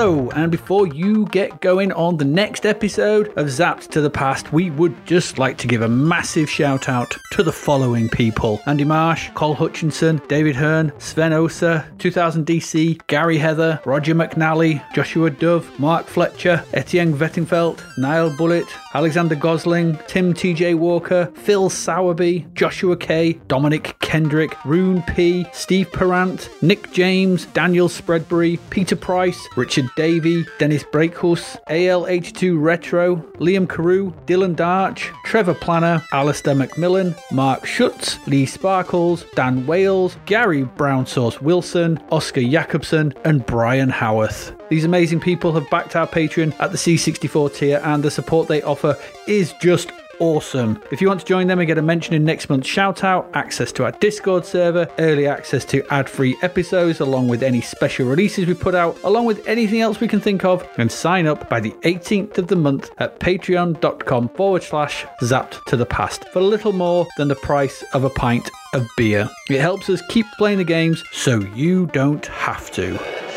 Hello, and before you get going on the next episode of Zapped to the Past, we would just like to give a massive shout out to the following people. Andy Marsh, Cole Hutchinson, David Hearne, Sven Osa, 2000 DC, Gary Heather, Roger McNally, Joshua Dove, Mark Fletcher, Etienne Vettingfeld, Niall Bullitt, Alexander Gosling, Tim TJ Walker, Phil Sowerby, Joshua K, Dominic Kendrick, Rune P, Steve Perrant, Nick James, Daniel Spreadbury, Peter Price, Richard Davey, Dennis Breakhus, AL82 Retro, Liam Carew, Dylan Darch, Trevor Planner, Alistair McMillan, Mark Schutz, Lee Sparkles, Dan Wales, Gary Brown Sauce Wilson, Oscar Jacobson, and Brian Howarth. These amazing people have backed our Patreon at the C64 tier, and the support they offer is just awesome. If you want to join them and get a mention in next month's shout out, access to our Discord server, early access to ad free episodes, along with any special releases we put out, along with anything else we can think of, and sign up by the 18th of the month at patreon.com forward slash zapped to the past for little more than the price of a pint of beer. It helps us keep playing the games so you don't have to.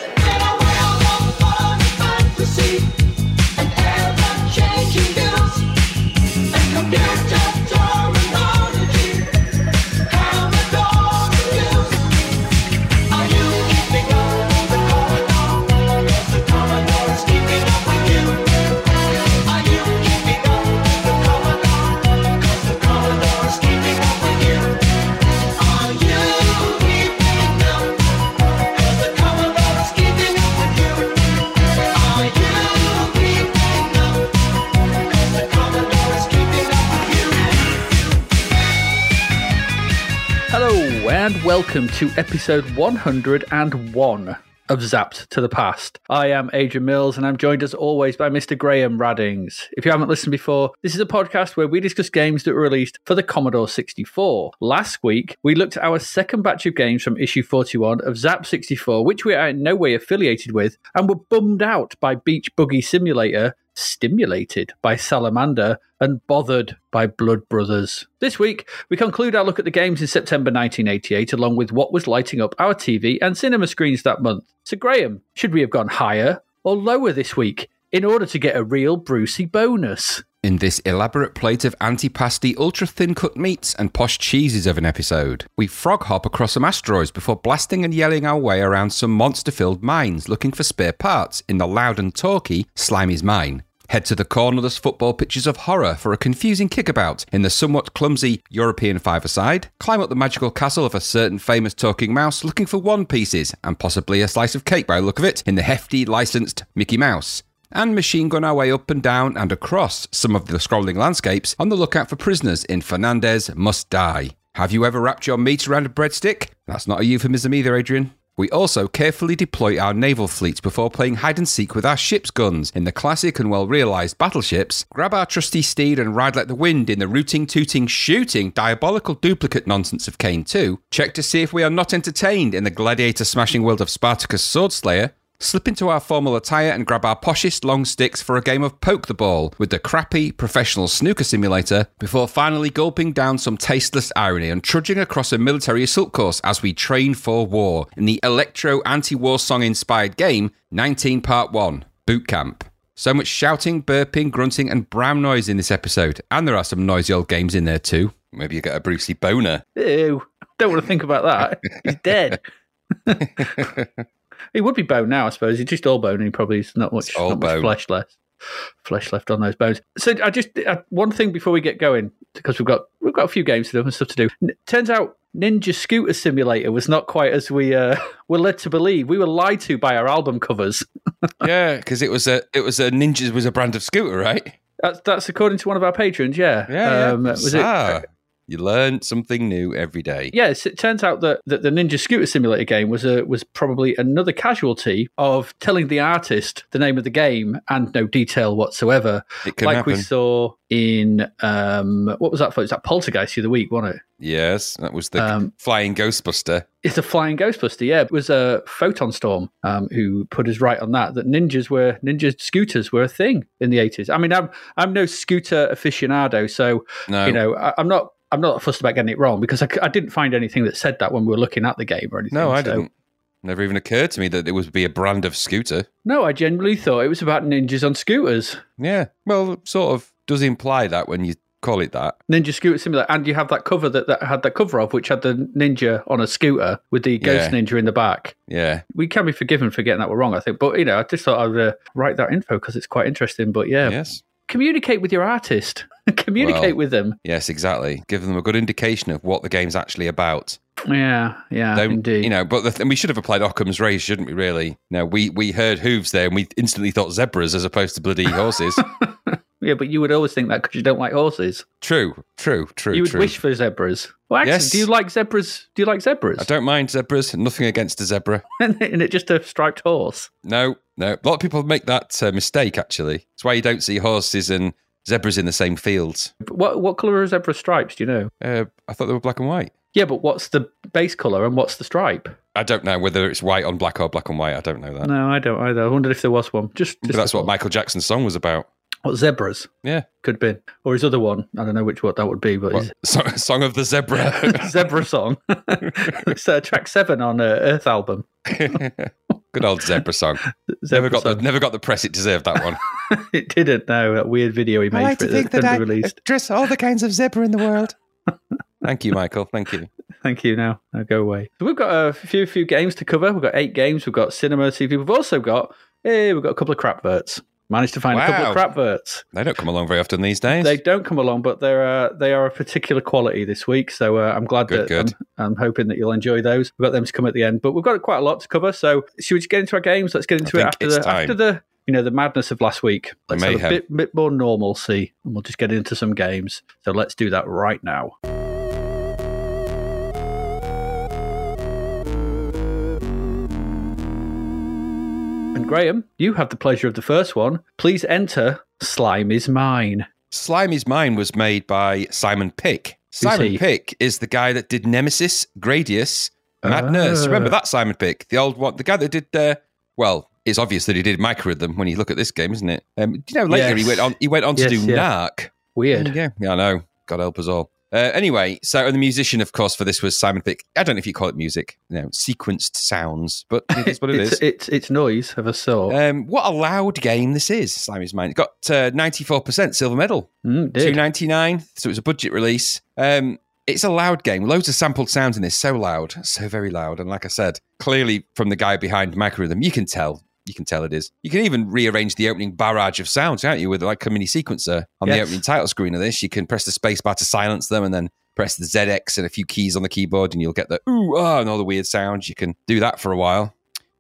And welcome to episode 101 of Zapped to the Past. I am Adrian Mills and I'm joined as always by Mr. Graham Raddings. If you haven't listened before, this is a podcast where we discuss games that were released for the Commodore 64. Last week, we looked at our second batch of games from issue 41 of Zzap!64, which we are in no way affiliated with, and were bummed out by Beach Buggy Simulator stimulated by Salamander, and bothered by Blood Brothers. This week, we conclude our look at the games in September 1988, along with what was lighting up our TV and cinema screens that month. So, Graham, should we have gone higher or lower this week in order to get a real Brucey bonus? In this elaborate plate of anti-pasty, ultra-thin cut meats and posh cheeses of an episode, we frog hop across some asteroids before blasting and yelling our way around some monster-filled mines looking for spare parts in the loud and talky Slimey's Mine. Head to the cornerless football pitches of horror for a confusing kickabout in the somewhat clumsy European five-a-side. Climb up the magical castle of a certain famous talking mouse looking for one pieces and possibly a slice of cake by the look of it in the hefty licensed Mickey Mouse and machine gun our way up and down and across some of the scrolling landscapes on the lookout for prisoners in Fernandez Must Die. Have you ever wrapped your meat around a breadstick? That's not a euphemism either, Adrian. We also carefully deploy our naval fleets before playing hide and seek with our ship's guns in the classic and well realised battleships, grab our trusty steed and ride like the wind in the rooting, tooting, shooting, diabolical duplicate nonsense of Kane 2, check to see if we are not entertained in the gladiator smashing world of Spartacus Swordslayer, slip into our formal attire and grab our poshest long sticks for a game of poke the ball with the crappy professional snooker simulator before finally gulping down some tasteless irony and trudging across a military assault course as we train for war in the electro anti-war song inspired game 19 part 1 boot camp so much shouting burping grunting and brown noise in this episode and there are some noisy old games in there too maybe you get a brucey boner Ew, don't want to think about that. He's dead. he would be bone now, I suppose. He's just all bone, and he probably is not much, not much flesh left. Flesh left on those bones. So I just uh, one thing before we get going, because we've got we've got a few games to do and stuff to do. N- turns out Ninja Scooter Simulator was not quite as we uh, were led to believe. We were lied to by our album covers. yeah because it was a it was a ninja was a brand of scooter right That's that's according to one of our patrons. Yeah, Um, was it? You learn something new every day. Yes, it turns out that, that the Ninja Scooter Simulator game was a was probably another casualty of telling the artist the name of the game and no detail whatsoever, It can like happen. we saw in um, what was that? For? It was that Poltergeist the other week, wasn't it? Yes, that was the Um, flying Ghostbuster. It's a flying Ghostbuster. Yeah, it was a Photon Storm um, who put us right on that. That ninjas were ninja scooters were a thing in the eighties. I mean, I'm I'm no scooter aficionado, so No, you know I, I'm not. I'm not fussed about getting it wrong because I didn't find anything that said that when we were looking at the game or anything. no, I so- didn't. Never even occurred to me that it would be a brand of scooter. No, I genuinely thought it was about ninjas on scooters. Yeah, well, sort of does imply that when you call it that. Ninja Scooter Simulator, and you have that cover that, that had that cover of, which had the ninja on a scooter with the ghost Yeah. ninja in the back. Yeah, We can be forgiven for getting that one wrong, I think. But you know, I just thought I'd uh, write that info because it's quite interesting. But yeah, yes, communicate with your artist. communicate Well- with them. yes, exactly. Give them a good indication of what the game's actually about. Yeah, yeah, Don't indeed. you know? But the th- and we should have applied Occam's razor, shouldn't we? Really? No, we we heard hooves there, and we instantly thought zebras as opposed to bloody horses. yeah, but you would always think that because you don't like horses. true, true, true, you would true. wish for zebras. Well, actually, Yes. do you like zebras? Do you like zebras? I don't mind zebras. Nothing against a zebra. Isn't it just a striped horse? No, no. A lot of people make that uh, mistake. Actually, it's why you don't see horses and zebras in the same fields. What what color are zebra stripes? Do you know? Uh, I thought they were black and white. Yeah, but what's the base color and what's the stripe? I don't know whether it's white on black or black on white. I don't know that. No, I don't either. I wondered if there was one. Just, just that's what. Michael Jackson's song was about. What zebras Yeah. could have been, or his other one. I don't know which what that would be, but What? So- song of the zebra. zebra song. it's uh, track seven on uh, Earth album. Good old zebra song. Zebra never got the never got the press it deserved. That one. it didn't. No, that weird video he made for it that, couldn't be released. dress all the kinds of zebra in the world. Thank you, Michael. Thank you. Thank you. Now, now go away. So we've got a few few games to cover. We've got eight games. We've got cinema TV. We've also got hey, we've got a couple of crap verts. Managed to find a couple of crapverts. They don't come along very often these days. They don't come along, but they're uh, they are a particular quality this week. So uh, I'm glad Good, that good. I'm, I'm hoping that you'll enjoy those. We've got them to come at the end, but we've got quite a lot to cover. So should we just get into our games? Let's get into it after the time. after the you know the madness of last week. Let's have a bit bit more normalcy, and we'll just get into some games. So let's do that right now. Graham, you have the pleasure of the first one. Please enter Slimey's Mine. Slimey's Mine was made by Simon Pick. Simon? Pick is the guy that did Nemesis, Gradius, Mad Nurse. Ah. Remember that Simon Pick, the old one, the guy that did. Uh, well, it's obvious that he did Microrhythm when you look at this game, isn't it? Um, do you know later he went on? He went on to Yes, do yeah. Narc. Weird. Yeah, yeah, I know. God help us all. Uh, anyway, so and the musician, of course, for this was Simon Pick. I don't know if you call it music, you know, sequenced sounds, but it is what it it's, is. It's, it's noise of a sort. Um, what a loud game this is, Slimey's Mine. It got uh, 94% silver medal. Mm, Two did. ninety nine. So it was a budget release. Um, it's a loud game. Loads of sampled sounds in this. So loud, so very loud. And like I said, clearly from the guy behind Microrhythm, you can tell. You can tell it is. You can even rearrange the opening barrage of sounds, can't you? With like a mini sequencer on the opening title screen of this, you can press the space bar to silence them, and then press the ZX and a few keys on the keyboard, and you'll get the ooh ah and all the weird sounds. You can do that for a while.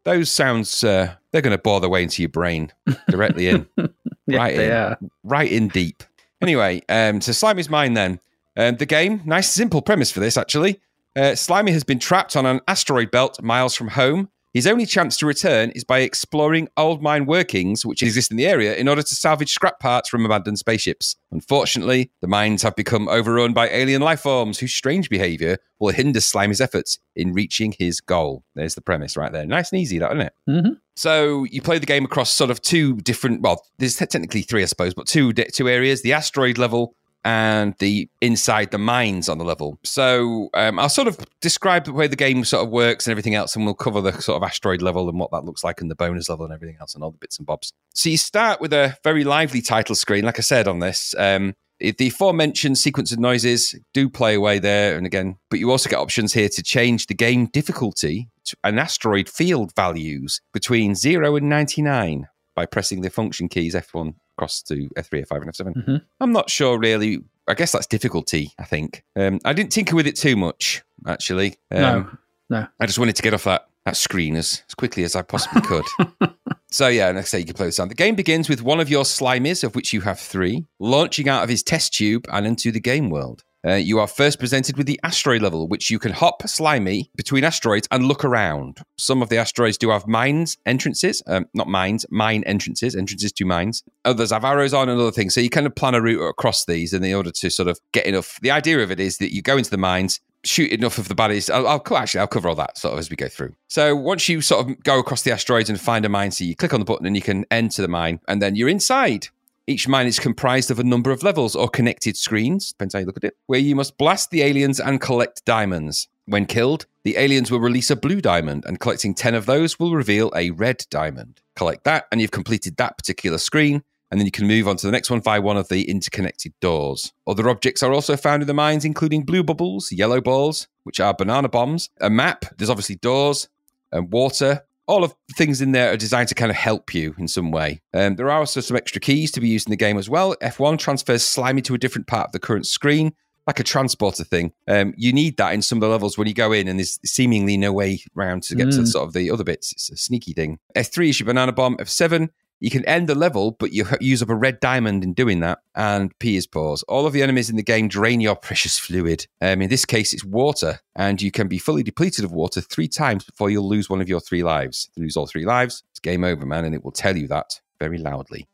Those sounds, uh, they're going to bore their way into your brain directly in yeah, right in. are. right in deep. Anyway, um, so Slimy's mine then. Um, the game, nice simple premise for this actually. Uh, Slimy has been trapped on an asteroid belt miles from home. His only chance to return is by exploring old mine workings which exist in the area in order to salvage scrap parts from abandoned spaceships. Unfortunately, the mines have become overrun by alien life forms whose strange behavior will hinder Slimy's efforts in reaching his goal. There's the premise right there. Nice and easy, that, isn't it? Mhm. So you play the game across sort of two different. Well, there's technically three, I suppose, but two two areas: the asteroid level and the inside the mines on the level. So um, I'll sort of describe the way the game sort of works and everything else, and we'll cover the sort of asteroid level and what that looks like, and the bonus level and everything else, and all the bits and bobs. So you start with a very lively title screen, like I said on this. Um, the aforementioned sequence of noises do play away there and again, but you also get options here to change the game difficulty to an asteroid field values between 0 and 99 by pressing the function keys F1 across to F3, F5, and F7. Mhm. I'm not sure really. I guess that's difficulty, I think. Um, I didn't tinker with it too much, actually. Um, No, no. I just wanted to get off that, that screen as, as quickly as I possibly could. So yeah, and I say you can play the sound. The game begins with one of your slimies, of which you have three, launching out of his test tube and into the game world. Uh, you are first presented with the asteroid level, which you can hop slimy between asteroids and look around. Some of the asteroids do have mines entrances, um, not mines, mine entrances, entrances to mines. Others have arrows on and other things. So you kind of plan a route across these in order to sort of get enough. The idea of it is that you go into the mines, shoot enough of the baddies. I'll, I'll actually I'll cover all that sort of as we go through. So once you sort of go across the asteroids and find a mine, so you click on the button and you can enter the mine, and then you're inside. Each mine is comprised of a number of levels or connected screens, depends how you look at it, where you must blast the aliens and collect diamonds. When killed, the aliens will release a blue diamond, and collecting 10 of those will reveal a red diamond. Collect that, and you've completed that particular screen, and then you can move on to the next one via one of the interconnected doors. Other objects are also found in the mines, including blue bubbles, yellow balls, which are banana bombs, a map, there's obviously doors, and water. All of the things in there are designed to kind of help you in some way. Um, there are also some extra keys to be used in the game as well. F1 transfers Slimy to a different part of the current screen, like a transporter thing. Um, you need that in some of the levels when you go in, and there's seemingly no way around to get mm. to sort of the other bits. It's a sneaky thing. F3 is your banana bomb. F7 you can end the level, but you use up a red diamond in doing that. And P is pause. All of the enemies in the game drain your precious fluid. Um, in this case, it's water, and you can be fully depleted of water three times before you'll lose one of your three lives. You lose all three lives, it's game over, man, and it will tell you that very loudly.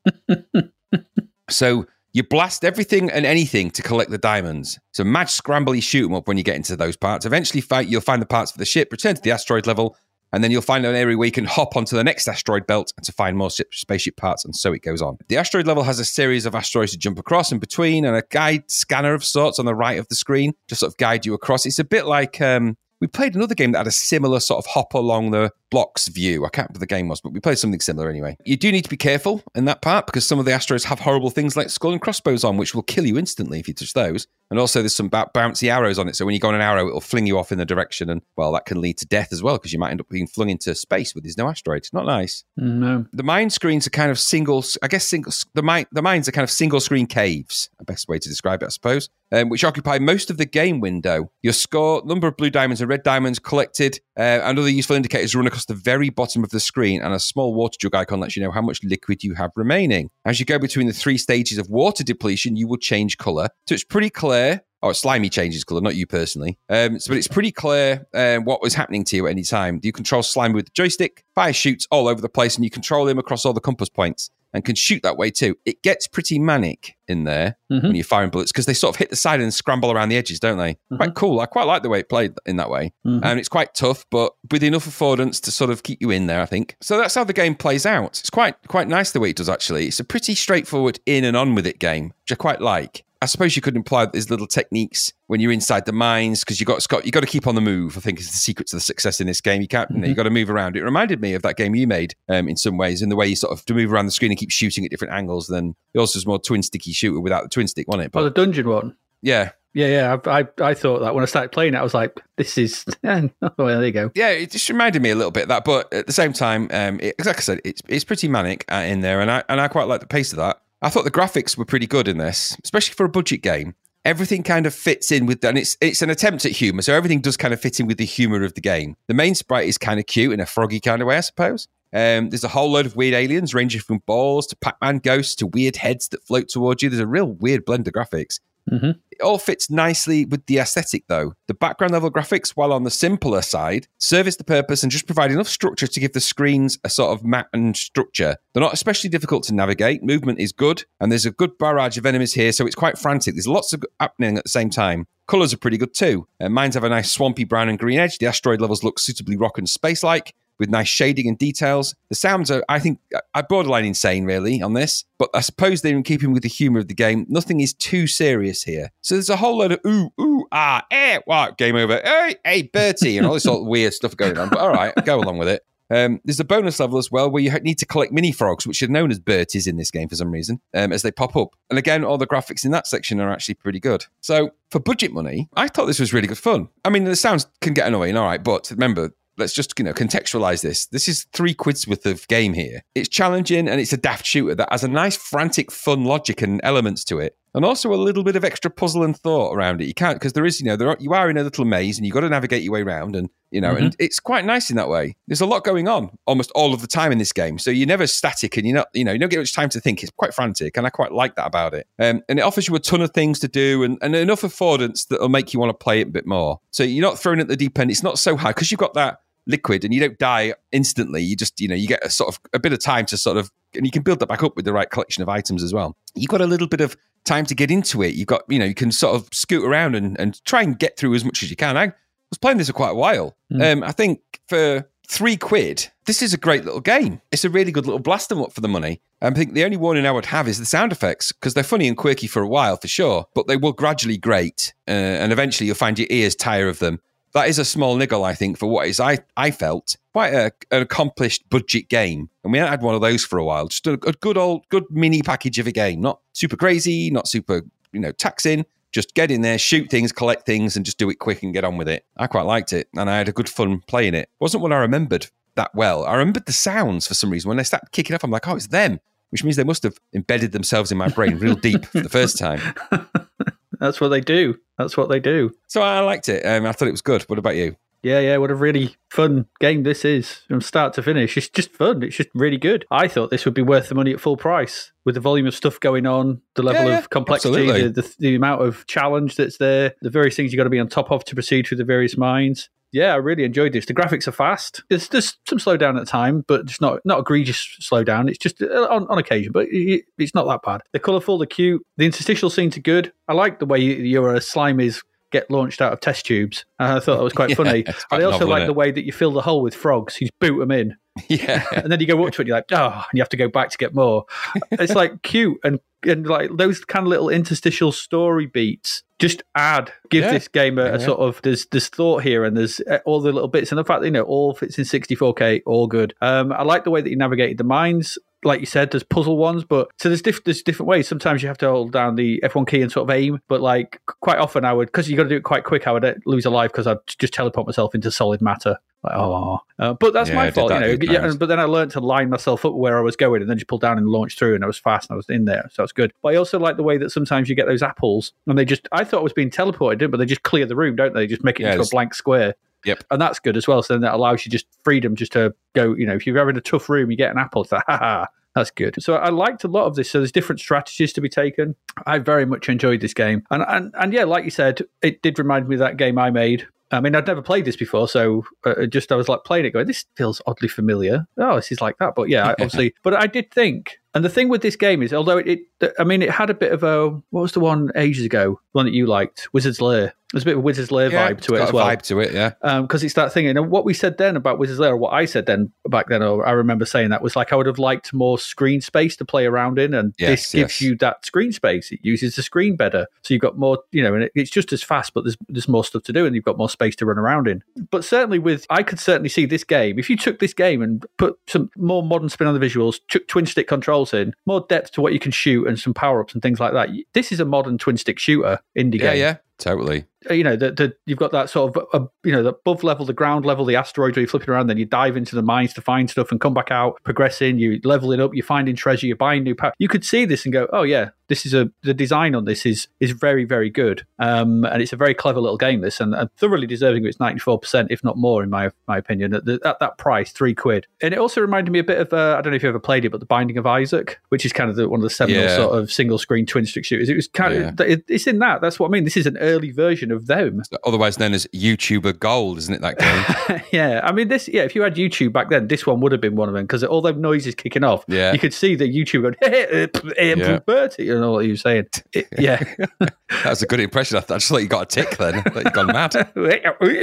so you blast everything and anything to collect the diamonds. So match, scramble, you shoot them up when you get into those parts. Eventually, fight, you'll find the parts for the ship, return to the asteroid level, and then you'll find an area where you can hop onto the next asteroid belt and to find more spaceship parts, and so it goes on. The asteroid level has a series of asteroids to jump across and between, and a guide scanner of sorts on the right of the screen to sort of guide you across. It's a bit like um, we played another game that had a similar sort of hop along the blocks view. I can't remember the game was, but we played something similar anyway. You do need to be careful in that part because some of the asteroids have horrible things like skull and crossbows on, which will kill you instantly if you touch those. And also, there's some bouncy arrows on it. So when you go on an arrow, it'll fling you off in the direction. And, well, that can lead to death as well because you might end up being flung into space with these no asteroids. Not nice. No. The mine screens are kind of single, I guess, single, the, mine, the mines are kind of single screen caves, the best way to describe it, I suppose, um, which occupy most of the game window. Your score, number of blue diamonds and red diamonds collected, uh, and other useful indicators run across the very bottom of the screen. And a small water jug icon lets you know how much liquid you have remaining. As you go between the three stages of water depletion, you will change color. So it's pretty clear Oh, slimy changes colour, not you personally. Um, so, but it's pretty clear um, what was happening to you at any time. You control slimy with the joystick, fire shoots all over the place, and you control him across all the compass points and can shoot that way too. It gets pretty manic in there mm-hmm. when you're firing bullets because they sort of hit the side and scramble around the edges, don't they? Mm-hmm. Quite cool. I quite like the way it played in that way. Mm-hmm. And it's quite tough, but with enough affordance to sort of keep you in there, I think. So that's how the game plays out. It's quite quite nice the way it does actually. It's a pretty straightforward in and on with it game, which I quite like. I suppose you could imply that there's little techniques when you're inside the mines because you got Scott. You got to keep on the move. I think is the secret to the success in this game. You can't. Mm-hmm. You, got to move around. It reminded me of that game you made um, in some ways, in the way you sort of to move around the screen and keep shooting at different angles. Then yours was more twin sticky shooter without the twin stick, wasn't it? But, oh, the dungeon one. Yeah, yeah, yeah. I, I, I, thought that when I started playing it, I was like, "This is." well, there you go. Yeah, it just reminded me a little bit of that, but at the same time, um, it, like I said, it's it's pretty manic uh, in there, and I and I quite like the pace of that. I thought the graphics were pretty good in this, especially for a budget game. Everything kind of fits in with, and it's it's an attempt at humor, so everything does kind of fit in with the humor of the game. The main sprite is kind of cute in a froggy kind of way, I suppose. Um, there's a whole load of weird aliens, ranging from balls to Pac-Man ghosts to weird heads that float towards you. There's a real weird blend of graphics. Mm-hmm. It all fits nicely with the aesthetic, though. The background level graphics, while on the simpler side, service the purpose and just provide enough structure to give the screens a sort of map and structure. They're not especially difficult to navigate. Movement is good, and there's a good barrage of enemies here, so it's quite frantic. There's lots of happening at the same time. Colors are pretty good too. Uh, mines have a nice swampy brown and green edge. The asteroid levels look suitably rock and space like with nice shading and details. The sounds are, I think, are borderline insane, really, on this. But I suppose they're in keeping with the humor of the game. Nothing is too serious here. So there's a whole load of ooh, ooh, ah, eh, what, game over, hey, hey, Bertie, and all this sort of weird stuff going on. But all right, go along with it. Um, there's a bonus level as well where you need to collect mini frogs, which are known as Berties in this game for some reason, um, as they pop up. And again, all the graphics in that section are actually pretty good. So for budget money, I thought this was really good fun. I mean, the sounds can get annoying, all right, but remember, let's just you know contextualize this. This is three quids worth of game here. It's challenging and it's a daft shooter that has a nice frantic fun logic and elements to it. And also a little bit of extra puzzle and thought around it. You can't because there is, you know, there are, you are in a little maze and you've got to navigate your way around, and you know, mm-hmm. and it's quite nice in that way. There's a lot going on almost all of the time in this game, so you're never static, and you're not, you know, you don't get much time to think. It's quite frantic, and I quite like that about it. Um, and it offers you a ton of things to do, and, and enough affordance that'll make you want to play it a bit more. So you're not thrown at the deep end. It's not so hard because you've got that liquid and you don't die instantly. You just, you know, you get a sort of a bit of time to sort of, and you can build that back up with the right collection of items as well. You've got a little bit of time to get into it. You've got, you know, you can sort of scoot around and, and try and get through as much as you can. I was playing this for quite a while. Mm. Um, I think for three quid, this is a great little game. It's a really good little blast them up for the money. I think the only warning I would have is the sound effects because they're funny and quirky for a while for sure, but they will gradually grate, uh, and eventually you'll find your ears tire of them. That is a small niggle, I think, for what is I I felt quite a, an accomplished budget game, and we hadn't had one of those for a while. Just a, a good old good mini package of a game, not super crazy, not super you know taxing. Just get in there, shoot things, collect things, and just do it quick and get on with it. I quite liked it, and I had a good fun playing it. wasn't what I remembered that well. I remembered the sounds for some reason. When they started kicking off, I'm like, oh, it's them, which means they must have embedded themselves in my brain real deep for the first time. That's what they do. That's what they do. So I liked it. Um, I thought it was good. What about you? Yeah, yeah, what a really fun game this is from start to finish. It's just fun. It's just really good. I thought this would be worth the money at full price with the volume of stuff going on, the level Yeah, yeah, of complexity, the, the, the amount of challenge that's there, the various things you've got to be on top of to proceed through the various mines. Yeah, I really enjoyed this. The graphics are fast. There's just some slowdown at time, but it's not not egregious slowdown. It's just uh, on, on occasion, but it, it's not that bad. They're colourful, they're cute. The interstitial scenes are good. I like the way you- your slime slimies get launched out of test tubes. I thought that was quite Yeah, funny. I also novel, like the way that you fill the hole with frogs. You boot them in, Yeah. and then you go up to it. And you're like, oh, and you have to go back to get more. it's like cute and and like those kind of little interstitial story beats. Just add, give Yeah. this game a, a Yeah. sort of there's there's thought here, and there's uh, all the little bits, and the fact that you know all fits in 64k, all good. Um, I like the way that you navigated the mines. Like you said, there's puzzle ones, but so there's diff- there's different ways. Sometimes you have to hold down the F1 key and sort of aim, but like quite often I would because you got to do it quite quick. I would uh, lose a life because I'd just teleport myself into solid matter. Like, oh, uh, but that's Yeah, my fault, you know. Yeah, but then I learned to line myself up where I was going, and then just pull down and launch through, and I was fast and I was in there, so it's good. But I also like the way that sometimes you get those apples, and they just I thought I was being teleported, didn't, but they just clear the room, don't they? Just make it Yeah, into a blank square. Yep. And that's good as well. So then that allows you just freedom just to go, you know, if you're having a tough room, you get an apple, it's like, ha ha. That's good. So I liked a lot of this. So there's different strategies to be taken. I very much enjoyed this game. And and, and yeah, like you said, it did remind me of that game I made. I mean, I'd never played this before, so uh, just I was like playing it, going, "This feels oddly familiar." Oh, this is like that, but yeah, I, obviously. But I did think, and the thing with this game is, although it, it, I mean, it had a bit of a what was the one ages ago, the one that you liked, Wizard's Lair. There's a bit of Wizard's Lair Yeah, vibe to it as a well Vibe to it, yeah. Um, because it's that thing. And what we said then about Wizards Lair, what I said then back then, or I remember saying that was like I would have liked more screen space to play around in, and Yes, this gives yes. you that screen space. It uses the screen better, so you've got more, you know, and it, it's just as fast, but there's there's more stuff to do, and you've got more space to run around in. But certainly, with I could certainly see this game if you took this game and put some more modern spin on the visuals, took twin stick controls in, more depth to what you can shoot, and some power ups and things like that. This is a modern twin stick shooter indie Yeah, game Yeah, yeah, totally. Uh, you know, the, the, you've got that sort of, uh, you know, the above level, the ground level, the asteroids where you're flipping around, then you dive into the mines to find stuff and come back out, progressing, you leveling up, you're finding treasure, you're buying new power. You could see this and go, oh yeah, this is a the design on this is is very very good, um, and it's a very clever little game. This and, and thoroughly deserving of its ninety four percent, if not more, in my my opinion. At, the, at that price, three quid, and it also reminded me a bit of uh, I don't know if you ever played it, but the Binding of Isaac, which is kind of the, one of the seminal Yeah. sort of single screen twin stick shooters. It was kind of it, it's in that. That's what I mean. This is an early version of them. Otherwise known as YouTuber Gold, isn't it, that game? yeah, I mean this. Yeah, if you had YouTube back then, this one would have been one of them because all them noises kicking off. Yeah. you could see the YouTube going, "Hey, hey, hey, Yeah. Bertie," you know what was saying. It- yeah, that was a good impression. I, thought, I just thought you got a tick then. I thought gone mad.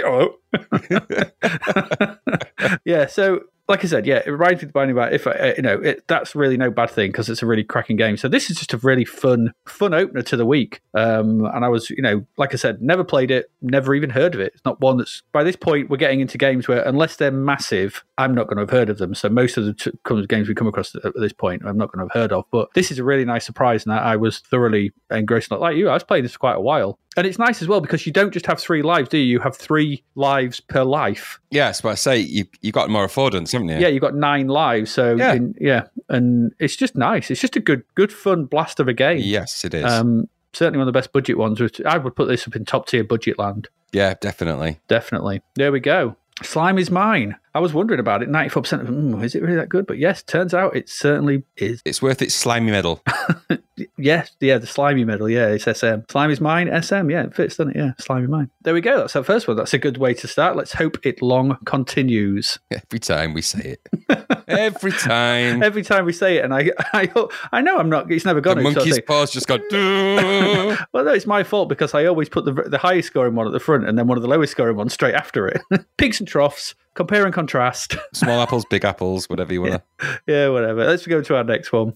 Oh. yeah. So, like I said, yeah, it reminds me of Binding about if I, you know it, that's really no bad thing because it's a really cracking game. So this is just a really fun, fun opener to the week. Um, and I was, you know, like I said, never played it, never even heard of it. It's not one that's by this point we're getting into games where unless they're massive, I'm not going to have heard of them. So most of the t- games we come across at this point, I'm not going to have heard of. But this is a really nice surprise, and I, I was thoroughly engrossed. Not. Like you, I was playing this for quite a while. And it's nice as well because you don't just have three lives, do you? You have three lives per life. Yes, but I say you you got more affordance, haven't you? Yeah, you've got nine lives. So Yeah. yeah, yeah, and it's just nice. It's just a good, good, fun blast of a game. Yes, it is. Um, certainly one of the best budget ones. Which I would put this up in top tier budget land. yeah, definitely. Definitely. There we go. Slime is mine. I was wondering about it. Ninety-four percent of mm, is it really that good? But yes, turns out it certainly is. It's worth its slimy medal. Yes, yeah, the slimy medal. Yeah, it's SM. Slime is mine. SM. Yeah, it fits, doesn't it? Yeah, slimy mine. There we go. That's our first one. That's a good way to start. Let's hope it long continues. Every time we say it. Every time. Every time we say it, and I, I, I know I'm not. It's never gone. I monkey's think, paws just got. "Doo." Well, no, it's my fault because I always put the the highest scoring one at the front and then one of the lowest scoring ones straight after it. Peaks and troughs. Compare and contrast. Small apples, big apples, whatever you want to. yeah, whatever. Let's go to our next one.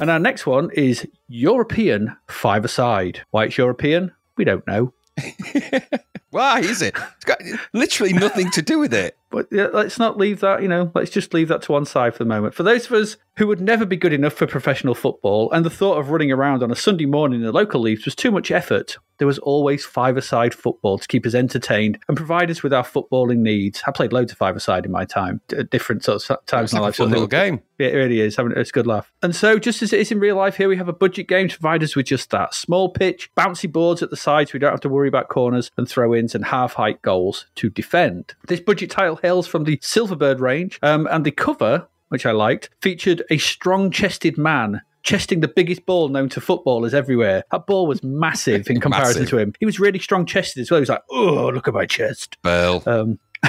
And our next one is European five aside. Why it's European, we don't know. Why is it? It's got literally nothing to do with it. But yeah, let's not leave that, you know, let's just leave that to one side for the moment. For those of us who would never be good enough for professional football and the thought of running around on a Sunday morning in the local leagues was too much effort, there was always five-a-side football to keep us entertained and provide us with our footballing needs. I played loads of five-a-side in my time, at different sorts of times It's in my like a life. fun little game. Yeah, it really is. It's a good laugh. And so, just as it is in real life, here we have a budget game to provide us with just that: small pitch, bouncy boards at the sides. We don't have to worry about corners and throw-ins and half-height goals to defend. This budget title hails from the Silverbird range, um, and the cover, which I liked, featured a strong-chested man. Chesting the biggest ball known to footballers everywhere. That ball was massive in comparison Massive. to him. He was really strong chested as well. He was like, oh, look at my chest. Bell. Um,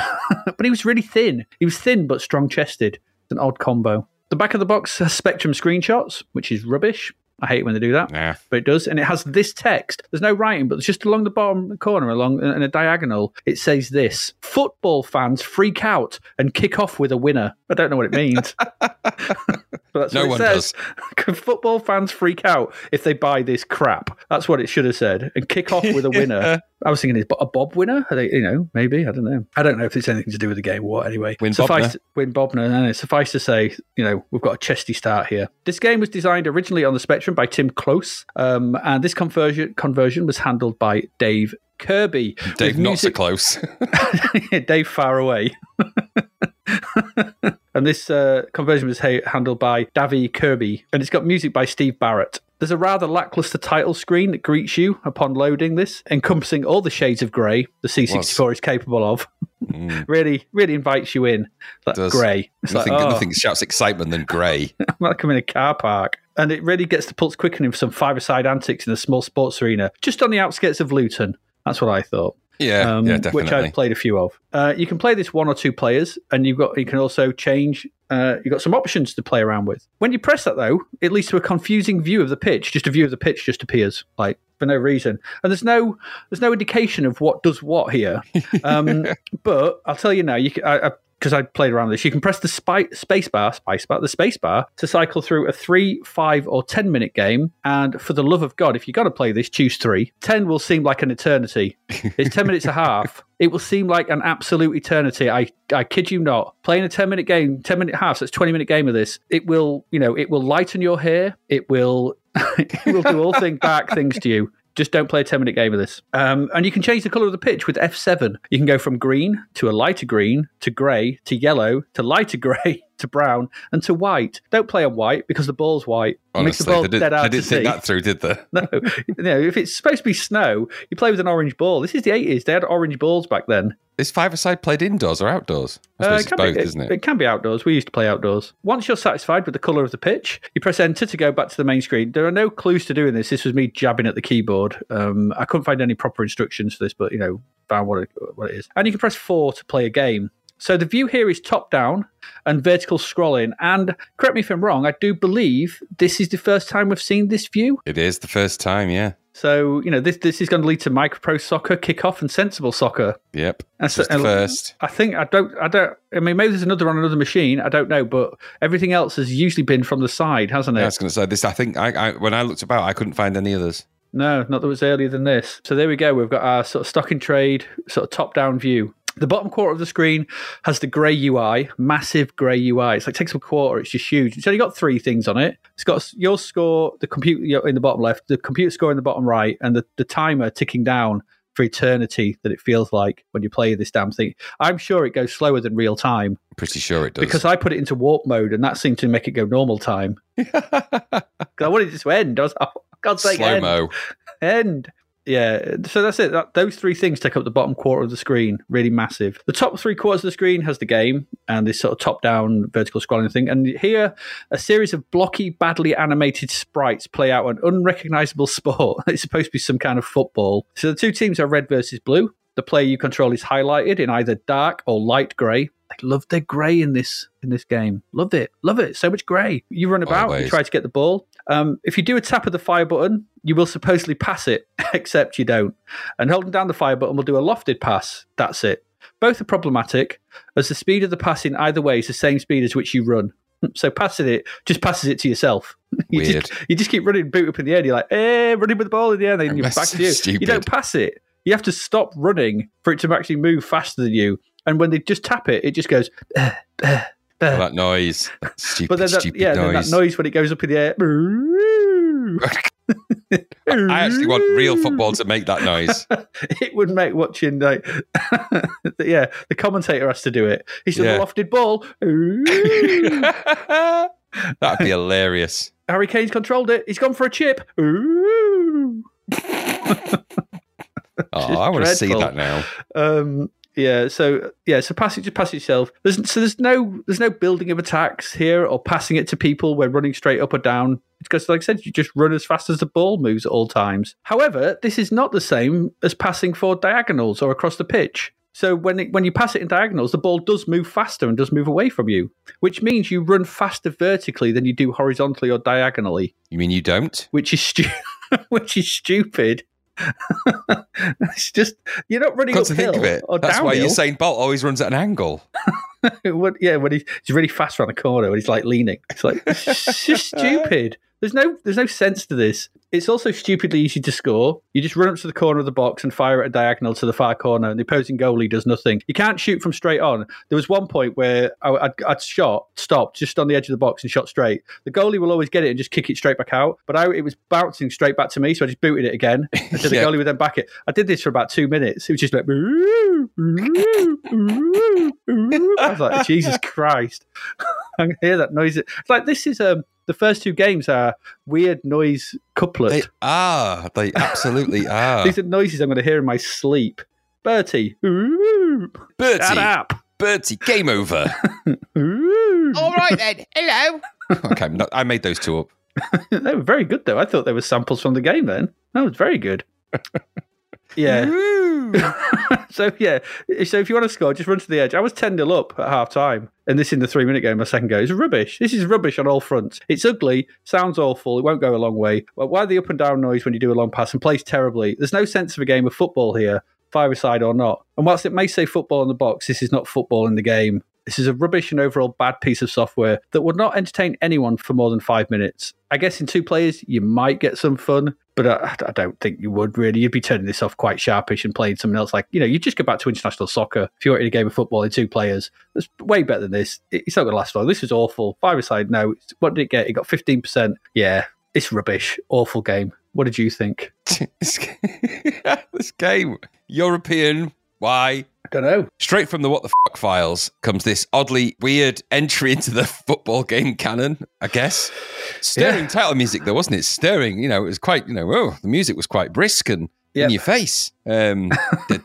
but he was really thin. He was thin but strong chested. It's an odd combo. The back of the box has Spectrum screenshots, which is rubbish. I hate when they do that, Nah. but it does. And it has this text. There's no writing, but it's just along the bottom corner, along in a diagonal, it says this Football fans freak out and kick off with a winner. I don't know what it means. but that's No what it one says. Can football fans freak out if they buy this crap. That's what it should have said. And kick off with a winner. I was thinking, is a Bob winner? Are they, you know, maybe I don't know. I don't know if it's anything to do with the game what. Anyway, Win suffice Bobner. win Bobner. No, no, suffice to say, you know, we've got a chesty start here. This game was designed originally on the Spectrum by Tim Close, um, and this conversion conversion was handled by Dave Kirby. Dave, not so close. Dave far away. And this uh, conversion was ha- handled by Davy Kirby, and it's got music by Steve Barrett. There's a rather lackluster title screen that greets you upon loading this, encompassing all the shades of grey the C64 is capable of. really, really invites you in. Like grey. Nothing, like, oh, nothing shouts excitement than grey. I'm like I'm in a car park. And it really gets the pulse quickening for some five-a-side antics in a small sports arena, just on the outskirts of Luton. That's what I thought Yeah, um, yeah, which. I've played a few of. Uh, you can play this one or two players, and you've got you can also change. Uh, you've got some options to play around with. When you press that, though, it leads to a confusing view of the pitch. Just a view of the pitch just appears, like for no reason, and there's no there's no indication of what does what here. Um, but I'll tell you now, you can. I, I, because I played around with this, you can press the spy, space bar, space bar, the space bar to cycle through a three, five, or ten minute game. And for the love of God, if you're going to play this, choose three. Ten will seem like an eternity. It's ten minutes a half. It will seem like an absolute eternity. I, I kid you not. Playing a ten minute game, ten minute half, so it's twenty minute game of this. It will, you know, it will lighten your hair. It will, it will do all things back things to you. Just don't play a 10 minute game of this. Um, and you can change the color of the pitch with F7. You can go from green to a lighter green to grey to yellow to lighter grey to brown and to white. Don't play on white because the ball's white. The Honestly, ball they, did, dead they hard to didn't think that through, did they? No, you know, if it's supposed to be snow, you play with an orange ball. This is the 80s. They had orange balls back then. Is five-a-side played indoors or outdoors? Uh, it it's can both, be, isn't it? It can be outdoors. We used to play outdoors. Once you're satisfied with the colour of the pitch, you press enter to go back to the main screen. There are no clues to doing this. This was me jabbing at the keyboard. Um, I couldn't find any proper instructions for this, but you know, found what it, what it is. And you can press four to play a game. So the view here is top down and vertical scrolling. And correct me if I'm wrong, I do believe this is the first time we've seen this view. It is the first time, yeah. So you know, this this is going to lead to MicroProse Soccer, kickoff, and sensible soccer. Yep. That's Just the and first. I think I don't. I don't. I mean, maybe there's another on another machine. I don't know, but everything else has usually been from the side, hasn't it? I was going to say this. I think I, I when I looked about, I couldn't find any others. No, not that it was earlier than this. So there we go. We've got our sort of stock in trade, sort of top down view. The bottom quarter of the screen has the grey UI, massive grey UI. It's like takes up a quarter. It's just huge. It's only got three things on it. It's got your score, the computer in the bottom left, the computer score in the bottom right, and the, the timer ticking down for eternity that it feels like when you play this damn thing. I'm sure it goes slower than real time pretty sure it does. because I put it into warp mode and that seemed to make it go normal time. I wanted it to end. I was like, oh, God's sake, slow end end. Yeah, so that's it. That, those three things take up the bottom quarter of the screen, really massive. The top three quarters of the screen has the game and this sort of top down vertical scrolling thing. And here, a series of blocky, badly animated sprites play out an unrecognizable sport. It's supposed to be some kind of football. So the two teams are red versus blue. The player you control is highlighted in either dark or light grey. I love their grey in this in this game. Love it, love it. So much grey. You run about, you try to get the ball. Um, if you do a tap of the fire button, you will supposedly pass it, except you don't. And holding down the fire button will do a lofted pass. That's it. Both are problematic, as the speed of the passing either way is the same speed as which you run. So passing it just passes it to yourself. You Weird. just, you just keep running, boot up in the air. And you're like, eh, running with the ball in the air, and then you're That's back to you. stupid. You don't pass it. You have to stop running for it to actually move faster than you. And when they just tap it, it just goes. "Eh, eh, eh." that noise. That stupid, But then that, stupid yeah, then noise. that noise when it goes up in the air. I actually want real football to make that noise. it would make watching like yeah, the commentator has to do it. He's Yeah. a lofted ball. That'd be hilarious. Harry Kane's controlled it. He's gone for a chip. Oh, I want to see that now. Um, yeah, so yeah, so pass it just pass it yourself. There's so there's no there's no building of attacks here or passing it to people when running straight up or down. Because like I said, you just run as fast as the ball moves at all times. However, this is not the same as passing for diagonals or across the pitch. So when it, when you pass it in diagonals, the ball does move faster and does move away from you, which means you run faster vertically than you do horizontally or diagonally, You mean you don't? which is stu- which is stupid. it's just you're not running Got to think of it. That's why. Usain Bolt always runs at an angle. when, yeah, when he's, he's really fast around the corner when he's like leaning. It's like it's just stupid. There's no there's no sense to this. It's also stupidly easy to score. You just run up to the corner of the box and fire at a diagonal to the far corner, and the opposing goalie does nothing. You can't shoot from straight on. There was one point where I, I'd, I'd shot, stopped just on the edge of the box and shot straight. The goalie will always get it and just kick it straight back out, but I, it was bouncing straight back to me, so I just booted it again. So the goalie would then back it. I did this for about two minutes. It was just like. I was like, Jesus Christ. I can hear that noise. It's like this is um the first two games are weird noise couplet. They are. They absolutely are. These are noises I'm going to hear in my sleep. Bertie. Ooh. Shut up. Bertie, game over. All right then. Hello. okay, no, I made those two up. they were very good, though. I thought they were samples from the game then. That was very good. Yeah. so, yeah. So, if you want to score, just run to the edge. I was 10 0 up at half time. And this in the three minute game, my second go. It's rubbish. This is rubbish on all fronts. It's ugly, sounds awful, it won't go a long way. But why the up and down noise when you do a long pass and plays terribly? There's no sense of a game of football here, five side or not. And whilst it may say football in the box, this is not football in the game. This is a rubbish and overall bad piece of software that would not entertain anyone for more than five minutes. I guess in two players, you might get some fun, but I, I don't think you would really. You'd be turning this off quite sharpish and playing something else. Like, you know, you just go back to international soccer if you wanted a game of football in two players. That's way better than this. It's not going to last long. This is awful. Five side, no. What did it get? It got 15%. Yeah, it's rubbish. Awful game. What did you think? this game, European. Why? I don't know. Straight from the What the Fuck files comes this oddly weird entry into the football game canon, I guess. Stirring yeah. title music, though, wasn't it? Stirring, you know, it was quite, you know, oh, the music was quite brisk and yep. in your face. Um, I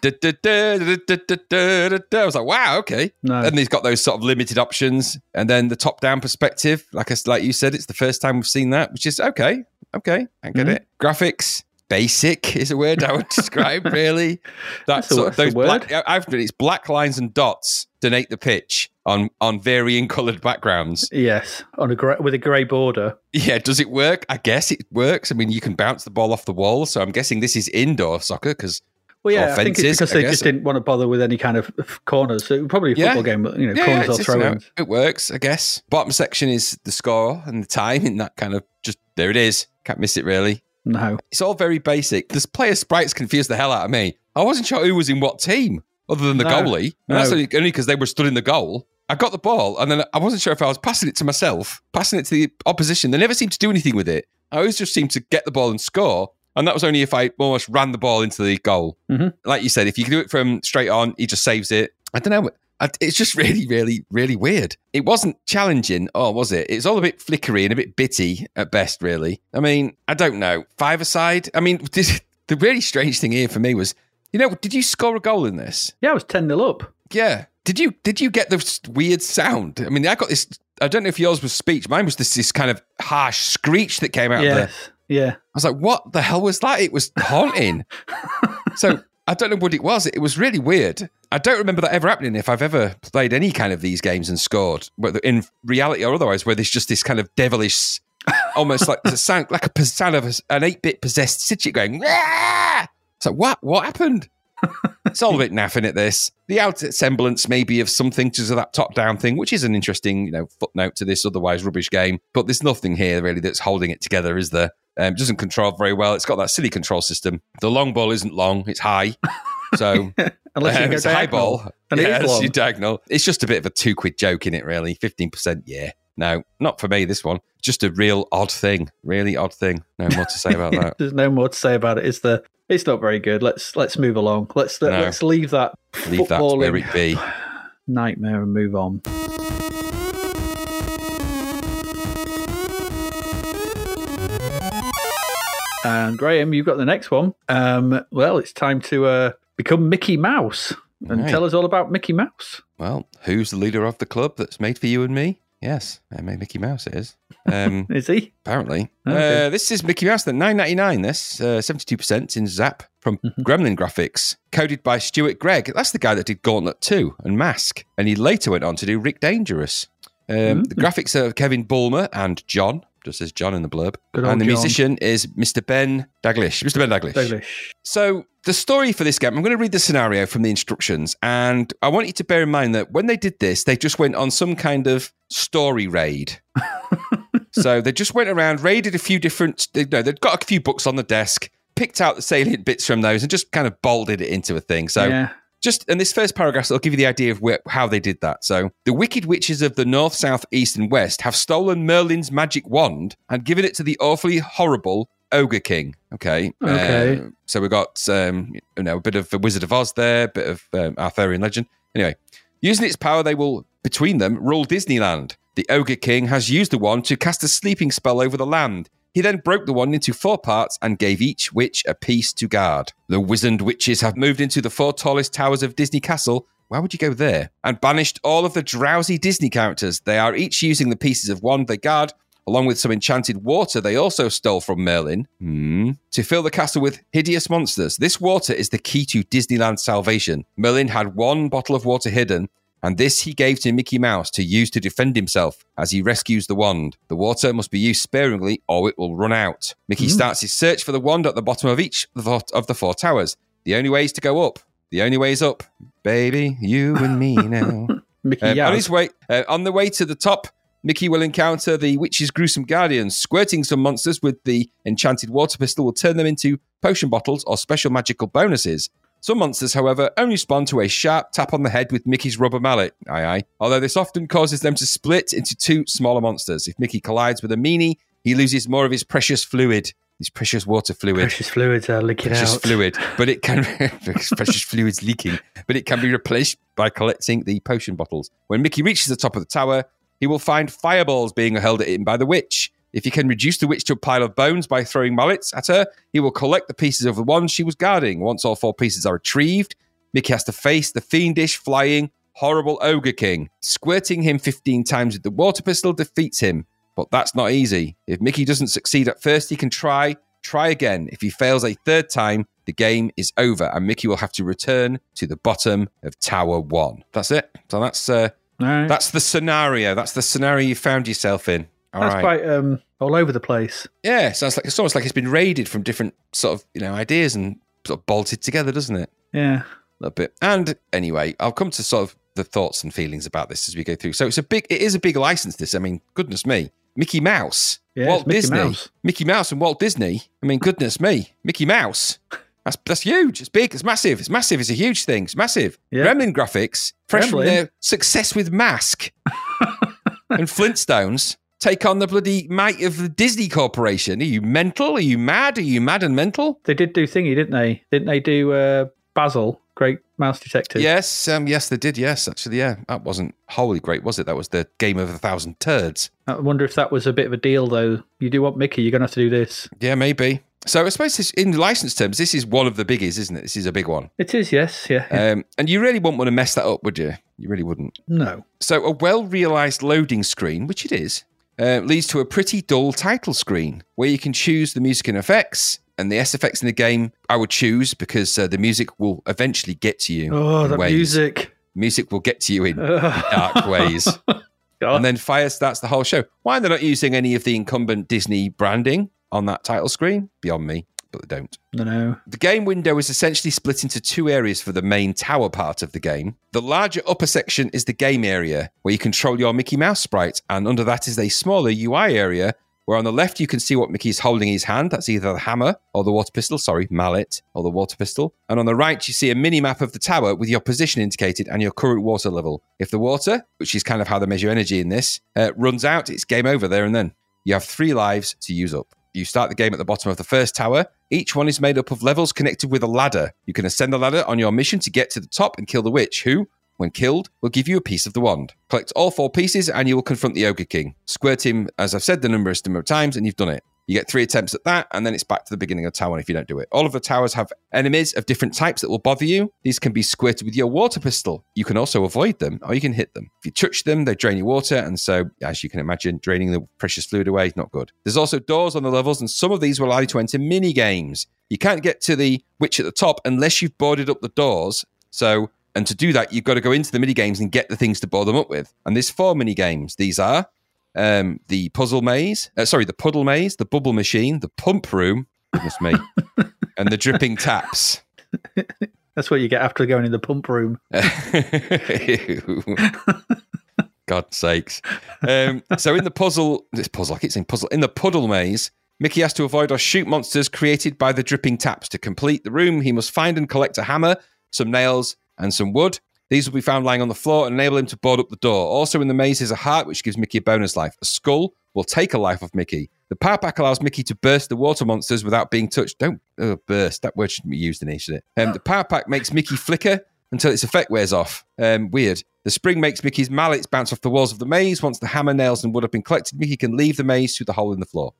was like, wow, okay. No. And he's got those sort of limited options. And then the top down perspective, like, I, like you said, it's the first time we've seen that, which is okay. Okay, I get mm-hmm. it. Graphics, Basic is a word I would describe, really. That's That's a- of those word. black. I've it's black lines and dots donate the pitch on on varying coloured backgrounds. Yes, on a grey, with a grey border. Yeah, does it work? I guess it works. I mean, you can bounce the ball off the wall, so I'm guessing this is indoor soccer because Well, yeah, Or I think it's because they just didn't want to bother with any kind of corners. So probably a Yeah. football game, but you know, yeah, corners or you know, throw-ins. it works. I guess. Bottom section is the score and the time in that kind of just there it is. Can't miss it really. No, It's all very basic. This player sprites confused the hell out of me. I wasn't sure who was in what team other than the No. goalie. And that's only because they were stood in the goal. I got the ball and then I wasn't sure if I was passing it to myself, passing it to the opposition. They never seemed to do anything with it. I always just seemed to get the ball and score. And that was only if I almost ran the ball into the goal. Mhm. Like you said, if you can do it from straight on, he just saves it. I don't know. I- It's just really, really, really weird. It wasn't challenging, or was it? It's all a bit flickery and a bit bitty at best, really. I mean, I don't know. Five aside, I mean, this, the really strange thing here for me was, you know, did you score a goal in this? yeah, it was ten 0 up. Yeah. Did you did you get this weird sound? I mean, I got this. I don't know if yours was speech. Mine was this this kind of harsh screech that came out of the yeah. I was like, what the hell was that? It was haunting. so I don't know what it was. It was really weird. I don't remember that ever happening if I've ever played any kind of these games and scored, whether in reality or otherwise, where there's just this kind of devilish almost like there's a sound like a sound of an eight bit possessed Sidget going. Rah! It's like what? What happened? it's all a bit naffing at. This the outer semblance maybe of something to that top down thing, which is an interesting you know footnote to this otherwise rubbish game. But there's nothing here really that's holding it together, is there? Um, doesn't control very well. It's got that silly control system. The long ball isn't long; it's high. So Unless you um, go it's a high ball. And it is yeah, it's long. your diagonal. It's just a bit of a two quid joke in it, really. Fifteen percent, yeah. No, not for me. This one, just a real odd thing. Really odd thing. No more to say about that. There's no more to say about it. it. Is there? It's not very good. Let's let's move along. Let's No. let's leave that Leave that where it be. nightmare and move on. And Graham, you've got the next one. Um, well, it's time to uh, become Mickey Mouse and Right. tell us all about Mickey Mouse. Well, who's the leader of the club that's made for you and me? Yes, I made Mickey Mouse. It is. Um, Is he? apparently. Okay. Uh, this is Mickey Mouse, the 999. This uh, 72% in Zzap from Mm-hmm. Gremlin Graphics, coded by Stuart Gregg. That's the guy that did Gauntlet 2 and Mask, and he later went on to do Rick Dangerous. Um, Mm-hmm. The graphics are Kevin Bulmer and John, just says John in the blurb, Good and the John. musician is Mr. Ben Daglish. Mr. Ben Daglish. Daglish. So the story for this game, I'm going to read the scenario from the instructions, and I want you to bear in mind that when they did this, they just went on some kind of story raid. so they just went around, raided a few different. You know, they'd got a few books on the desk, picked out the salient bits from those, and just kind of bolted it into a thing. So yeah. Just in this first paragraph, I'll give you the idea of where, how they did that. So, the wicked witches of the north, south, east, and west have stolen Merlin's magic wand and given it to the awfully horrible Ogre King. Okay. Okay. Uh, so we've got um, you know a bit of the Wizard of Oz there, a bit of um, Arthurian legend. Anyway, using its power, they will between them rule Disneyland. The Ogre King has used the wand to cast a sleeping spell over the land. He then broke the wand into four parts and gave each witch a piece to guard. The wizened witches have moved into the four tallest towers of Disney Castle. Why would you go there? And banished all of the drowsy Disney characters. They are each using the pieces of wand they guard, along with some enchanted water they also stole from Merlin, hmm, to fill the castle with hideous monsters. This water is the key to Disneyland salvation. Merlin had one bottle of water hidden, and this he gave to Mickey Mouse to use to defend himself as he rescues the wand. The water must be used sparingly or it will run out. Mickey starts his search for the wand at the bottom of each of the four- of the four towers. The only way is to go up. The only way is up. Baby, you and me now. Mickey Um, on his way, uh, on the way to the top, Mickey will encounter the witch's gruesome guardians. Squirting some monsters with the enchanted water pistol will turn them into potion bottles or special magical bonuses. Some monsters, however, only respond to a sharp tap on the head with Mickey's rubber mallet. Aye, aye. Although this often causes them to split into two smaller monsters. If Mickey collides with a meanie, he loses more of his precious fluid, his precious water fluid Precious fluids are leaking precious out. fluid, but it can precious fluids leaking, but it can be replaced by collecting the potion bottles. When Mickey reaches the top of the tower, he will find fireballs being held at him by the witch. If he can reduce the witch to a pile of bones by throwing mallets at her, he will collect the pieces of the wand she was guarding. Once all four pieces are retrieved, Mickey has to face the fiendish, flying, horrible Ogre King. Squirting him 15 times with the water pistol defeats him, but that's not easy. If Mickey doesn't succeed at first, he can try, try again. If he fails a third time, the game is over, and Mickey will have to return to the bottom of Tower One. That's it. So that's uh, right. that's the scenario. That's the scenario you found yourself in. All right. That's quite um, all over the place. Yeah, sounds like it's almost like it's been raided from different sort of you know ideas and sort of bolted together, doesn't it? Yeah. A little bit. And anyway, I'll come to sort of the thoughts and feelings about this as we go through. So it's a big, it is a big license. This, I mean, goodness me, Mickey Mouse, Yeah, Walt Mickey Disney, Mouse. Mickey Mouse and Walt Disney. I mean, goodness me, Mickey Mouse. That's that's huge. It's big. It's massive. It's massive. It's a huge thing. It's massive. Gremlin graphics, fresh from their success with Mask and Flintstones. Take on the bloody might of the Disney Corporation. Are you mental? Are you mad? Are you mad and mental? They did do thingy, didn't they? Didn't they do uh, Basil, Great Mouse Detective? Yes, um, yes, they did. Yes, actually, yeah, that wasn't wholly great, was it? That was the game of a thousand turds. I wonder if that was a bit of a deal, though. You do want Mickey, you're going to have to do this. Yeah, maybe. So I suppose this, in license terms, this is one of the biggies, isn't it? This is a big one, It is, yes. Yeah. yeah. um, and you really wouldn't want to mess that up, would you? You really wouldn't. no. So a well-realized loading screen, which it is, uh, leads to a pretty dull title screen where you can choose the music and effects. And the S effects in the game, I would choose because uh, the music will eventually get to you. Oh, that ways. music. Music will get to you in dark ways. God. And then fire starts the whole show. Why are they're not using any of the incumbent Disney branding on that title screen? Beyond me, but they don't. no, no. The game window is essentially split into two areas for the main tower part of the game. The larger upper section is the game area, where you control your Mickey Mouse sprite, and under that is a smaller UI area, where on the left you can see what Mickey is holding in his hand. That's either the hammer or the water pistol, sorry, mallet or the water pistol. And on the right you see a mini map of the tower with your position indicated and your current water level. If the water, which is kind of how they measure energy in this, uh, runs out, it's game over there and then. You have three lives to use up. You start the game at the bottom of the first tower. Each one is made up of levels connected with a ladder. You can ascend the ladder on your mission to get to the top and kill the witch, who, when killed, will give you a piece of the wand. Collect all four pieces and you will confront the Ogre King. Squirt him, as I've said the numerous number of times, and you've done it. You get three attempts at that, and then it's back to the beginning of the tower if you don't do it. All of the towers have enemies of different types that will bother you. These can be squirted with your water pistol. You can also avoid them, or you can hit them. If you touch them, they drain your water, and so, as you can imagine, draining the precious fluid away is not good. There's also doors on the levels, and some of these will allow you to enter mini games. You can't get to the witch at the top unless you've boarded up the doors. So, and to do that, you've got to go into the mini games and get the things to board them up with. And there's four mini games. These are um, the puzzle maze, uh, sorry, the puddle maze, the bubble machine, the pump room, goodness me, and the dripping taps. That's what you get after going in the pump room. God's sakes. Um, so in the puzzle, this puzzle, I keep saying puzzle, in the puddle maze, Mickey has to avoid or shoot monsters created by the dripping taps. To complete the room, he must find and collect a hammer, some nails, and some wood. These will be found lying on the floor and enable him to board up the door. Also in the maze is a heart, which gives Mickey a bonus life. A skull will take a life of Mickey. The power pack allows Mickey to burst the water monsters without being touched. Don't uh, burst. That word shouldn't be used in here, should it? Um, the power pack makes Mickey flicker until its effect wears off. Um, weird. The spring makes Mickey's mallets bounce off the walls of the maze. Once the hammer, nails, and wood have been collected, Mickey can leave the maze through the hole in the floor.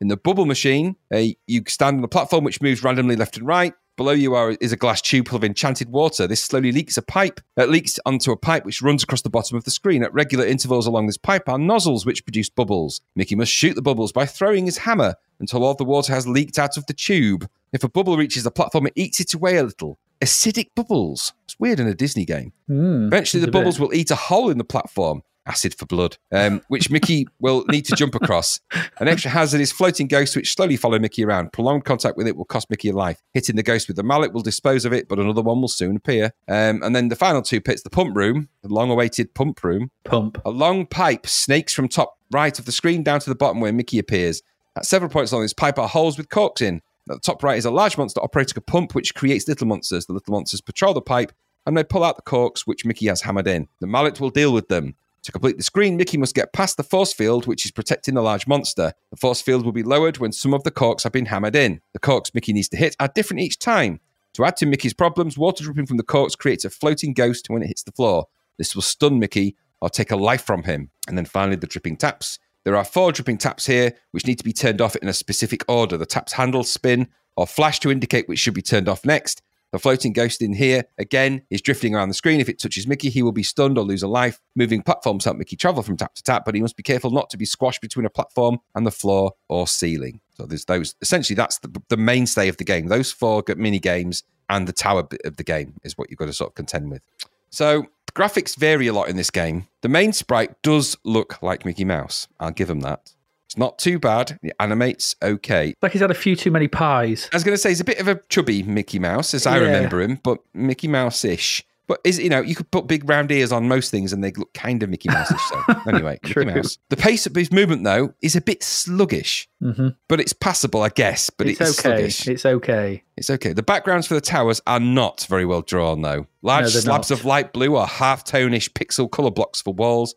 In the bubble machine, uh, you stand on a platform which moves randomly left and right. Below you are is a glass tube full of enchanted water. This slowly leaks a pipe. It leaks onto a pipe which runs across the bottom of the screen. At regular intervals along this pipe are nozzles which produce bubbles. Mickey must shoot the bubbles by throwing his hammer until all the water has leaked out of the tube. If a bubble reaches the platform, it eats it away a little. Acidic bubbles. It's weird in a Disney game. Mm, Eventually, the a bit- bubbles will eat a hole in the platform. Acid for blood, um, which Mickey will need to jump across. An extra hazard is floating ghosts, which slowly follow Mickey around. Prolonged contact with it will cost Mickey a life. Hitting the ghost with the mallet will dispose of it, but another one will soon appear. Um, and then the final two pits, the pump room, the long-awaited pump room. Pump. A long pipe snakes from top right of the screen down to the bottom where Mickey appears. At several points along this pipe are holes with corks in. At the top right is a large monster operating a pump which creates little monsters. The little monsters patrol the pipe and they pull out the corks which Mickey has hammered in. The mallet will deal with them. To complete the screen, Mickey must get past the force field, which is protecting the large monster. The force field will be lowered when some of the corks have been hammered in. The corks Mickey needs to hit are different each time. To add to Mickey's problems, water dripping from the corks creates a floating ghost when it hits the floor. This will stun Mickey or take a life from him. And then finally, the dripping taps. There are four dripping taps here, which need to be turned off in a specific order. The taps handle, spin, or flash to indicate which should be turned off next. The floating ghost in here, again, is drifting around the screen. If it touches Mickey, he will be stunned or lose a life. Moving platforms help Mickey travel from tap to tap, but he must be careful not to be squashed between a platform and the floor or ceiling. So there's those. Essentially, that's the, the mainstay of the game. Those four mini games and the tower bit of the game is what you've got to sort of contend with. So graphics vary a lot in this game. The main sprite does look like Mickey Mouse. I'll give him that. It's not too bad. It animates okay. Like he's had a few too many pies. I was going to say he's a bit of a chubby Mickey Mouse, as I Yeah. remember him, but Mickey Mouse-ish. But is you know you could put big round ears on most things and they look kind of Mickey Mouse-ish. So anyway. Mickey Mouse. The pace of his movement though is a bit sluggish, hmm but it's passable, I guess. But it's, it's, okay. sluggish. It's okay. It's okay. The backgrounds for the towers are not very well drawn, though. Large No, slabs not. of light blue or half tonish pixel color blocks for walls,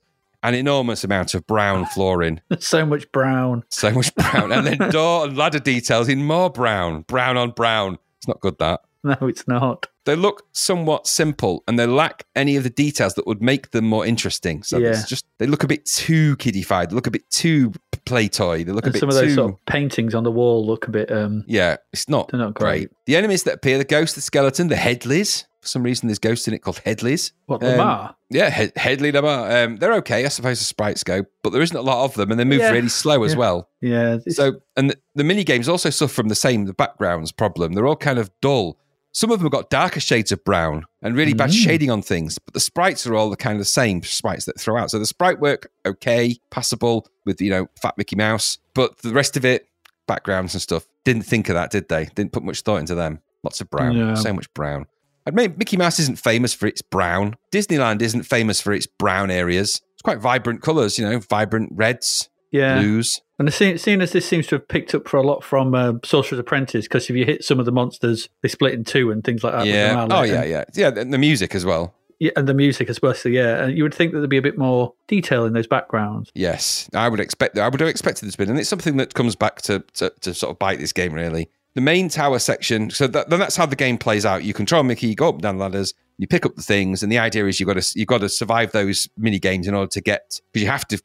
an enormous amount of brown flooring. so much brown. So much brown. and then door and ladder details in more brown. Brown on brown. It's not good, that. No, it's not. They look somewhat simple and they lack any of the details that would make them more interesting. So Yeah. it's just, they look a bit too kiddified. They look a bit too play toy. They look And a bit some of too. those sort of paintings on the wall look a bit. um Yeah, it's not, They're not great. great. The enemies that appear, the ghost, the skeleton, the headleys. For some reason, there's ghosts in it called headleys. What Um, Lamar? Yeah, he- Hedley Lamarr. Um, they're okay, I suppose, as sprites go, but there isn't a lot of them, and they move Yeah. really slow as Yeah. well. Yeah. it's- So, and the, the mini games also suffer from the same the backgrounds problem. They're all kind of dull. Some of them have got darker shades of brown and really bad shading on things, but the sprites are all the kind of the same sprites that throw out. So the sprite work okay, passable with you know fat Mickey Mouse, but the rest of it, backgrounds and stuff, didn't think of that, did they? Didn't put much thought into them. Lots of brown, No. so much brown. I mean, Mickey Mouse isn't famous for its brown. Disneyland isn't famous for its brown areas. It's quite vibrant colours, you know, vibrant reds, Yeah. blues. And seeing, seeing as this seems to have picked up for a lot from uh, Sorcerer's Apprentice, because if you hit some of the monsters, they split in two and things like that. yeah. Oh yeah, yeah, yeah. And the music as well. yeah, and the music as well. So yeah, and you would think that there'd be a bit more detail in those backgrounds. Yes, I would expect. I would have expected this bit, and it's something that comes back to, to to sort of bite this game really. The main tower section. So that, then that's how the game plays out. You control Mickey, you go up and down ladders, you pick up the things, and the idea is you've got to you've got to survive those mini games in order to get because you have to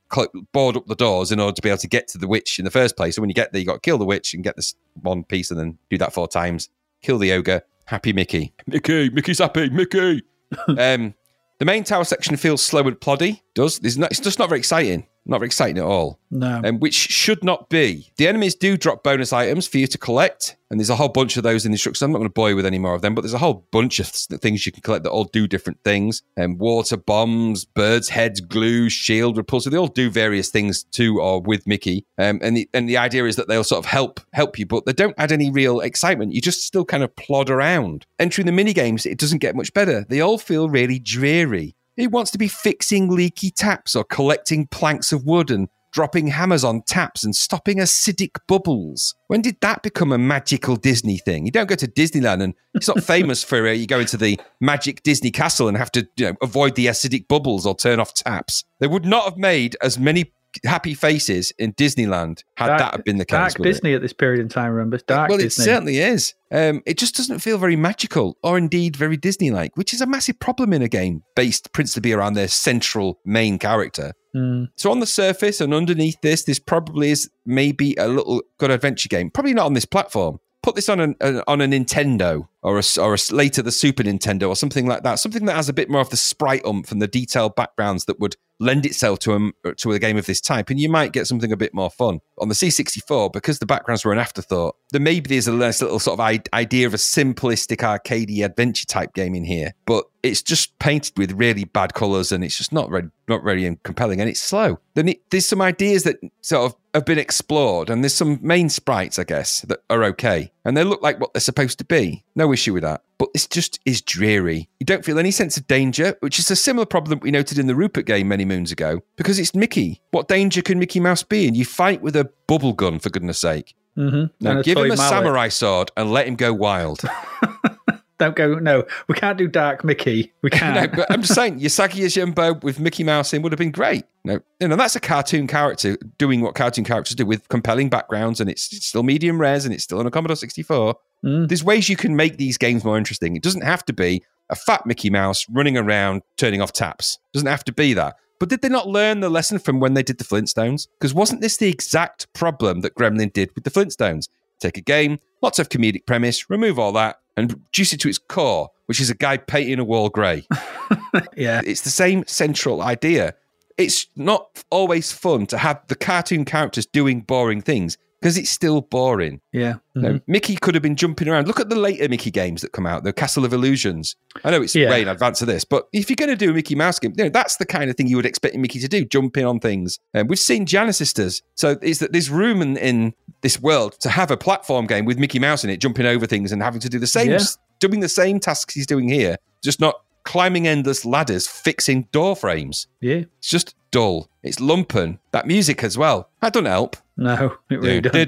board up the doors in order to be able to get to the witch in the first place. So when you get there, you got to kill the witch and get this one piece, and then do that four times. Kill the ogre. Happy Mickey. Mickey. Mickey's happy. Mickey. um, the main tower section feels slow and ploddy. Does it's, not, it's just not very exciting. Not very exciting at all. No. Um, which should not be. The enemies do drop bonus items for you to collect, and there's a whole bunch of those in the instructions. I'm not going to bore you with any more of them, but there's a whole bunch of th- things you can collect that all do different things. Um, water bombs, birds' heads, glue, shield, repulsor. They all do various things to or with Mickey. Um, and the and the idea is that they'll sort of help help you, but they don't add any real excitement. You just still kind of plod around. Entering the mini games, it doesn't get much better. They all feel really dreary. Who wants to be fixing leaky taps or collecting planks of wood and dropping hammers on taps and stopping acidic bubbles? When did that become a magical Disney thing? You don't go to Disneyland and it's not famous for uh, you go into the magic Disney castle and have to you know, avoid the acidic bubbles or turn off taps. They would not have made as many happy faces in Disneyland had Dark- that have been the case. Dark would it? Disney at this period in time, remember? Dark well, Disney. it certainly is. Um, it just doesn't feel very magical or indeed very Disney like, which is a massive problem in a game based principally around their central main character. Mm. So, on the surface and underneath this, this probably is maybe a little good adventure game. Probably not on this platform. Put this on an, a, on a Nintendo or a, or a later the Super Nintendo or something like that. Something that has a bit more of the sprite umph and the detailed backgrounds that would lend itself to a, uh, to a game of this type. And you might get something a bit more fun. On the C64, because the backgrounds were an afterthought, there maybe there's a nice little sort of idea of a simplistic arcadey adventure type game in here, but it's just painted with really bad colors and it's just not very not very compelling and it's slow. Then it, there's some ideas that sort of have been explored and there's some main sprites, I guess, that are okay and they look like what they're supposed to be. No issue with that, but this just is dreary. You don't feel any sense of danger, which is a similar problem that we noted in the Rupert game many moons ago because it's Mickey. What danger can Mickey Mouse be? And you fight with a bubble gun for goodness sake. hmm Now give him a samurai sword and let him go wild. Don't go. No, we can't do Dark Mickey. We can't. no, but I'm just saying, Usagi Yojimbo with Mickey Mouse in would have been great. No, you know, that's a cartoon character doing what cartoon characters do with compelling backgrounds, and it's it's still medium res, and it's still on a Commodore 64. Mm. There's ways you can make these games more interesting. It doesn't have to be a fat Mickey Mouse running around turning off taps. It doesn't have to be that. But did they not learn the lesson from when they did the Flintstones? Because wasn't this the exact problem that Gremlin did with the Flintstones? Take a game, lots of comedic premise, remove all that, and reduce it to its core, which is a guy painting a wall grey. yeah. It's the same central idea. It's not always fun to have the cartoon characters doing boring things because it's still boring. Yeah. No, mhm. Mickey could have been jumping around. Look at the later Mickey games that come out, the Castle of Illusions. I know it's Yeah. way in advance of this, but if you're going to do a Mickey Mouse game, you know, that's the kind of thing you would expect Mickey to do, jumping on things. And we've seen Giana Sisters. So is that there's room in, in this world to have a platform game with Mickey Mouse in it, jumping over things and having to do the same, Yeah. doing the same tasks he's doing here, just not climbing endless ladders, fixing door frames. Yeah. It's just dull. It's lumpen. That music as well. That doesn't help. No, it really doesn't.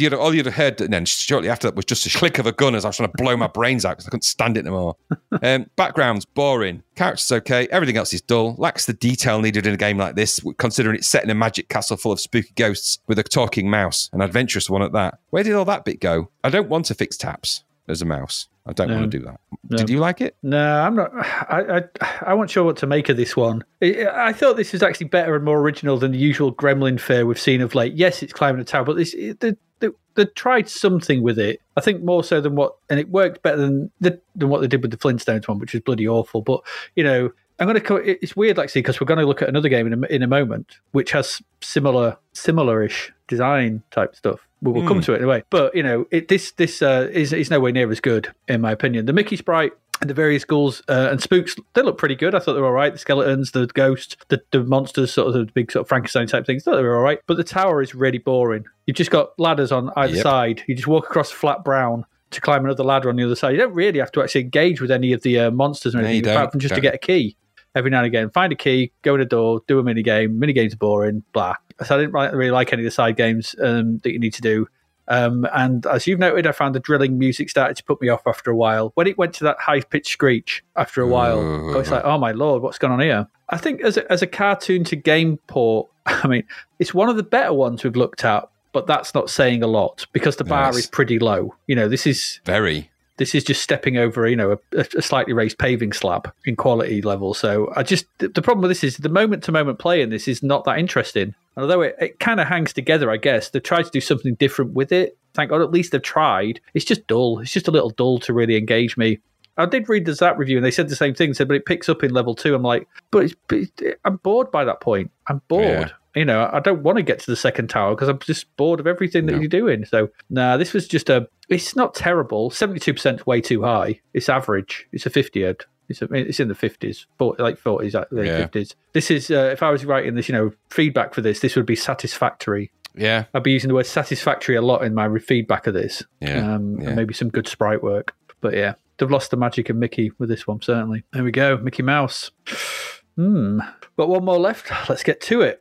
You'd- all you'd have heard and then shortly after that was just a click of a gun as I was trying to blow my brains out because I couldn't stand it no more. um, backgrounds boring, characters okay, everything else is dull. Lacks the detail needed in a game like this, considering it's set in a magic castle full of spooky ghosts with a talking mouse, an adventurous one at that. Where did all that bit go? I don't want to fix taps as a mouse. I don't No. want to do that. No. Did you like it? No, I'm not. I, I I wasn't sure what to make of this one. I, I thought this was actually better and more original than the usual Gremlin fare we've seen of late. Yes, it's climbing a tower, but this they, they, they tried something with it. I think more so than what, and it worked better than the, than what they did with the Flintstones one, which was bloody awful. But you know, I'm going to. It's weird, actually, because we're going to look at another game in a, in a moment, which has similar similar-ish design type stuff. We will come Hmm. to it anyway. But you know, it, this this uh, is is nowhere near as good in my opinion. The Mickey sprite. And the various ghouls uh, and spooks, they look pretty good. I thought they were all right. The skeletons, the ghosts, the, the monsters, sort of the big sort of Frankenstein type things, I thought they were all right. But the tower is really boring. You've just got ladders on either Yep. side. You just walk across flat brown to climb another ladder on the other side. You don't really have to actually engage with any of the uh, monsters or No, anything, you apart don't. from just to Don't. get a key every now and again. Find a key, go in a door, do a mini game. Mini games are boring, blah. So I didn't really like any of the side games um, that you need to do. Um, and as you've noted, I found the drilling music started to put me off after a while. When it went to that high pitched screech after a while, I was like, oh my lord, what's going on here? I think as a, as a cartoon to game port, I mean, it's one of the better ones we've looked at, but that's not saying a lot because the bar Yes. is pretty low. You know, this is Very. This is just stepping over, you know, a, a slightly raised paving slab in quality level. So I just the problem with this is the moment to moment play in this is not that interesting. Although it, it kind of hangs together, I guess they've tried to do something different with it. Thank God, at least they've tried. It's just dull. It's just a little dull to really engage me. I did read the Zzap review, and they said the same thing. Said, but it picks up in level two. I'm like, but, it's, but I'm bored by that point. I'm bored. Yeah. You know, I don't want to get to the second tower because I'm just bored of everything that No. you're doing. So, nah, this was just a. It's not terrible. Seventy-two percent way too high. It's average. It's a fifty ed. It's, a, it's in the fifties, like forties, late Yeah. fifties. This is uh, if I was writing this, you know, feedback for this, this would be satisfactory. Yeah. I'd be using the word satisfactory a lot in my feedback of this. Yeah. Um, yeah. And maybe some good sprite work. But yeah, they've lost the magic of Mickey with this one, certainly. There we go, Mickey Mouse. Hmm. Got one more left. Let's get to it.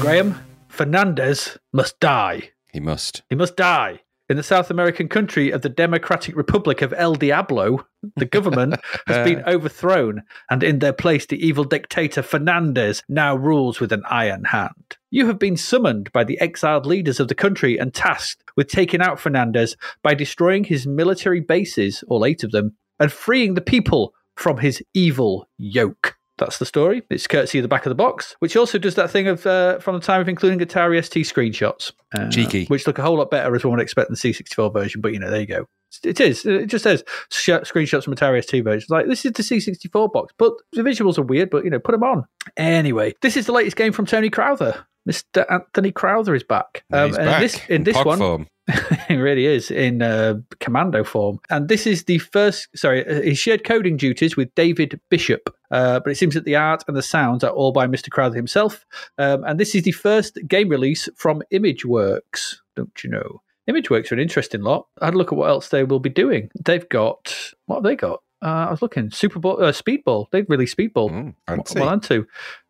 Graham, Fernandez must die. He must. He must die. In the South American country of the Democratic Republic of El Diablo, the government uh. has been overthrown, and in their place, the evil dictator Fernandez now rules with an iron hand. You have been summoned by the exiled leaders of the country and tasked with taking out Fernandez by destroying his military bases, all eight of them, and freeing the people from his evil yoke. That's the story. It's courtesy of the back of the box, which also does that thing of uh, from the time of including Atari ST screenshots, uh, Cheeky. which look a whole lot better as one would expect than the C64 version. But you know, there you go. It is. It just says sh- screenshots from Atari ST version. Like this is the C64 box, but the visuals are weird. But you know, put them on anyway. This is the latest game from Tony Crowther. Mr. Anthony Crowther is back. Um, and back this in this one, form. it really is in uh, commando form. And this is the first, sorry, uh, he shared coding duties with David Bishop. Uh, but it seems that the art and the sounds are all by Mr. Crowther himself. Um, and this is the first game release from ImageWorks, don't you know? ImageWorks are an interesting lot. I had a look at what else they will be doing. They've got, what have they got? Uh, I was looking, Super Bowl, uh, Speedball. They've released Speedball. Mm. Well, and two.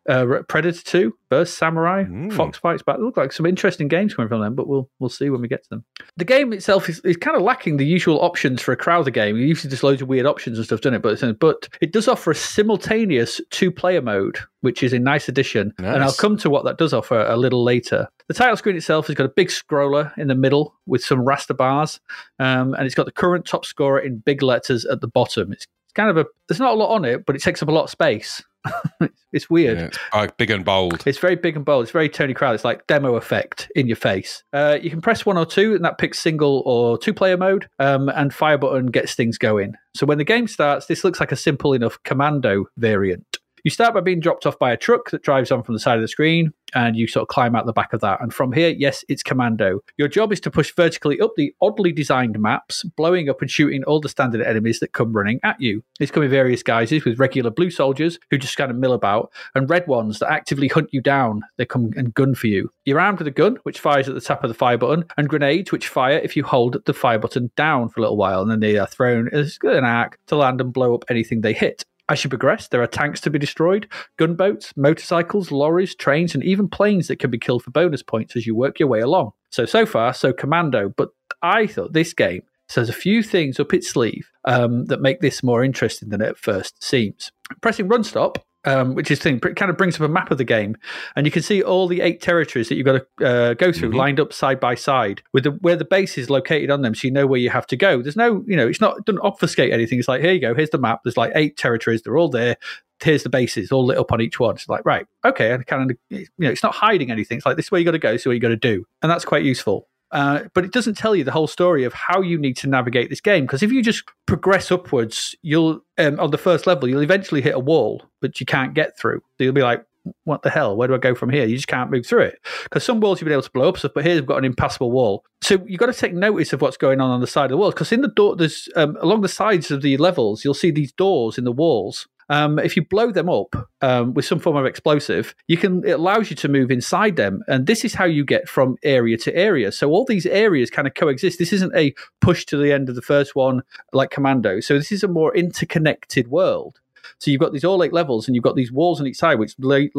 Uh, Predator 2, First Samurai, Mm. Fox Fights Back. They look like some interesting games coming from them, but we'll we'll see when we get to them. The game itself is, is kind of lacking the usual options for a Crowther game. You usually just loads of weird options and stuff, doesn't it? But but it does offer a simultaneous two player mode, which is a nice addition. And I'll come to what that does offer a little later. The title screen itself has got a big scroller in the middle with some raster bars, um, and it's got the current top scorer in big letters at the bottom. It's kind of a there's not a lot on it, but it takes up a lot of space. it's weird. Yeah, it's big and bold. It's very big and bold. It's very Tony Crowther. It's like demo effect in your face. Uh, you can press one or two, and that picks single or two player mode, um, and fire button gets things going. So when the game starts, this looks like a simple enough commando variant. You start by being dropped off by a truck that drives on from the side of the screen, and you sort of climb out the back of that. And from here, yes, it's commando. Your job is to push vertically up the oddly designed maps, blowing up and shooting all the standard enemies that come running at you. These come in various guises, with regular blue soldiers who just kind of mill about, and red ones that actively hunt you down. They come and gun for you. You're armed with a gun, which fires at the tap of the fire button, and grenades, which fire if you hold the fire button down for a little while, and then they are thrown as an arc to land and blow up anything they hit. As you progress, there are tanks to be destroyed, gunboats, motorcycles, lorries, trains, and even planes that can be killed for bonus points as you work your way along. So, so far, so commando. But I thought this game has a few things up its sleeve um, that make this more interesting than it at first seems. Pressing run stop, um, which is thing, it kind of brings up a map of the game, and you can see all the eight territories that you've got to uh, go through Mhm. lined up side by side with the, where the base is located on them, so you know where you have to go. There's no, you know, it's not it doesn't obfuscate anything. It's like here you go, here's the map. There's like eight territories. They're all there. here's the bases all lit up on each one. It's like, right, okay, and kind of, you know, it's not hiding anything. It's like, this is where you got to go, so what you got to do. And that's quite useful. Uh, but it doesn't tell you the whole story of how you need to navigate this game. Because if you just progress upwards, you'll um, on the first level, you'll eventually hit a wall, but you can't get through. So you'll be like, "What the hell? Where do I go from here?" You just can't move through it. Because some walls you've been able to blow up stuff, but here you've got an impassable wall. So you've got to take notice of what's going on on the side of the world. Because in the door, there's um, along the sides of the levels, you'll see these doors in the walls um, if you blow them up um, with some form of explosive, you can it allows you to move inside them, and this is how you get from area to area. So all these areas kind of coexist. This isn't a push to the end of the first one like Commando. So this is a more interconnected world. So you've got these all eight levels, and you've got these walls on each side, which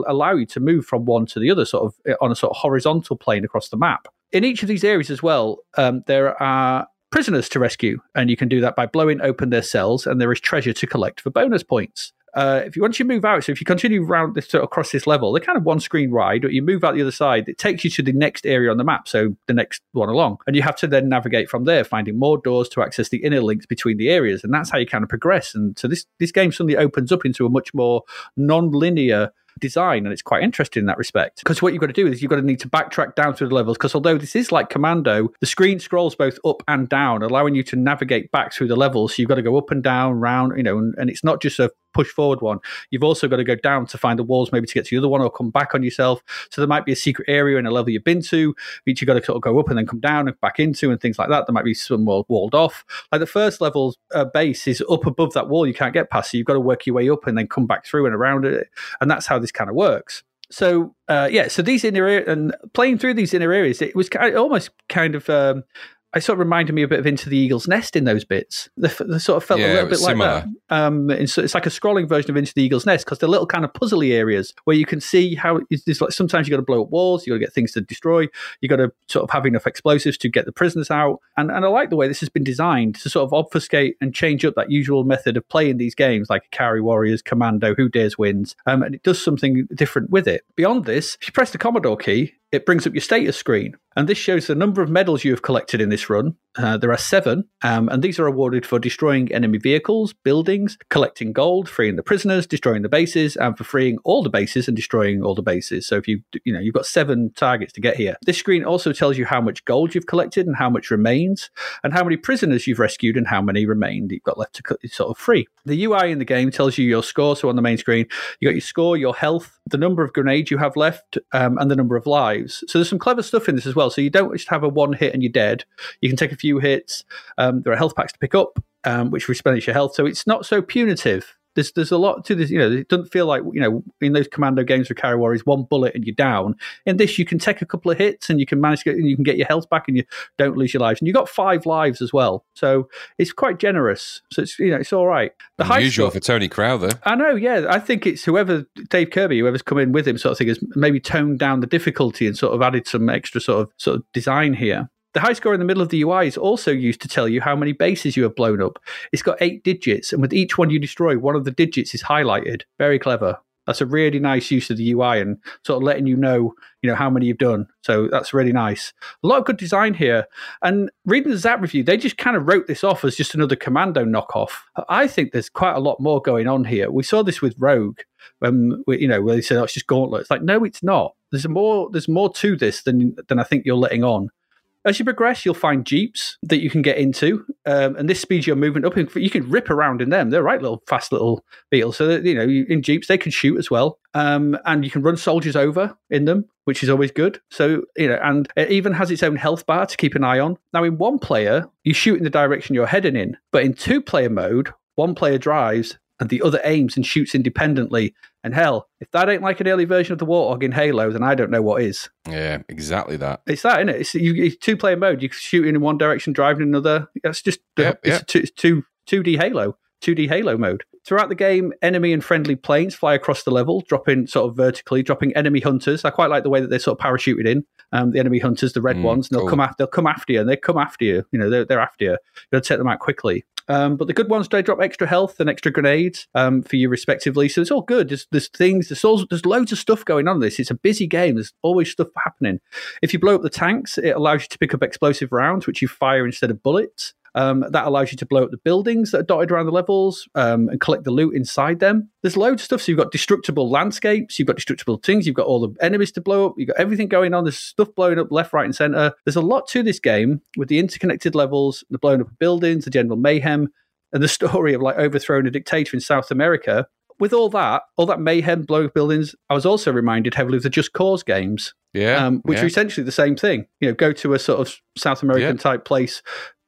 allow you to move from one to the other, sort of eh, on a sort of horizontal plane across the map. In each of these areas as well, um, there are prisoners to rescue, and you can do that by blowing open their cells, and there is treasure to collect for bonus points uh, if you once you move out, so if you continue around this across this level, they're kind of one screen ride. But you move out the other side, it takes you to the next area on the map, so the next one along, and you have to then navigate from there, finding more doors to access the inner links between the areas, and that's how you kind of progress. And so this this game suddenly opens up into a much more non-linear design and it's quite interesting in that respect because what you've got to do is you've got to need to backtrack down through the levels because although this is like commando the screen scrolls both up and down allowing you to navigate back through the levels so you've got to go up and down round you know and, and it's not just a push forward one. You've also got to go down to find the walls maybe to get to the other one or come back on yourself. So there might be a secret area in a level you've been to which you've got to sort of go up and then come down and back into and things like that. There might be some walled off. Like the first level uh, base is up above that wall. You can't get past so you've got to work your way up and then come back through and around it. And that's how this kind of works. So uh, yeah, so these inner and playing through these inner areas, it was kind of, almost kind of um, it sort of reminded me a bit of Into the Eagle's Nest in those bits. They, they sort of felt yeah, a little bit like that. Um, it's, it's, like a scrolling version of Into the Eagle's Nest because they're little kind of puzzly areas where you can see how it's like sometimes you got to blow up walls, you got to get things to destroy, you got to sort of have enough explosives to get the prisoners out. And and I like the way this has been designed to sort of obfuscate and change up that usual method of playing these games like Ikari Warriors, Commando, Who Dares Wins, um, and it does something different with it. Beyond this, if you press the Commodore key, it brings up your status screen. And this shows the number of medals you have collected in this run. Uh, there are seven, um, and these are awarded for destroying enemy vehicles, buildings, collecting gold, freeing the prisoners, destroying the bases, and for freeing all the bases and destroying all the bases. So if you you know you've got seven targets to get here. This screen also tells you how much gold you've collected and how much remains, and how many prisoners you've rescued and how many remain you've got left to sort of free. The UI in the game tells you your score. So on the main screen, you got your score, your health, the number of grenades you have left, um, and the number of lives. So there's some clever stuff in this as well. So you don't just have a one hit and you're dead. You can take a few hits. Um, there are health packs to pick up, um, which replenish your health. So it's not so punitive there's there's a lot to this. You know, it doesn't feel like you know in those commando games for Ikari Warriors, one bullet and you're down. In this, you can take a couple of hits and you can manage to get, you can get your health back and you don't lose your lives. And you got five lives as well, so it's quite generous. So it's you know it's all right. The Unusual for Tony Crowther. I know, yeah. I think it's whoever Dave Kirby, whoever's come in with him, sort of thing, has maybe toned down the difficulty and sort of added some extra sort of sort of design here. The high score in the middle of the UI is also used to tell you how many bases you have blown up. It's got eight digits, and with each one you destroy, one of the digits is highlighted. Very clever. That's a really nice use of the UI and sort of letting you know, you know, how many you've done. So that's really nice. A lot of good design here. And reading the Zzap review, they just kind of wrote this off as just another Commando knockoff. I think there's quite a lot more going on here. We saw this with Rogue, um, when you know, where they said oh, it's just Gauntlet. It's like no, it's not. There's more. There's more to this than than I think you're letting on. As you progress, you'll find jeeps that you can get into, um, and this speeds your movement up. You can rip around in them; they're right little fast little beetles. So that, you know, in jeeps they can shoot as well, um, and you can run soldiers over in them, which is always good. So you know, and it even has its own health bar to keep an eye on. Now, in one player, you shoot in the direction you're heading in, but in two player mode, one player drives and the other aims and shoots independently. And hell, if that ain't like an early version of the Warthog in Halo, then I don't know what is. Yeah, exactly that. It's that, isn't it? It's, you, it's two player mode. You shoot in one direction, driving in another. That's just yep, it's, yep. Two, two, 2D Halo. 2D Halo mode. Throughout the game, enemy and friendly planes fly across the level, dropping sort of vertically, dropping enemy hunters. I quite like the way that they're sort of parachuted in. Um, the enemy hunters, the red mm, ones, and they'll cool. come after. They'll come after you, and they come after you. You know, they're, they're after you. You'll to take them out quickly. Um, but the good ones they drop extra health and extra grenades um, for you respectively. So it's all good. There's, there's things. There's, all, there's loads of stuff going on. In this it's a busy game. There's always stuff happening. If you blow up the tanks, it allows you to pick up explosive rounds, which you fire instead of bullets. Um, that allows you to blow up the buildings that are dotted around the levels um, and collect the loot inside them. There's loads of stuff. So you've got destructible landscapes, you've got destructible things, you've got all the enemies to blow up, you've got everything going on. There's stuff blowing up left, right, and center. There's a lot to this game with the interconnected levels, the blowing up of buildings, the general mayhem, and the story of like overthrowing a dictator in South America. With all that, all that mayhem, blowing up buildings, I was also reminded heavily of the Just Cause games, Yeah. um, which yeah. are essentially the same thing. You know, go to a sort of South American Yeah. type place,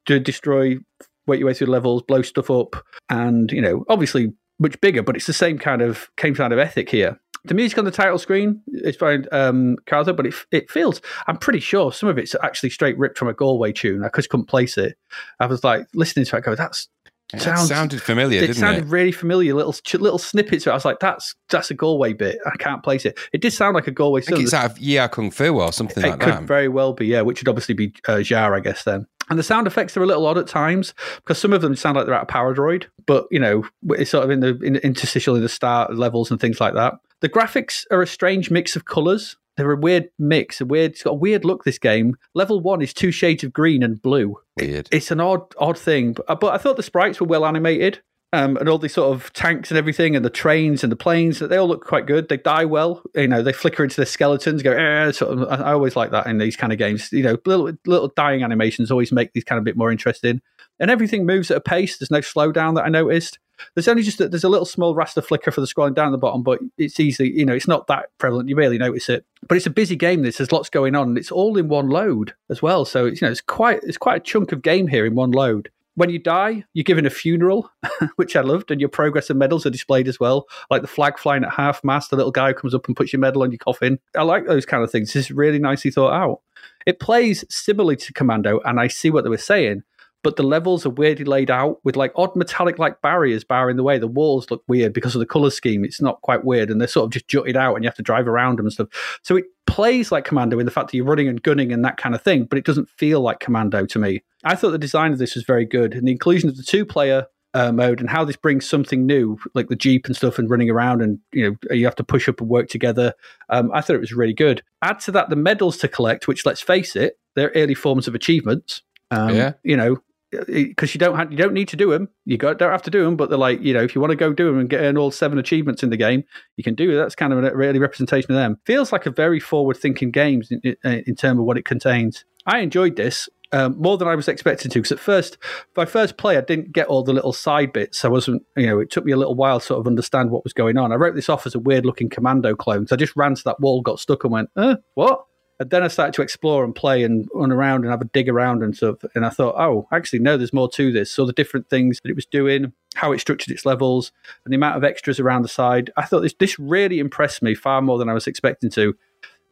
to destroy, work your way through levels, blow stuff up, and you know, obviously much bigger, but it's the same kind of same kind of ethic here. The music on the title screen is by um, Cartho, but it it feels. I'm pretty sure some of it's actually straight ripped from a Galway tune. I just couldn't place it. I was like listening to it, go, "That's It sounds- sounded familiar, it sounded it? really familiar. Little little snippets. of. I was like, "That's that's a Galway bit." I can't place it. It did sound like a Galway I think it's out of Yie Ar Kung Fu or something It like could that. very well be, yeah, which would obviously be uh, Jar, I guess, then. And the sound effects are a little odd at times because some of them sound like they're out of Paradroid, but, you know, it's sort of in the, in the interstitial in the start levels and things like that. The graphics are a strange mix of colours. They're a weird mix, a weird, it's got a weird look, this game. Level one is two shades of green and blue. Weird. It's an odd, odd thing, but, but I thought the sprites were well animated. Um, and all these sort of tanks and everything, and the trains and the planes, they all look quite good. They die well, you know. They flicker into their skeletons, go. Eh, sort of, I I always like that in these kind of games. You know, little little dying animations always make these kind of bit more interesting. And everything moves at a pace. There's no slowdown that I noticed. There's only just a, there's a little small raster flicker for the scrolling down the bottom, but it's easy. You know, it's not that prevalent. You barely notice it. But it's a busy game. This there's lots going on, it's all in one load as well. So it's you know it's quite it's quite a chunk of game here in one load when you die, you're given a funeral, which I loved, and your progress and medals are displayed as well. Like the flag flying at half mast, the little guy who comes up and puts your medal on your coffin. I like those kind of things. Is really nicely thought out. It plays similarly to Commando, and I see what they were saying, but the levels are weirdly laid out with like odd metallic like barriers barring the way. The walls look weird because of the color scheme. It's not quite weird, and they're sort of just jutted out, and you have to drive around them and stuff. So it plays like Commando in the fact that you're running and gunning and that kind of thing, but it doesn't feel like Commando to me. I thought the design of this was very good, and the inclusion of the two player uh, mode and how this brings something new, like the jeep and stuff, and running around, and you know you have to push up and work together. Um, I thought it was really good. Add to that the medals to collect, which let's face it, they're early forms of achievements. Um, Yeah. you know, because you don't have, you don't need to do them. You got, don't have to do them, but they're like you know if you want to go do them and get earn all seven achievements in the game, you can do it. That's kind of a really representation of them. Feels like a very forward thinking game in, in, in terms of what it contains. I enjoyed this. Um, more than I was expecting to, because at first, my first play, I didn't get all the little side bits. I wasn't, you know, it took me a little while to sort of understand what was going on. I wrote this off as a weird looking commando clone. So I just ran to that wall, got stuck, and went, uh, what? And then I started to explore and play and run around and have a dig around and stuff. And I thought, oh, actually, no, there's more to this. So the different things that it was doing, how it structured its levels, and the amount of extras around the side. I thought this this really impressed me far more than I was expecting to.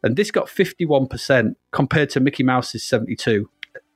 And this got 51% compared to Mickey Mouse's 72.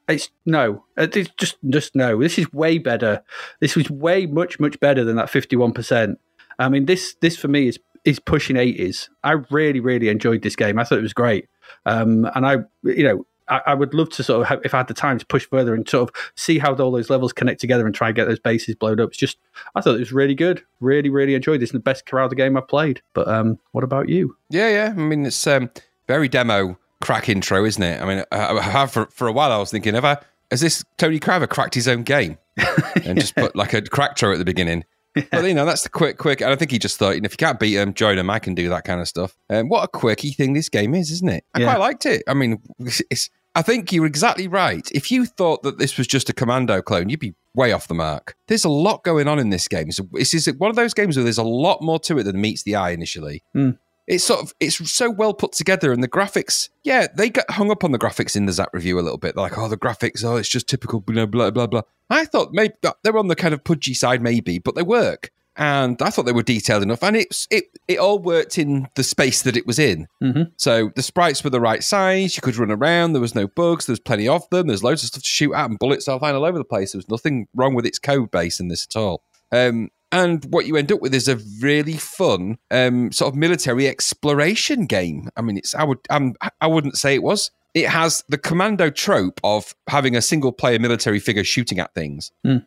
It's no, it's just just no. This is way better. This was way much much better than that 51%. I mean, this this for me is is pushing 80s. I really really enjoyed this game. I thought it was great. Um, and I, you know, I, I, would love to sort of, have, if I had the time, to push further and sort of see how all those levels connect together and try and get those bases blown up. It's just, I thought it was really good. Really, really enjoyed this. And the best Crowther game I've played. But um, what about you? Yeah, yeah. I mean, it's um, very demo crack intro, isn't it? I mean, I, I have for, for a while. I was thinking, have I, has this Tony Crowther cracked his own game and just put like a crack throw at the beginning? But you know, that's the quick, quick. And I think he just thought, you know, if you can't beat him, join him. I can do that kind of stuff. And um, what a quirky thing this game is, isn't it? I Yeah. quite liked it. I mean, it's. I think you're exactly right. If you thought that this was just a commando clone, you'd be way off the mark. There's a lot going on in this game. So this is one of those games where there's a lot more to it than meets the eye initially. Mm. It's sort of it's so well put together, and the graphics. Yeah, they got hung up on the graphics in the Zzap review a little bit. They're like, oh, the graphics, oh, it's just typical, blah blah blah blah. I thought maybe they're on the kind of pudgy side, maybe, but they work and I thought they were detailed enough, and it's it it all worked in the space that it was in. Mm-hmm. So the sprites were the right size. You could run around. There was no bugs. There was plenty of them. There's loads of stuff to shoot at, and bullets are flying all over the place. There was nothing wrong with its code base in this at all. Um, and what you end up with is a really fun um, sort of military exploration game. I mean, it's I would I'm, I wouldn't say it was. It has the commando trope of having a single player military figure shooting at things. Mm.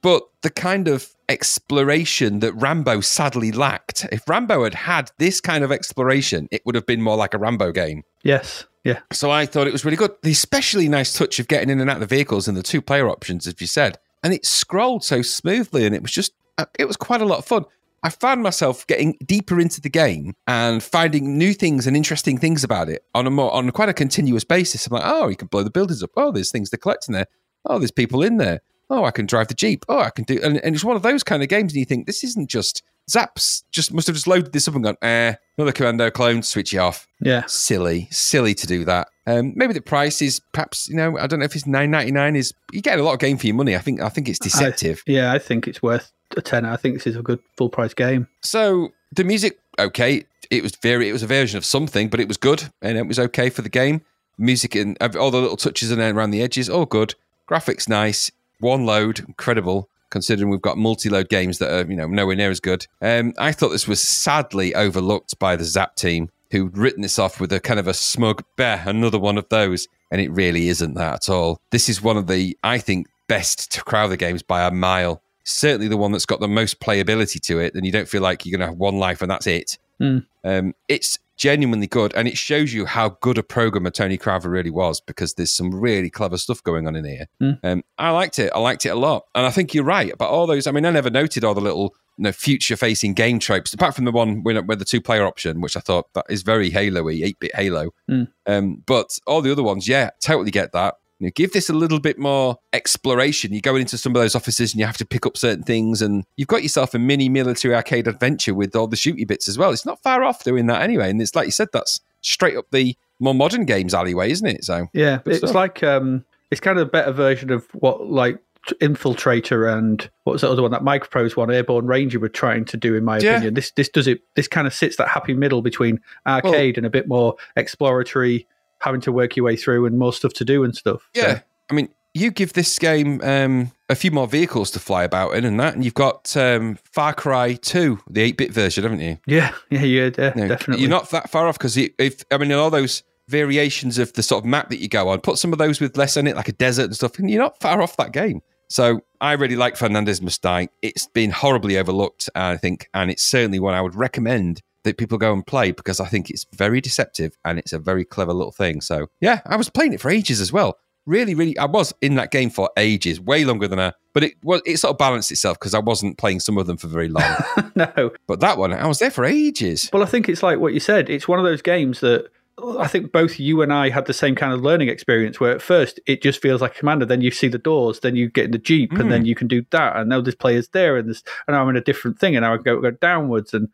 But the kind of exploration that Rambo sadly lacked. If Rambo had had this kind of exploration, it would have been more like a Rambo game. Yes. Yeah. So I thought it was really good. The especially nice touch of getting in and out of the vehicles and the two player options, as you said. And it scrolled so smoothly and it was just, it was quite a lot of fun. I found myself getting deeper into the game and finding new things and interesting things about it on a more on quite a continuous basis. I'm like, oh, you can blow the buildings up. Oh, there's things to collect in there. Oh, there's people in there. Oh, I can drive the jeep. Oh, I can do, and, and it's one of those kind of games. And you think this isn't just Zzaps. Just must have just loaded this up and gone, eh, another commando clone. Switch it off. Yeah. Silly, silly to do that. Um, maybe the price is perhaps you know I don't know if it's nine ninety nine. Is you get a lot of game for your money. I think I think it's deceptive. I, yeah, I think it's worth a tenner. I think this is a good full price game. So the music, okay, it was very, it was a version of something, but it was good and it was okay for the game. Music and all the little touches and around the edges, all good. Graphics nice. One load, incredible. Considering we've got multi-load games that are, you know, nowhere near as good. Um, I thought this was sadly overlooked by the Zzap team, who'd written this off with a kind of a smug, bear, another one of those, and it really isn't that at all. This is one of the, I think, best to Crowther games by a mile certainly the one that's got the most playability to it, and you don't feel like you're going to have one life and that's it. Mm. Um, it's genuinely good, and it shows you how good a programmer Tony Crowther really was because there's some really clever stuff going on in here. Mm. Um, I liked it. I liked it a lot, and I think you're right about all those. I mean, I never noted all the little you know, future-facing game tropes, apart from the one with, with the two-player option, which I thought that is very Halo-y, eight-bit Halo. Mm. Um, but all the other ones, yeah, totally get that. You know, give this a little bit more exploration. You go into some of those offices and you have to pick up certain things, and you've got yourself a mini military arcade adventure with all the shooty bits as well. It's not far off doing that anyway, and it's like you said, that's straight up the more modern games alleyway, isn't it? So yeah, it's stuff. like um, it's kind of a better version of what like Infiltrator and what was the other one that MicroProse one, Airborne Ranger were trying to do, in my yeah. opinion. This this does it. This kind of sits that happy middle between arcade well, and a bit more exploratory having to work your way through and more stuff to do and stuff. Yeah. So. I mean, you give this game um, a few more vehicles to fly about in and that, and you've got um, Far Cry 2, the 8 bit version, haven't you? Yeah, yeah, yeah, yeah definitely. You're not that far off because if, I mean, all those variations of the sort of map that you go on, put some of those with less in it, like a desert and stuff, and you're not far off that game. So I really like Fernandez Must Die. It's been horribly overlooked, I think, and it's certainly one I would recommend that people go and play because I think it's very deceptive and it's a very clever little thing. So yeah, I was playing it for ages as well. Really, really, I was in that game for ages, way longer than a. But it was it sort of balanced itself because I wasn't playing some of them for very long. no, but that one, I was there for ages. Well, I think it's like what you said. It's one of those games that I think both you and I had the same kind of learning experience where at first it just feels like a commander, then you see the doors, then you get in the Jeep, mm. and then mm. you can do that. And now there's players there, and there's and I'm in a different thing, and now I go, go downwards. And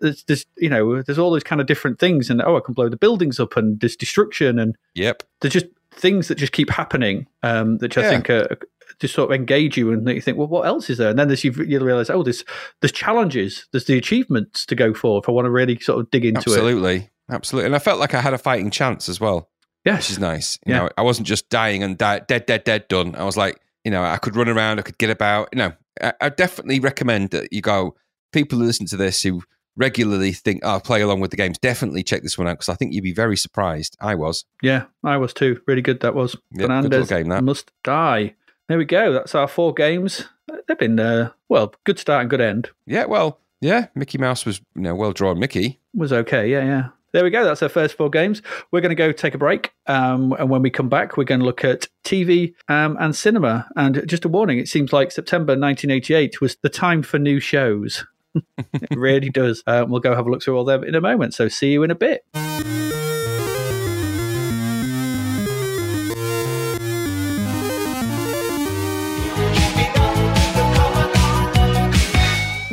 there's you know there's all those kind of different things and oh i can blow the buildings up and there's destruction and yep. there's just things that just keep happening um that i think are, just sort of engage you and you think well what else is there? And then there's you, realize oh there's there's challenges. There's the achievements to go for if i want to really sort of dig into absolutely. it. Absolutely. Absolutely. And i felt like i had a fighting chance as well yes. which is nice. You yeah. know i wasn't just dying and dead dead dead done. I was like you know i could run around i could get about. You know I, I definitely recommend that you go people who listen to this who regularly think, oh, I'll play along with the games, definitely check this one out because I think you'd be very surprised. I was. Yeah, I was too. Really good that was. Yep, Fernandez game, that. Must Die. There we go. That's our four games. They've been, uh, well, good start and good end. Yeah, well, yeah, Mickey Mouse was, you know, well drawn. Mickey was okay. Yeah, yeah. There we go. That's our first four games. We're going to go take a break. Um, and when we come back, we're going to look at TV um, and cinema. And just a warning it seems like September 1988 was the time for new shows it really does. Um, we'll go have a look through all them in a moment. So see you in a bit.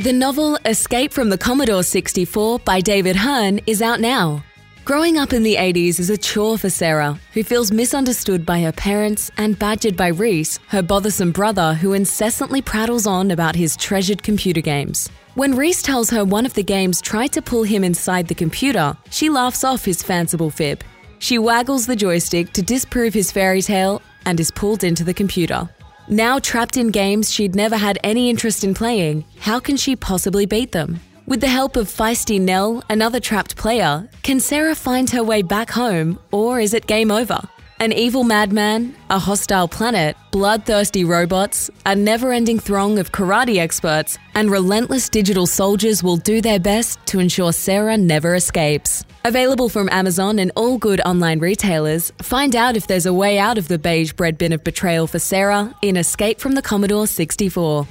The novel Escape from the Commodore 64 by David Hearne is out now. Growing up in the 80s is a chore for Sarah, who feels misunderstood by her parents and badgered by Reese, her bothersome brother who incessantly prattles on about his treasured computer games. When Reese tells her one of the games tried to pull him inside the computer, she laughs off his fanciful fib. She waggles the joystick to disprove his fairy tale and is pulled into the computer. Now trapped in games she'd never had any interest in playing, how can she possibly beat them? With the help of feisty Nell, another trapped player, can Sarah find her way back home, or is it game over? An evil madman, a hostile planet, bloodthirsty robots, a never ending throng of karate experts, and relentless digital soldiers will do their best to ensure Sarah never escapes. Available from Amazon and all good online retailers, find out if there's a way out of the beige bread bin of betrayal for Sarah in Escape from the Commodore 64.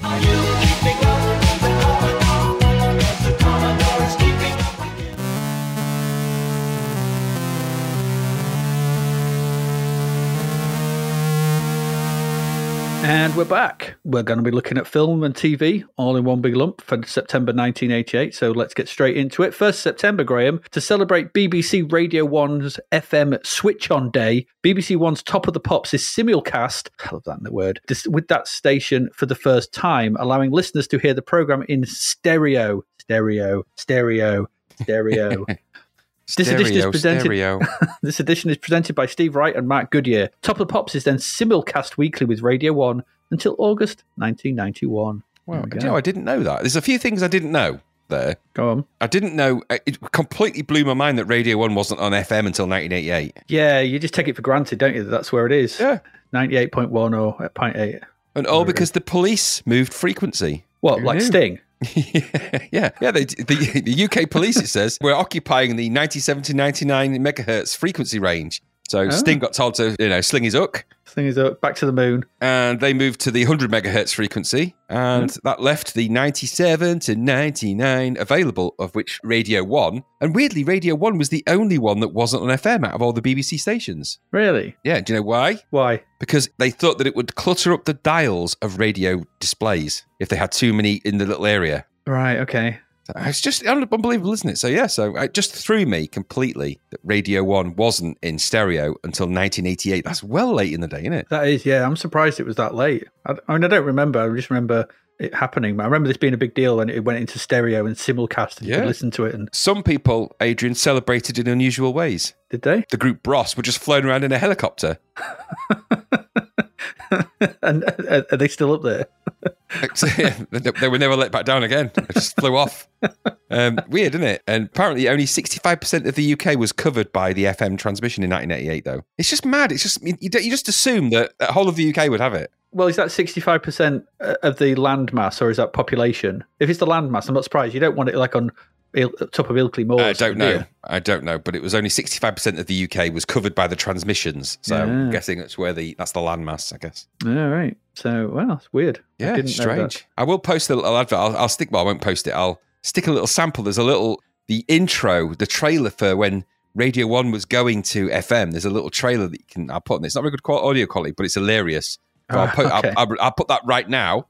And we're back. We're going to be looking at film and TV all in one big lump for September 1988. So let's get straight into it. First September, Graham, to celebrate BBC Radio 1's FM Switch On Day, BBC One's Top of the Pops is simulcast, I love that in the word, with that station for the first time, allowing listeners to hear the program in stereo, stereo, stereo, stereo. This edition is presented- This edition is presented by Steve Wright and Mark Goodier. Top of the Pops is then simulcast weekly with Radio 1 until August 1991. Well, There we do you know, I didn't know that. There's a few things I didn't know there. Go on. I didn't know. Uh, it completely blew my mind that Radio 1 wasn't on FM until 1988. Yeah, you just take it for granted, don't you? That that's where it is. Yeah. 98.1 or at 0.8. And all because the police moved frequency. What, like knew? Sting? Yeah, yeah. They, the, the UK police, it says, we're occupying the 97 to 99 megahertz frequency range. So oh. Sting got told to, you know, sling his hook, Sting is up, back to the moon. and they moved to the 100 megahertz frequency, and that left the 97 to 99 available, of which Radio 1. And weirdly, Radio 1 was the only one that wasn't on FM out of all the BBC stations. Really? Yeah, do you know why? Why? Because they thought that it would clutter up the dials of radio displays if they had too many in the little area. Right, okay. It's just unbelievable, isn't it? So yeah, so uh, it just threw me completely that Radio One wasn't in stereo until 1988. That's well late in the day, isn't it? That is, yeah. I'm surprised it was that late. I, I mean, I don't remember. I just remember it happening. But I remember this being a big deal when it went into stereo and simulcast and you Yeah. could listen to it. And Some people, Adrian, celebrated in unusual ways. did they? The group Bros were just flown around in a helicopter. and are, are they still up there? they they were never let back down again. They just flew off. Um, weird, isn't it? And apparently, only 65% of the UK was covered by the FM transmission in 1988, though. It's just mad. It's just, you, you just assume that the whole of the UK would have it. Well, is that 65% of the land mass or is that population? If it's the land mass, I'm not surprised. You don't want it like on Il- top of Ilkley Moor. I don't know. I don't know, but it was only 65% of the UK was covered by the transmissions. So I'm guessing that's where the that's the landmass, I guess. All right. So, well, it's weird. I Yeah, that. strange. I will post a little advert. I'll, I'll stick. Well, I won't post it. I'll stick a little sample. There's a little the intro, the trailer for when Radio One was going to FM. There's a little trailer that you can. I'll put. on. It's not very good audio quality, but it's hilarious. So I'll, Ah, put, okay. I'll, I'll, I'll put that right now.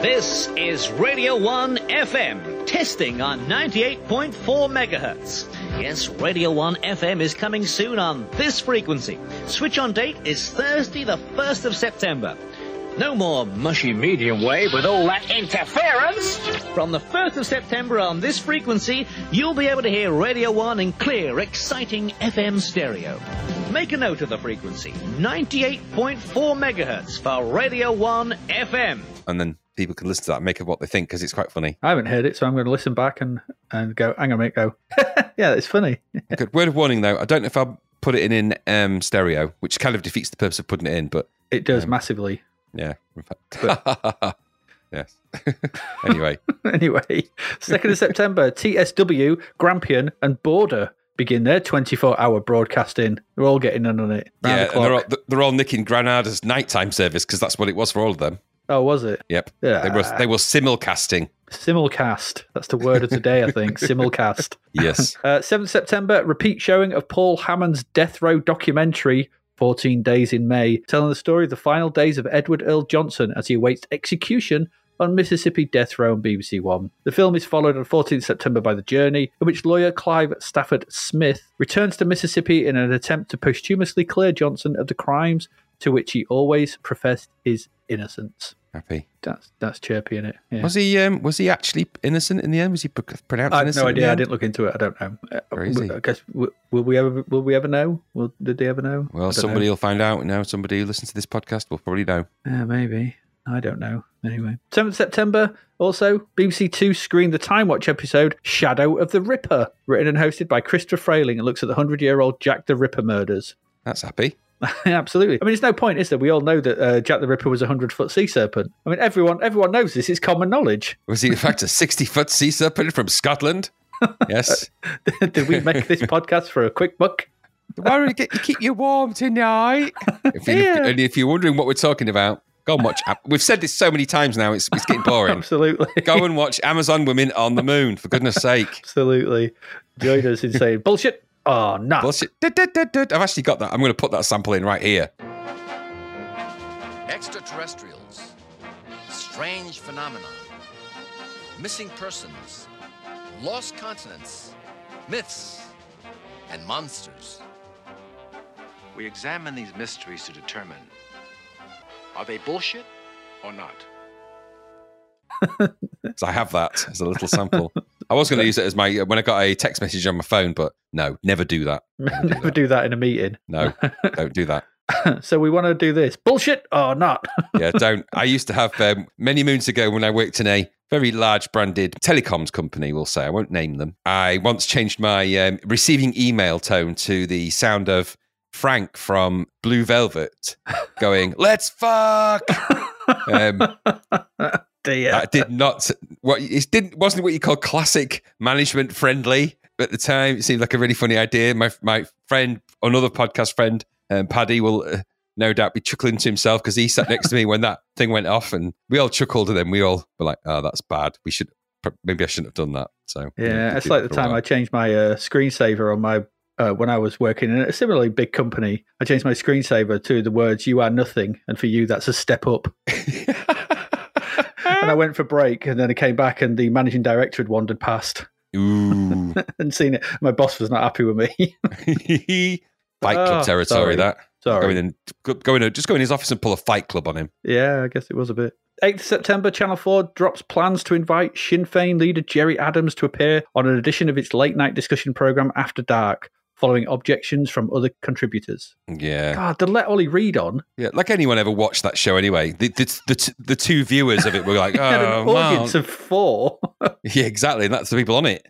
This is Radio 1 FM, testing on 98.4 megahertz. Yes, Radio 1 FM is coming soon on this frequency. Switch on date is Thursday, the 1st of September. No more mushy medium wave with all that interference. From the 1st of September on this frequency, you'll be able to hear Radio 1 in clear, exciting FM stereo. Make a note of the frequency 98.4 megahertz for Radio 1 FM. And then people can listen to that and make of what they think because it's quite funny. I haven't heard it, so I'm going to listen back and, and go, hang on a minute, go. yeah, it's funny. Good word of warning though. I don't know if I'll put it in in um, stereo, which kind of defeats the purpose of putting it in. But It does massively. yeah, in fact. yes. anyway, anyway, 2nd of September, TSW, Grampian, and Border begin their 24 hour broadcasting. They're all getting in on it. yeah, the and they're all, they're all nicking Granada's nighttime service because that's what it was for all of them. Oh, was it? Yep. Yeah. They were they were simulcasting. Simulcast. That's the word of the day, I think. Simulcast. Yes. Uh, 7th September, repeat showing of Paul Hamann's Death Row documentary, 14 Days in May, telling the story of the final days of Edward Earl Johnson as he awaits execution on Mississippi Death Row on BBC One. The film is followed on 14th September by The Journey, in which lawyer Clive Stafford Smith returns to Mississippi in an attempt to posthumously clear Johnson of the crimes to which he always professed his innocence. Happy. That's that's chirpy, in it? Yeah. Was he um was he actually innocent in the end? Was he pronounced I have no idea. I didn't look into it. I don't know. Uh, Crazy. I guess will, will we ever? Will we ever know? Will did they ever know? Well, somebody know. will find out now. Somebody who listens to this podcast will probably know. Yeah, maybe. I don't know. Anyway, 7th September, also, BBC Two screened the Time Watch episode Shadow of the Ripper, written and hosted by Christopher Frayling and looks at the 100 year old Jack the Ripper murders. That's happy. Absolutely. I mean, there's no point, is there? We all know that uh, Jack the Ripper was a 100 foot sea serpent. I mean, everyone everyone knows this. It's common knowledge. Was he, in fact, a 60 foot sea serpent from Scotland? Yes. Did we make this podcast for a quick buck? Why don't you, get, keep you warm tonight? If you, Yeah. And if you're wondering what we're talking about, go and watch. We've said this so many times now, it's, it's getting boring. Absolutely. go and watch Amazon Women on the Moon, for goodness sake. Absolutely. Join us in saying bullshit. Oh, no. Bullshit. I've actually got that. I'm going to put that sample in right here. Extraterrestrials, strange phenomena, missing persons, lost continents, myths, and monsters. We examine these mysteries to determine are they bullshit or not? So I have that as a little sample. I was going to use it as my when I got a text message on my phone, but no, never do that. Never do that in a meeting. No, don't do that. So we want to do this. Bullshit or not? Yeah, don't. I used to have um, many moons ago when I worked in a very large branded telecoms company. We'll say I won't name them. I once changed my um, receiving email tone to the sound of Frank from Blue Velvet going, "Let's fuck." um, Dear. that did not what it didn't wasn't what you call classic management friendly at the time. It seemed like a really funny idea. My my friend, another podcast friend, um, Paddy, will uh, no doubt be chuckling to himself because he sat next to me when that thing went off, and we all chuckled, and then we all were like, "Oh, that's bad. We should maybe I shouldn't have done that." So Yeah, we it's like it the time I changed my uh, screensaver on my uh, when I was working in a similarly big company. I changed my screensaver to the words "You are nothing," and for you, that's a step up. and I went for break, and then I came back, and the managing director had wandered past Ooh, and seen it. My boss was not happy with me. Fight Club Oh, territory. sorry. That go in Sorry. and go, go in, just go in his office and pull a Fight Club on him. Yeah, I guess it was a bit. 8th September, Channel 4 drops plans to invite Sinn Féin leader Gerry Adams to appear on an edition of its late night discussion programme After Dark, following objections from other contributors. Yeah. God, to let Ollie Reed on. Yeah, like anyone ever watched that show anyway. The the, the, t- the two viewers of it were like, oh, an audience wow. of four. yeah, exactly. And that's the people on it.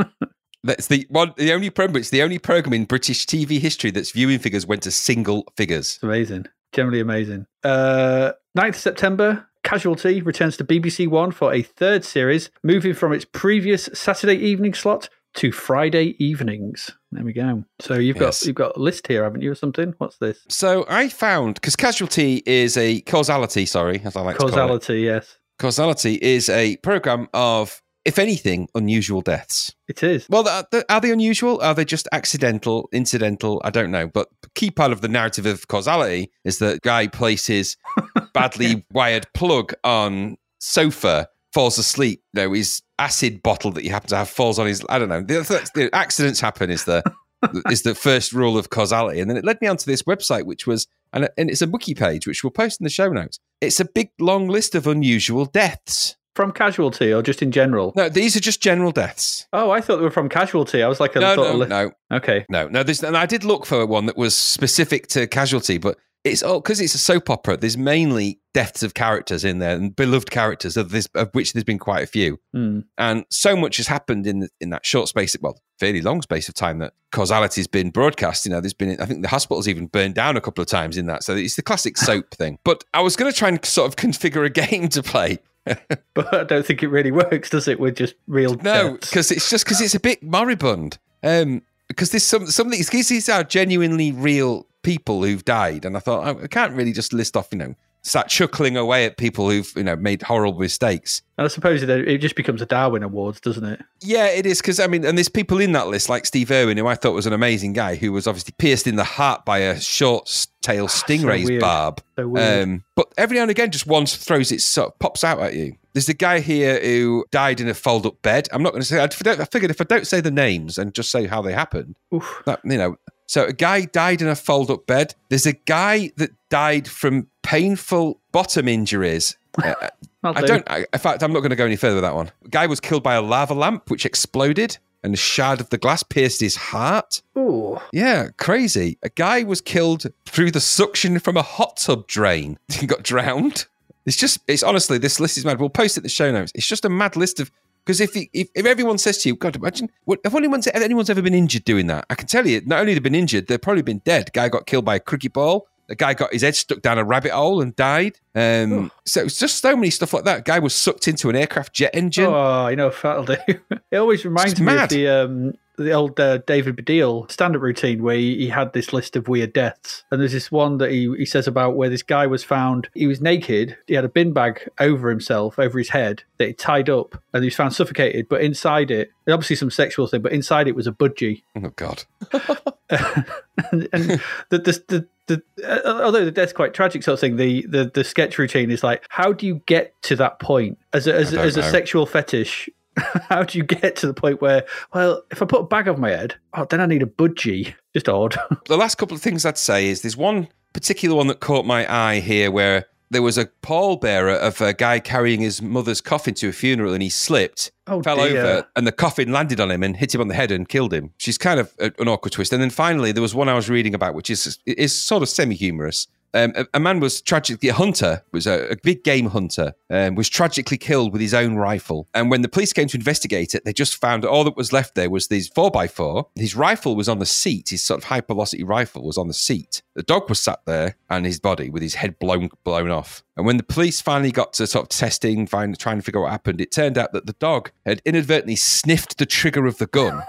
that's the one. The only program. It's the only program in British TV history that's viewing figures went to single figures. It's amazing. Generally amazing. Uh, 9th September, Casualty returns to BBC One for a third series, moving from its previous Saturday evening slot to Friday evenings. There we go. So you've Yes. got you've got a list here, haven't you, or something? What's this? So I found because casualty is a causality. Sorry, as I like to call it. Causality, yes. Causality is a program of, if anything, unusual deaths. It is. Well, are they unusual? Are they just accidental, incidental? I don't know. But key part of the narrative of causality is that guy places badly wired plug on sofa, falls asleep. You know, his acid bottle that you happen to have falls on his. I don't know. The, the, the accidents happen is the is the first rule of causality, and then it led me onto this website, which was and, and it's a wiki page which we'll post in the show notes. It's a big long list of unusual deaths. From Casualty or just in general? No, these are just general deaths. Oh, I thought they were from Casualty. I was like, No, no, li- no. Okay. No, no. There's, and I did look for one that was specific to casualty, but it's all because it's a soap opera. There's mainly deaths of characters in there and beloved characters of this, of which there's been quite a few. Hmm. And so much has happened in in that short space, well, fairly long space of time that causality has been broadcast. You know, there's been, I think the hospital's even burned down a couple of times in that. So it's the classic soap thing. But I was going to try and sort of configure a game to play. But I don't think it really works, does it, with just real No, because it's just because it's a bit moribund. Um, because there's some something. These are genuinely real people who've died, and I thought I can't really just list off, you know, start chuckling away at people who've you know made horrible mistakes. And I suppose it, it just becomes a Darwin Awards, doesn't it? Yeah, it is because I mean, and there's people in that list like Steve Irwin, who I thought was an amazing guy, who was obviously pierced in the heart by a short tail stingray's weird. barb. So weird. Um, but every now and again, just one throws it sort of pops out at you. There's a guy here who died in a fold-up bed. I'm not going to say. I figured if I don't say the names and just say how they happened, Oof. that you know. So a guy died in a fold-up bed. There's a guy that died from painful bottom injuries. Uh, I do. don't. I, in fact, I'm not going to go any further with that one. A guy was killed by a lava lamp which exploded, and a shard of the glass pierced his heart. Ooh. Yeah, crazy. A guy was killed through the suction from a hot tub drain. He got drowned. It's just, it's honestly, this list is mad. We'll post it in the show notes. It's just a mad list of, because if, if if everyone says to you, God, imagine, what, if anyone's, if anyone's ever been injured doing that, I can tell you, not only they've been injured, they've probably been dead. Guy got killed by a cricket ball. The guy got his head stuck down a rabbit hole and died. Um, so it's just so many stuff like that. Guy was sucked into an aircraft jet engine. Oh, you know, that'll do. It always reminds me mad. of the um, the old uh, David Baddiel stand-up routine where he, he had this list of weird deaths, and there's this one that he, he says about where this guy was found. He was naked. He had a bin bag over himself, over his head that he tied up, and he was found suffocated. But inside it, obviously some sexual thing, but inside it was a budgie. Oh God! and, and the, the, the, the uh, although the death's quite tragic sort of thing, the, the the sketch routine is like, how do you get to that point as a, as, I a- don't as a know. sexual fetish? how do you get to the point where, well, if I put a bag over my head, oh, then I need a budgie. Just odd. the last couple of things I'd say is there's one particular one that caught my eye here where there was a pallbearer of a guy carrying his mother's coffin to a funeral and he slipped, Oh, fell dear. over, and the coffin landed on him and hit him on the head and killed him. She's kind of an awkward twist. And then finally, there was one I was reading about, which is is sort of semi humorous. Um, a, a man was tragically a hunter, was a, a big game hunter, um, was tragically killed with his own rifle. And when the police came to investigate it, they just found all that was left there was by four. His rifle was on the seat. His sort of high velocity rifle was on the seat. The dog was sat there, and his body with his head blown blown off. And when the police finally got to sort of testing, find, trying to figure out what happened, it turned out that the dog had inadvertently sniffed the trigger of the gun.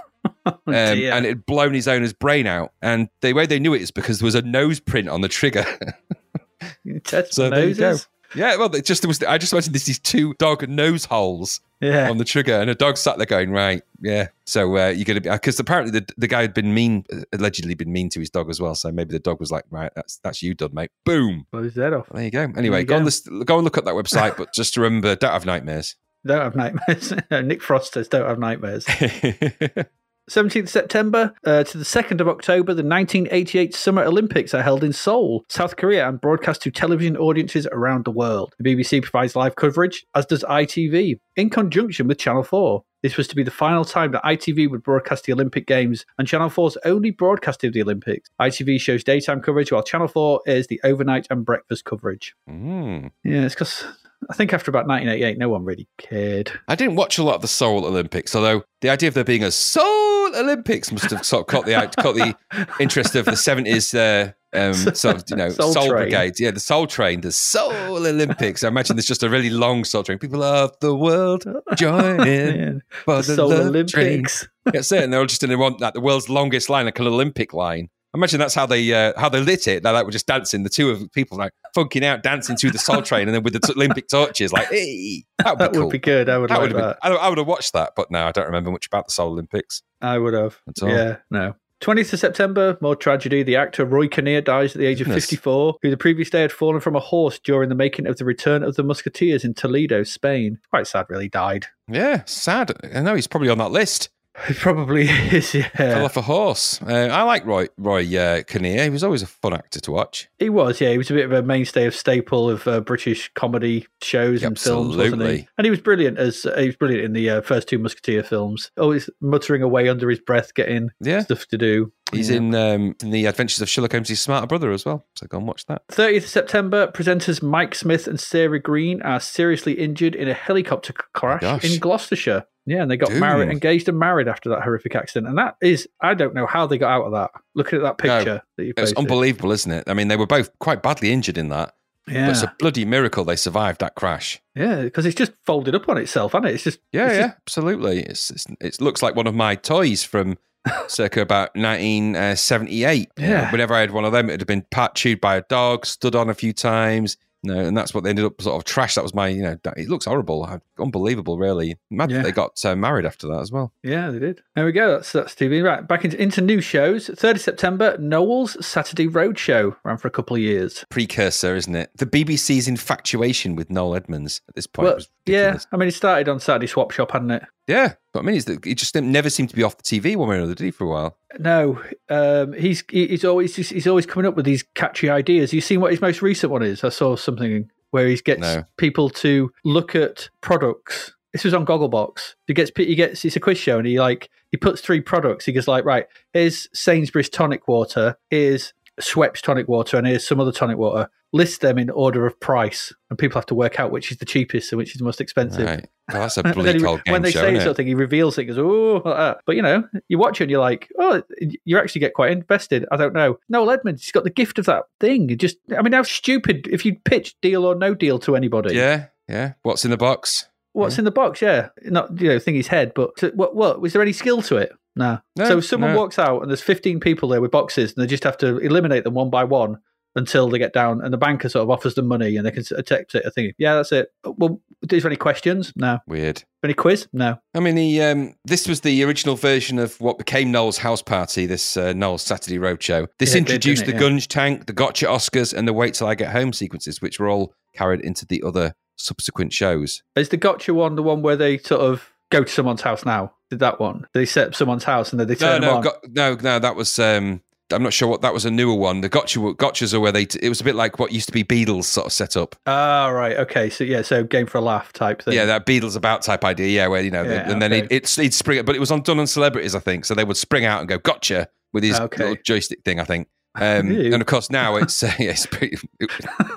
um, and it had blown his owner's brain out. And the way they knew it is because there was a nose print on the trigger. So there you go. noses. Yeah, well, it just there was. I just imagined this these two dog nose holes Yeah. on the trigger, and a dog sat there going, "Right, yeah." So uh, you're gonna be because apparently the the guy had been mean, allegedly been mean to his dog as well. So maybe the dog was like, "Right, that's that's you done, mate." Boom. His head off. There you go. Anyway, you go, on this, go and look at that website, but just remember, don't have nightmares. Don't have nightmares. Nick Frost says, don't have nightmares. 17th September uh, to the 2nd of October, the 1988 Summer Olympics are held in Seoul, South Korea, and broadcast to television audiences around the world. The BBC provides live coverage, as does ITV, in conjunction with Channel 4. This was to be the final time that ITV would broadcast the Olympic Games, and Channel 4's only broadcast of the Olympics. ITV shows daytime coverage, while Channel 4 is the overnight and breakfast coverage. Mm. Yeah, it's because I think after about 1988, no one really cared. I didn't watch a lot of the Seoul Olympics, although the idea of there being a Seoul Olympics must have sort of caught the caught the interest of the seventies. Uh, um, sort of, you know, Soul Soul, Brigade, yeah, the Soul Train, the Soul Olympics. I imagine there's just a really long Soul Train. People of the world join in for the the, Seoul love train. Olympics. That's it, and they're all just in the one, like the world's longest line, like an Olympic line. Imagine that's how they uh, how they lit it. They like were just dancing. The two of people like funking out, dancing to the Soul Train, and then with the t- Olympic torches, like, hey, that would be That cool. would be good. I would That like would have that. been. I, would have watched that, but no, I don't remember much about the Seoul Olympics. I would have. At all. Yeah, no. 20th of September, more tragedy. The actor Roy Kinnear dies at the age of Goodness. 54, who the previous day had fallen from a horse during the making of The Return of the Musketeers in Toledo, Spain. Quite sad, really. Died. Yeah, sad. I know he's probably on that list. He probably is, Fell off a horse. Uh, I like Roy Roy uh, Kinnear. He was always a fun actor to watch. He was, yeah. He was a bit of a mainstay of staple of uh, British comedy shows and films, wasn't Absolutely. he? And he was brilliant as uh, he was brilliant in the uh, first two Musketeer films. Always muttering away under his breath, getting Yeah. stuff to do. He's Yeah. in um, in the Adventures of Sherlock Holmes' smarter brother as well. So go and watch that. 30th of September, presenters Mike Smith and Sarah Greene are seriously injured in a helicopter crash gosh. in Gloucestershire. Yeah, and they got Dude. married, engaged and married after that horrific accident. And that is, I don't know how they got out of that. Looking at that No, picture that you It unbelievable, isn't it? I mean, they were both quite badly injured in that, Yeah, but it's a bloody miracle they survived that crash. yeah, because it's just folded up on itself, hasn't it? It's just Yeah, it's yeah, just- absolutely. It's, it's it looks like one of my toys from circa about 1978. Uh, yeah. whenever I had one of them, it had been part chewed by a dog, stood on a few times. Know, and that's what they ended up sort of trash. That was my, you know, it looks horrible, unbelievable, really. Mad that Yeah. they got uh, married after that as well. yeah, they did. There we go. That's that's TV. Right, back into, into new shows. 30th September, Noel's Saturday Roadshow ran for a couple of years. Precursor, isn't it? The BBC's infatuation with Noel Edmonds at this point Well, was yeah. I mean, it started on Saturday Swap Shop, hadn't it? Yeah, but I mean, that he just never seemed to be off the TV one way or another, did he, for a while? No, um, he's he's always he's, always coming up with these catchy ideas. You seen what his most recent one is? I saw something where he gets No. people to look at products. This was on Gogglebox. He gets he gets it's a quiz show and he like he puts three products. He goes like right here's Sainsbury's tonic water. Here's Schweppes tonic water and here's some other tonic water. List them in order of price, and people have to work out which is the cheapest and which is the most expensive. Right. Well, that's a And then bleak he- old game when they show, say isn't it? something, he reveals it. Goes, oh, like but you know, you watch it and you're like, oh, you actually get quite invested. I don't know. Noel Edmonds, he's got the gift of that thing. You just, I mean, how stupid if you pitch deal or no deal to anybody. Yeah, yeah. What's in the box? What's in the box? Yeah, not you know, thing his head, but to, what? What was there any skill to it? No. No, so if someone no. walks out and there's 15 people there with boxes, and they just have to eliminate them one by one until they get down, and the banker sort of offers them money, and they can accept it. I think, yeah, that's it. Well, is there any questions? No. Weird. Any quiz? No. I mean, the um, this was the original version of what became Noel's house party. This uh, Noel's Saturday Roadshow. This Yeah, introduced didn't the? Yeah. Gunge Tank, the Gotcha Oscars, and the Wait Till I Get Home sequences, which were all carried into the other subsequent shows. Is the gotcha one the one where they sort of go to someone's house now? Did that one? They set up someone's house and then they No, turn them no, on. got, no, no. That was. Um, I'm not sure what that was. A newer one. The Gotcha Gotchas are where they. T- it was a bit like what used to be Beadle's sort of set up. Ah, right. Okay. So yeah. So game for a laugh type thing. Yeah, that Beadle's About type idea. Yeah, where you know, Yeah, and then okay. he'd, it'd, he'd spring, but it was on done on celebrities, I think. So they would spring out and go, "Gotcha" with his Okay. little joystick thing, I think. Um, and of course now it's uh, yeah, it's pretty, it-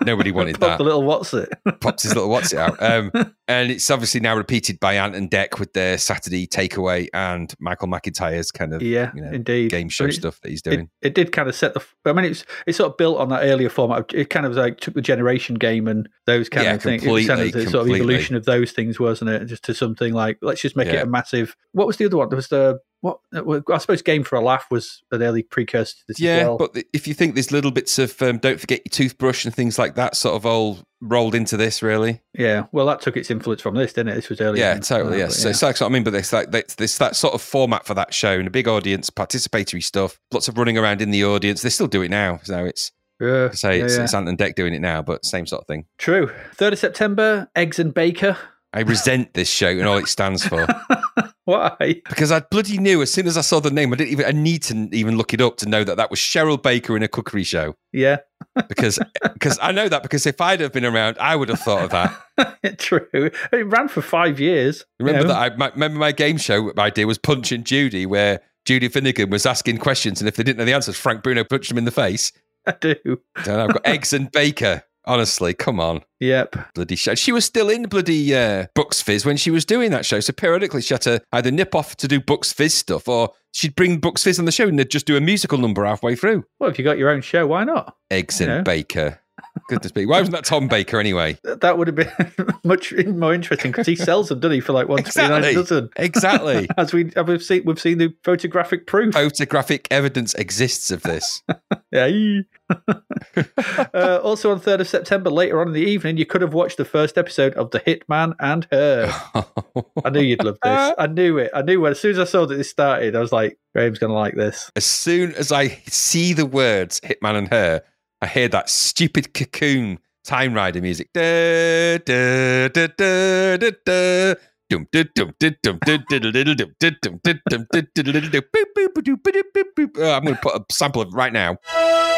nobody wanted Pop that. the little what's it? Pops his little what's it out, um, and it's obviously now repeated by Ant and Dec with their Saturday takeaway and Michael McIntyre's kind of yeah, you know, indeed. game show it- stuff that he's doing. it did kind of set the. I mean, it's it's sort of built on that earlier format. It kind of like took the generation game and those kind Yeah, of things. It of completely, sort of evolution of those things, wasn't it? Just to something like let's just make it a massive. What was the other one? There was the what? well, I suppose game for a laugh was an early precursor to this Yeah, as well. but if you think there's little bits of um, don't forget your toothbrush and things like that, sort of all rolled into this, really. yeah, well, that took its influence from this, didn't it? This was earlier. Yeah, totally. Yes. but So it's like what I mean, but this, like it's, it's that sort of format for that show and a big audience, participatory stuff, lots of running around in the audience. They still do it now, so it's yeah, say yeah, it's, yeah. it's Ant and Dec doing it now, but same sort of thing. true. Third of September, eggs and baker. I resent this show and all it stands for Why? because I bloody knew as soon as I saw the name, I didn't even I need to even look it up to know that that was Cheryl Baker in a cookery show Yeah, because because I know that because if I'd have been around, I would have thought of that. true. It ran for five years. Remember you know? that? I my, remember my game show idea was Punch and Judy, where Judy Finnegan was asking questions, and if they didn't know the answers, Frank Bruno punched them in the face. I do. So I've got eggs and Baker. Honestly, come on, Yep. bloody show. She was still in bloody uh, Bucks Fizz when she was doing that show. So periodically, she had to either nip off to do Bucks Fizz stuff, or she'd bring Bucks Fizz on the show and they'd just do a musical number halfway through. Well, if you got your own show, why not? Eggs and Yeah. Baker. Goodness me, why wasn't that Tom Baker anyway? That would have been much more interesting because he sells them, doesn't he, for like one Exactly. dozen? Exactly. As we have we've seen, we've seen the photographic proof. Photographic evidence exists of this. Yeah. Uh, also on third of September, later on in the evening, you could have watched the first episode of The Hitman and Her. I knew you'd love this. I knew it. I knew when, as soon as I saw that this started, I was like, Graham's going to like this. as soon as I see the words Hitman and Her, I hear that stupid cocoon Time Rider music. Da, da, da, da, da, da. Dum, dum, dum, da, diddle, diddle, dum, dum, dum, da, diddle, diddle, dum. Boop, boop, ba, doo, ba, doo, boop, boop. Uh, I'm going to put a sample of it right now. That.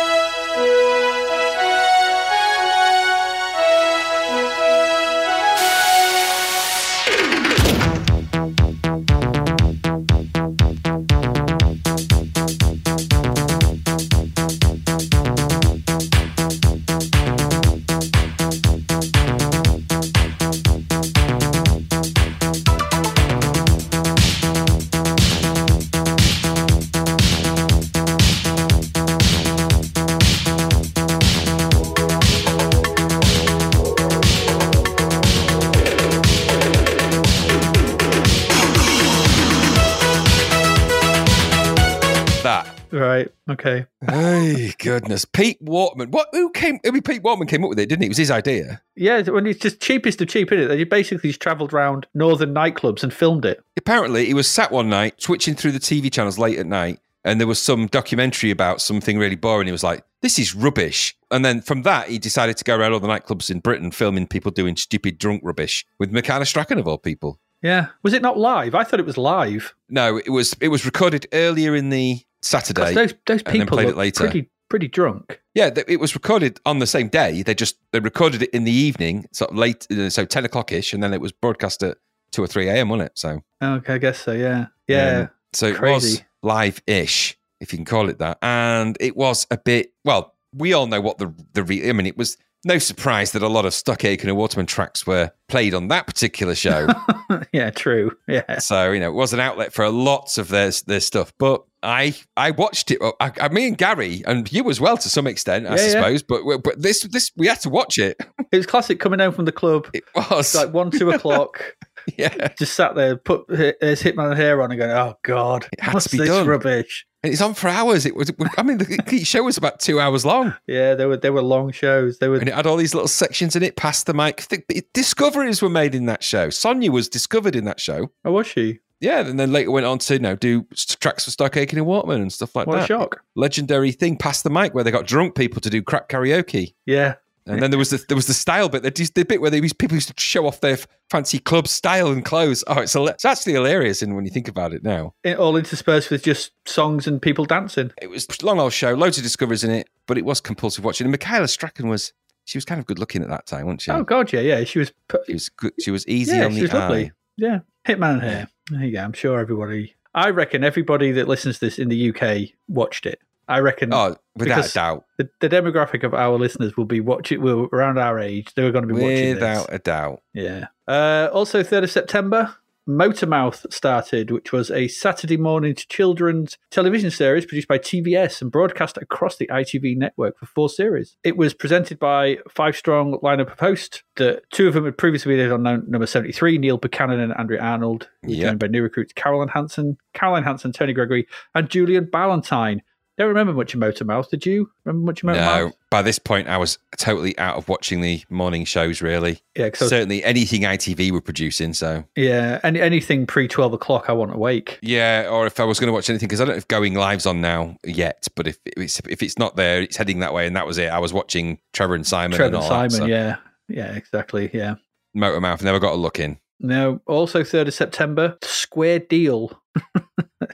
Right. Okay. Hey, goodness. Pete Waterman. What? Who came? I mean, Pete Waterman came up with it, didn't he? It was his idea. Yeah, when it's just cheapest of cheap, isn't it? They basically just travelled around northern nightclubs and filmed it. apparently he was sat one night switching through the TV channels late at night and there was some documentary about something really boring. He was like, this is rubbish. And then from that, he decided to go around all the nightclubs in Britain filming people doing stupid drunk rubbish with Michaela Strachan of all people. Yeah. Was it not live? I thought it was live. No, it was it was recorded earlier in the Saturday. those those people played it later. pretty pretty drunk. Yeah, it was recorded on the same day. They just they recorded it in the evening, sort of late, uh, so ten o'clock ish, and then it was broadcast at two or three a.m. wasn't it? So Okay, I guess so. Yeah. Yeah. um, so it Crazy. was live ish. if you can call it that. And it was a bit, well, we all know what the, the re- I mean, it was no surprise that a lot of Stock Aitken and Waterman tracks were played on that particular show. yeah, true. Yeah. so, you know, it was an outlet for lots of their, their stuff. But I I watched it. I, I me and Gary and you as well to some extent, I Yeah, yeah. suppose. But but this this we had to watch it. It was classic coming home from the club. It was like one, two o'clock. yeah. just sat there, put his Hitman hair on, and going, "Oh God, It had to be this done. rubbish?" And it's on for hours. It was. I mean, the, show was about two hours long, Yeah, they were they were long shows. They were and it had all these little sections in it. Past the mic, discoveries were made in that show. Sonia was discovered in that show. oh, was she? Yeah, and then later went on to you know do tracks for Stock Aitken and Waterman and stuff like What a that. shock! Legendary thing, past the mic, where they got drunk people to do crap karaoke. Yeah, And then there was the there was the style bit, the, the bit where these people used to show off their fancy club style and clothes. Oh, it's, it's actually hilarious, and when you think about it now, it all interspersed with just songs and people dancing. it was a long old show, loads of discoveries in it, but it was compulsive watching. And Michaela Strachan was she was kind of good looking at that time, wasn't she? Oh God, yeah, yeah. She was, She was good. She was easy yeah, on she the was lovely. eye. Yeah, Hitman hair. There you go. I'm sure everybody. I reckon everybody that listens to this in the UK watched it. I reckon Oh, without a doubt, the, the demographic of our listeners will be watching. Will around our age. they're going to be watching without this. a doubt. Yeah. Uh, also, 3rd of September, Motormouth started, which was a Saturday morning to children's television series produced by TVS and broadcast across the ITV network for four series. It was presented by five strong lineup of hosts. The two of them had previously been on num- number 73, Neil Buchanan and Andrea Arnold, Yep. joined by new recruits Caroline Hanson, Caroline Hanson, Tony Gregory, and Julian Ballantyne. Don't remember much of Motormouth. Did you remember much of Motormouth? No, by this point, I was totally out of watching the morning shows. Really, Yeah, was- certainly anything ITV were producing. So yeah. Any, anything pre 12 o'clock, I want awake. yeah, or if I was going to watch anything, because I don't know if Going Live's on now yet, but if it's if it's not there, it's heading that way, and that was it. I was watching Trevor and Simon. Trevor and and all that, Simon, so yeah. Yeah, exactly. Yeah. Motormouth never got a look in. Now, also 3rd of September, Square Deal.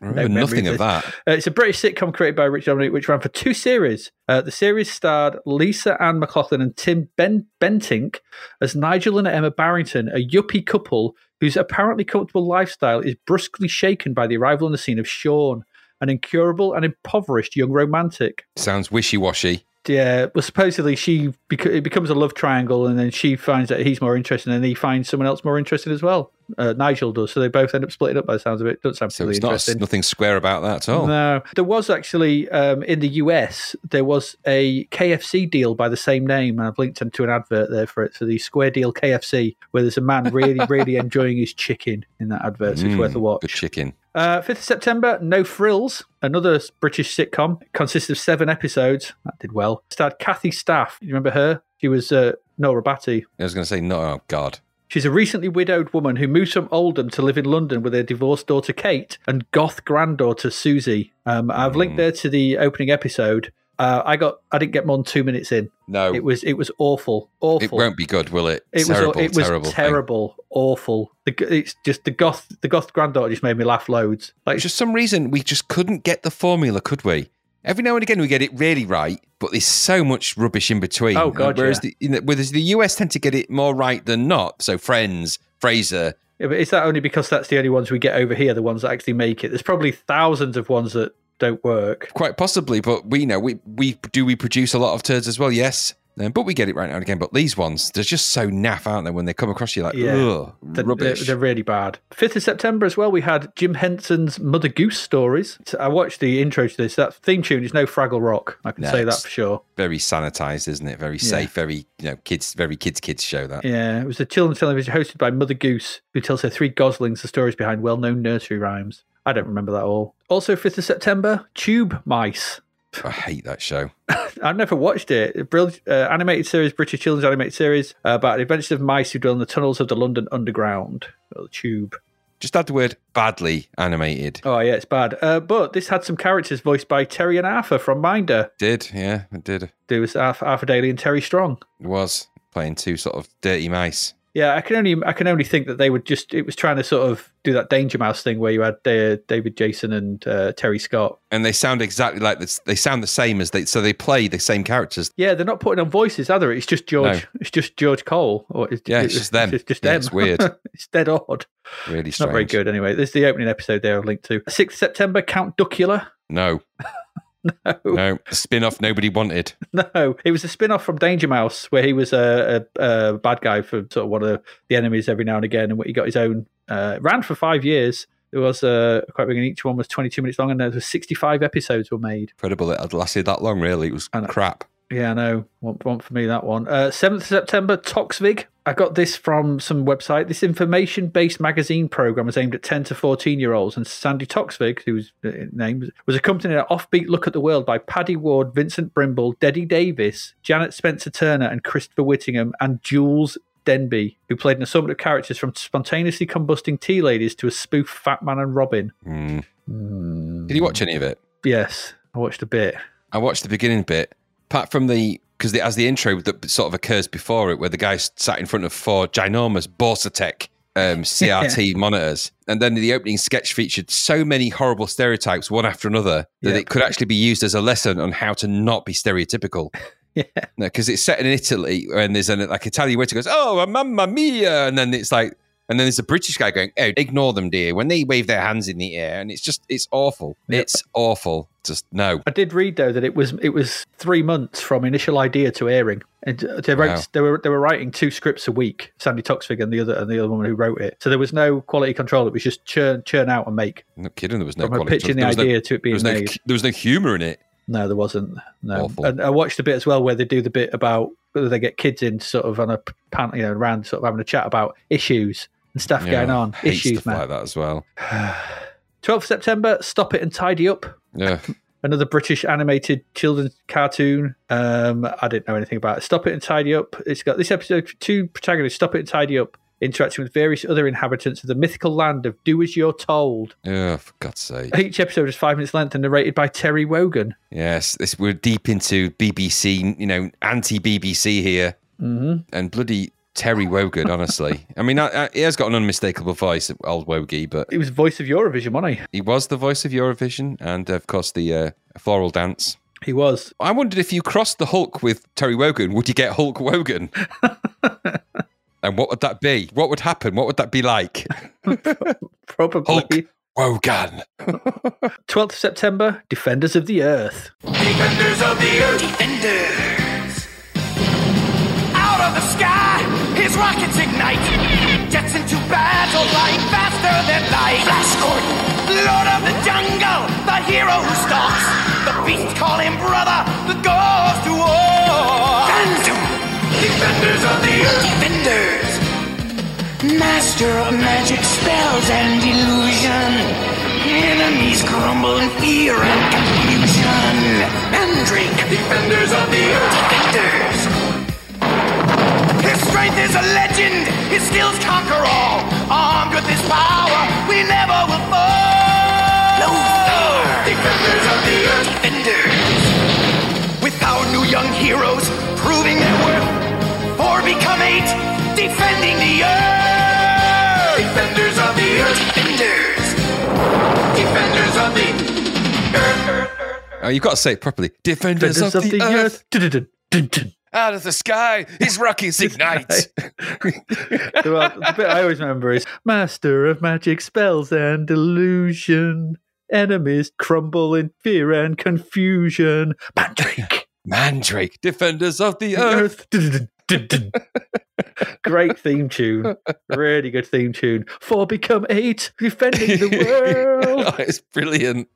No nothing of of that. Uh, it's a British sitcom created by Richard Dominic, which ran for two series. Uh, the series starred Lisa Ann McLaughlin and Tim ben- Bentinck as Nigel and Emma Barrington, a yuppie couple whose apparently comfortable lifestyle is brusquely shaken by the arrival on the scene of Sean, an incurable and impoverished young romantic. Sounds wishy washy. Yeah, well, supposedly she it becomes a love triangle, and then she finds that he's more interested, and he finds someone else more interested as well. Uh, Nigel does, so they both end up splitting up. By the sounds of it, doesn't sound So really it's not interesting. nothing square about that at all. No, there was actually um, in the US there was a KFC deal by the same name, and I've linked them to an advert there for it. So the Square Deal KFC, where there's a man really, really enjoying his chicken in that advert. So it's worth a Mm, watch. Good chicken. Uh, 5th of September, No Frills, another British sitcom. It consists of seven episodes. That did well. Starred Kathy Staff. You remember her? She was uh, Nora Batty. I was going to say no. Oh God. She's a recently widowed woman who moves from Oldham to live in London with her divorced daughter Kate and goth granddaughter Susie. Um, I've linked Hmm. there to the opening episode. Uh, I got, I didn't get more than two minutes in. No, It was, it was awful, awful. it won't be good, will it? It terrible, was, it was terrible. terrible, awful. The, it's just the goth, the goth granddaughter just made me laugh loads. Like For some reason, we just couldn't get the formula, could we? Every now and again, we get it really right, but there's so much rubbish in between. Oh, God, Whereas yeah. the, know, whereas the US tend to get it more right than not. So Friends, Frasier, Yeah, but is that only because that's the only ones we get over here, the ones that actually make it? There's probably thousands of ones that don't work. quite possibly, but we know we we do we produce a lot of turds as well. Yes. Um, but we get it right now and again. But these ones, they're just so naff, aren't they? When they come across you, like, Yeah. ugh, They're, they're, rubbish. they're really bad. 5th of September as well, we had Jim Henson's Mother Goose Stories. So I watched the intro to this. That theme tune is no Fraggle Rock. I can No, say that for sure. very sanitized, isn't it? Very safe, very you know, kids, very kids, kids show that. Yeah, it was a children's television hosted by Mother Goose, who tells her three goslings the stories behind well known nursery rhymes. I don't remember that all. Also, 5th of September, Tube Mice. I hate that show. I've never watched it. A brilliant uh, animated series, British children's animated series uh, about the adventures of mice who dwell in the tunnels of the London Underground, or the Tube. Just add the word badly animated. Oh yeah, it's bad. Uh, but this had some characters voiced by Terry and Arthur from Minder. Did yeah, it did. There was Arthur, Arthur Daley and Terry Strong. It was playing two sort of dirty mice. Yeah, I can only I can only think that they would just it was trying to sort of do that Danger Mouse thing where you had uh, David Jason and uh, Terry Scott. and they sound exactly like this. They sound the same as they, so they play the same characters. Yeah, they're not putting on voices either. It's just George. No. It's just George Cole. Or it's, Yeah, it's just them. It's just Yeah, them. it's weird. it's dead odd. Really It's strange. not very good. Anyway, there's the opening episode there. I'll link to. Sixth September, Count Duckula. No, No, a spin off nobody wanted. No, it was a spin off from Danger Mouse where he was a, a, a bad guy for sort of one of the enemies every now and again, and he got his own. Uh, ran for five years. It was uh, quite big, and each one was 22 minutes long, and there was 65 episodes were made. Incredible it had lasted that long, really. It was I crap. Yeah, I know. One, one for me, that one. Uh, 7th September, Toksvig. I got this from some website. This information based magazine program was aimed at 10 to 14 year olds, and Sandi Toksvig, whose uh, name was accompanied an offbeat look at the world by Paddy Ward, Vincent Brimble, Deddy Davis, Janet Spencer Turner, and Christopher Whittingham, and Jules Denby, who played an assortment of characters from spontaneously combusting tea ladies to a spoof Fat Man and Robin. Mm. Did you watch any of it? Yes, I watched a bit. I watched the beginning bit, apart from the because it has the intro that sort of occurs before it, where the guy sat in front of four ginormous Borsatec um, CRT monitors, and then the opening sketch featured so many horrible stereotypes, one after another, that Yeah. it could actually be used as a lesson on how to not be stereotypical. Yeah. because it's set in Italy, and there's an like Italian waiter goes, "Oh, mamma mia," and then it's like. And then there's a British guy going, "Oh, ignore them, dear." When they wave their hands in the air, and it's just, it's awful. Yep. It's awful. Just no. I did read though that it was it was three months from initial idea to airing, and uh, they wrote Wow. they were they were writing two scripts a week. Sandi Toksvig and the other and the other woman who wrote it. So there was no quality control. It was just churn churn out and make. No kidding. There was no From quality. pitching the there was no- idea to it being was no, made. there was no humor in it. No, there wasn't. No, Awful. and I watched a bit as well where they do the bit about whether they get kids in sort of on a panel, you know, around sort of having a chat about issues and stuff going on. Issues, man. like that as well. 12th September, Stop It and Tidy Up. Yeah, another British animated children's cartoon. Um, I didn't know anything about it. Stop It and Tidy Up. It's got this episode two protagonists, Stop It and Tidy Up, interacting with various other inhabitants of the mythical land of Do As You're Told. yeah. For God's sake. Each episode is five minutes length and narrated by Terry Wogan. Yes, this, we're deep into BBC. You know, anti BBC here, mm-hmm. and bloody Terry Wogan. Honestly, I mean, I, I, he has got an unmistakable voice, old Wogie, but He was voice of Eurovision, wasn't he? he was the voice of Eurovision, and of course the uh, floral dance. He was. I wondered if you crossed the Hulk with Terry Wogan, would you get Hulk Wogan? and what would that be? What would happen? What would that be like? Probably. Hulk Wogan. 12th September, Defenders of the Earth. Defenders of the Earth. Defenders. Of the sky, his rockets ignite. Jets into battle, flying faster than light. Flash Gordon, Lord of the Jungle, the hero who stalks. The beast call him brother, the goes to war. Phantom. Defenders of the Earth. Defenders. Master of magic spells and illusion. Enemies crumble in fear and confusion. Mandrake. Defenders of the Earth. Defenders. His strength is a legend. His skills conquer all. Armed with his power, we never will fall. Lothar. Defenders of the Earth. Defenders. With our new young heroes proving their worth. Four become eight. Defending the Earth. Defenders of the Earth. Defenders. Defenders of the Earth. Oh, you've got to say it properly. Defenders, Defenders of, the, Earth. Dun-dun-dun-dun-dun. Out of the sky, his rockets ignite. well, the bit I always remember is Master of magic spells and illusion. Enemies crumble in fear and confusion. Mandrake. Mandrake, defenders of the earth. Earth. Dun. Great theme tune. Really good theme tune. Four become eight, defending the world. Oh, it's brilliant.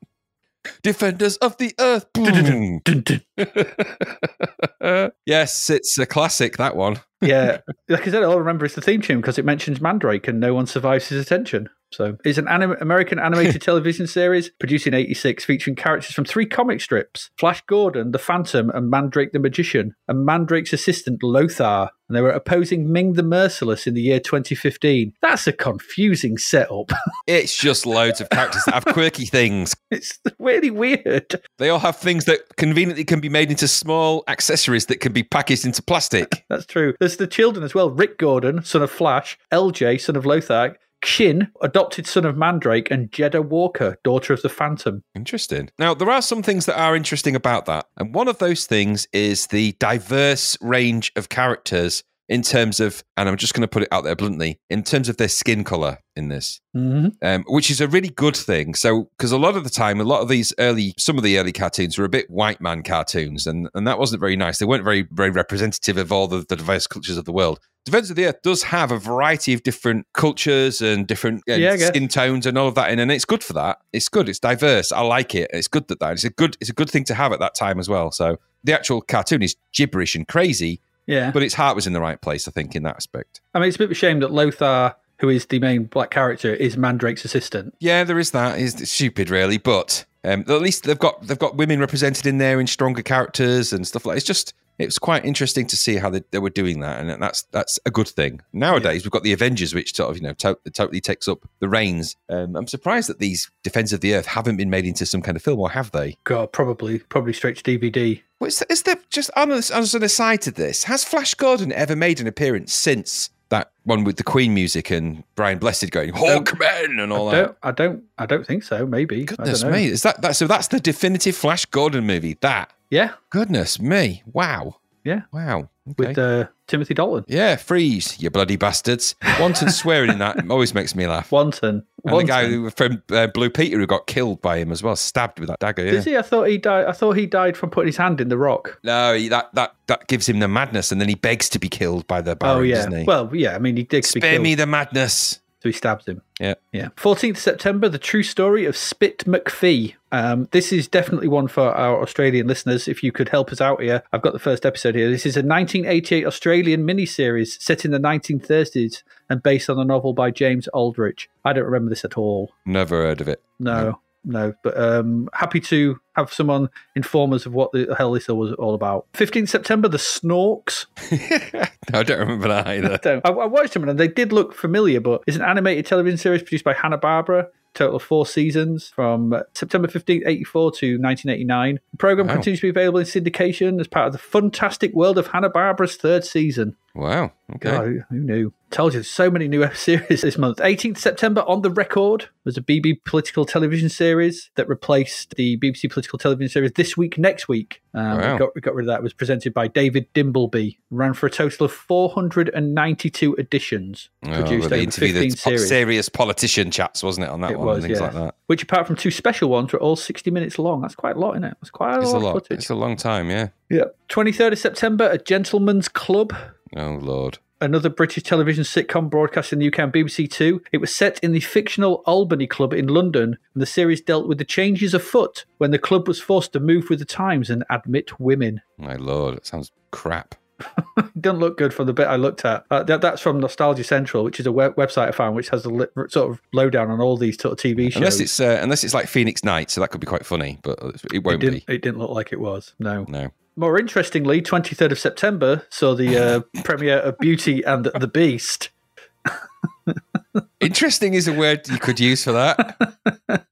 Defenders of the earth. Boom. Dun, dun. yes, it's a classic, that one. Yeah, like I said, all I remember is the theme tune because it mentions Mandrake and no one survives his attention. So it's an anim- American animated television series produced in 86 featuring characters from three comic strips Flash Gordon, the Phantom, and Mandrake the Magician, and Mandrake's assistant Lothar. And they were opposing Ming the Merciless in the year 2015. That's a confusing setup. It's just loads of characters that have quirky things. it's really weird. They all have things that conveniently can be made into small accessories that can be packaged into plastic. That's true. There's the children as well Rick Gordon, son of Flash, LJ, son of Lothar, Shin, adopted son of Mandrake, and Jedda Walker, daughter of the Phantom. Interesting. Now, there are some things that are interesting about that. And one of those things is the diverse range of characters in terms of, and I'm just going to put it out there bluntly, in terms of their skin color in this, hmm um, which is a really good thing. So, because a lot of the time, a lot of these early, some of the early cartoons were a bit white man cartoons, and and that wasn't very nice. They weren't very very representative of all the, the diverse cultures of the world. Defense of the Earth does have a variety of different cultures and different uh, Yeah, skin tones and all of that in, and it's good for that. It's good. It's diverse. I like it. It's good that that it's a good it's a good thing to have at that time as well. So the actual cartoon is gibberish and crazy, Yeah. but its heart was in the right place. I think in that aspect. I mean, it's a bit of a shame that Lothar, who is the main black character, is Mandrake's assistant. Yeah, there is that. It's stupid, really, but um, at least they've got they've got women represented in there in stronger characters and stuff like. It's just it was quite interesting to see how they, they were doing that, and that's that's a good thing. Nowadays, we've got the Avengers, which sort of you know to- totally takes up the reins. Um, I'm surprised that these Defense of the Earth haven't been made into some kind of film, or have they? God, probably, probably straight to DVD. Well, is, there, is there just on, as an aside to this, has Flash Gordon ever made an appearance since that one with the Queen music and Brian Blessed going Hawkman and all I that? I don't, I don't think so. Maybe. Goodness I don't know. me, is that, that so? That's the definitive Flash Gordon movie. That Yeah, goodness me, wow, yeah, wow. Okay. with uh, Timothy Dalton. yeah, freeze, you bloody bastards! Wanton swearing in that always makes me laugh. Wanton. And the guy Wanton. who, from uh, Blue Peter who got killed by him as well, stabbed with that dagger. Yeah. Is he? I thought he died. I thought he died from putting his hand in the rock. No, he, that that that gives him the madness, and then he begs to be killed by the Baron, oh yeah. doesn't he? Well, yeah. I mean, he did Spare me the madness. So he stabs him. Yeah. Yeah. 14th September, the true story of Spit McPhee. Um, this is definitely one for our Australian listeners. If you could help us out here, I've got the first episode here. This is a 1988 Australian miniseries set in the 1930s and based on a novel by James Aldridge. I don't remember this at all. Never heard of it. No, no. No, but um, happy to have someone inform us of what the hell this was all about. 15th September, the Snorks. no, I don't remember that either. don't. I, I watched them and they did look familiar, but it's an animated television series produced by Hanna Barbera. Total of four seasons from September 15th, 84 to 1989. The program Wow. continues to be available in syndication as part of the fantastic world of Hanna Barbera's third season. Wow. Okay. God, who, who knew? Tells you so many new series this month. 18th September on the record was a BB political television series that replaced the BBC political television series This Week Next Week. Um, Wow. we, got, we got rid of that. It was presented by David Dimbleby. Ran for a total of 492 editions. Oh, produced over interviewed 15 the series. serious politician chats, wasn't it, on that It one was, and things yeah. like that. Which, apart from two special ones, were all 60 minutes long. That's quite a lot, isn't it? That's quite a It's a lot, of lot. footage. It's a long time, yeah. Yeah. 23rd of September, A Gentleman's Club. Oh lord. Another British television sitcom broadcast in the UK on BBC Two. It was set in the fictional Albany Club in London, and the series dealt with the changes afoot when the club was forced to move with the times and admit women. My lord, it sounds crap. It doesn't look good from the bit I looked at. Uh, that, that's from Nostalgia Central, which is a web- website I found which has a li- sort of lowdown on all these sort of TV shows. Unless it's uh, unless it's like Phoenix Night, so that could be quite funny, but it it won't didn't, be. it didn't look like it was. No. No. More interestingly, 23rd of September saw the uh, premiere of Beauty and the Beast. Interesting is a word you could use for that.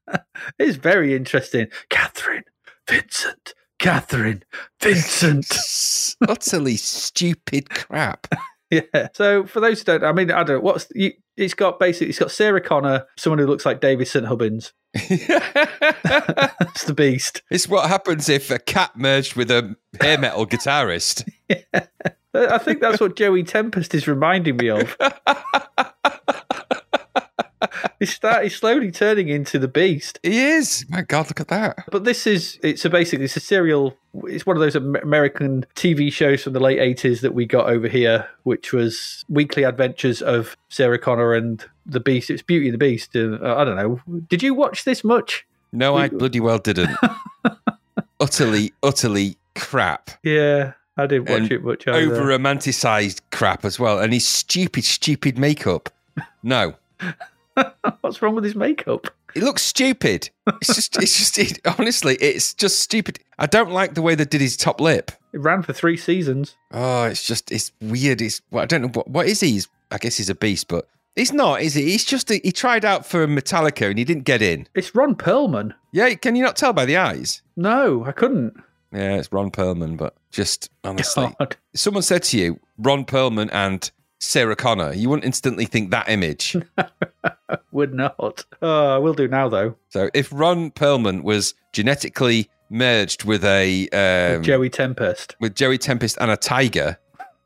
It's very interesting. Catherine, Vincent, Catherine, Vincent. Utterly stupid crap. yeah. So for those who don't, I mean, I don't. Know. What's you, it's got basically it's got Sarah Connor, someone who looks like David St Hubbins. It's the Beast. It's what happens if a cat merged with a hair metal guitarist. Yeah. I think that's what Joey Tempest is reminding me of. He start, he's slowly turning into the Beast. He is. My God, look at that. But this is it's a basically it's a serial. It's one of those American TV shows from the late eighties that we got over here, which was weekly adventures of Sarah Connor and the Beast. It's Beauty and the Beast. And uh, I don't know. Did you watch this much? No, I bloody well didn't. utterly, utterly crap. Yeah, I didn't watch it much. Either. Over romanticized crap as well. And his stupid, stupid makeup. No. What's wrong with his makeup? It looks stupid. It's just, it's just, it, honestly, it's just stupid. I don't like the way they did his top lip. It ran for three seasons. Oh, it's just, it's weird. It's, well, I don't know what, what is he? He's, I guess he's a beast, but he's not, is he? He's just, a, he tried out for Metallica and he didn't get in. It's Ron Perlman. Yeah, can you not tell by the eyes? No, I couldn't. Yeah, it's Ron Perlman, but just honestly, God. someone said to you Ron Perlman and Sarah Connor, you wouldn't instantly think that image. Would not. Oh, I will do now though. so if Ron Perlman was genetically merged with a um, Joey Tempest. with Joey Tempest and a tiger,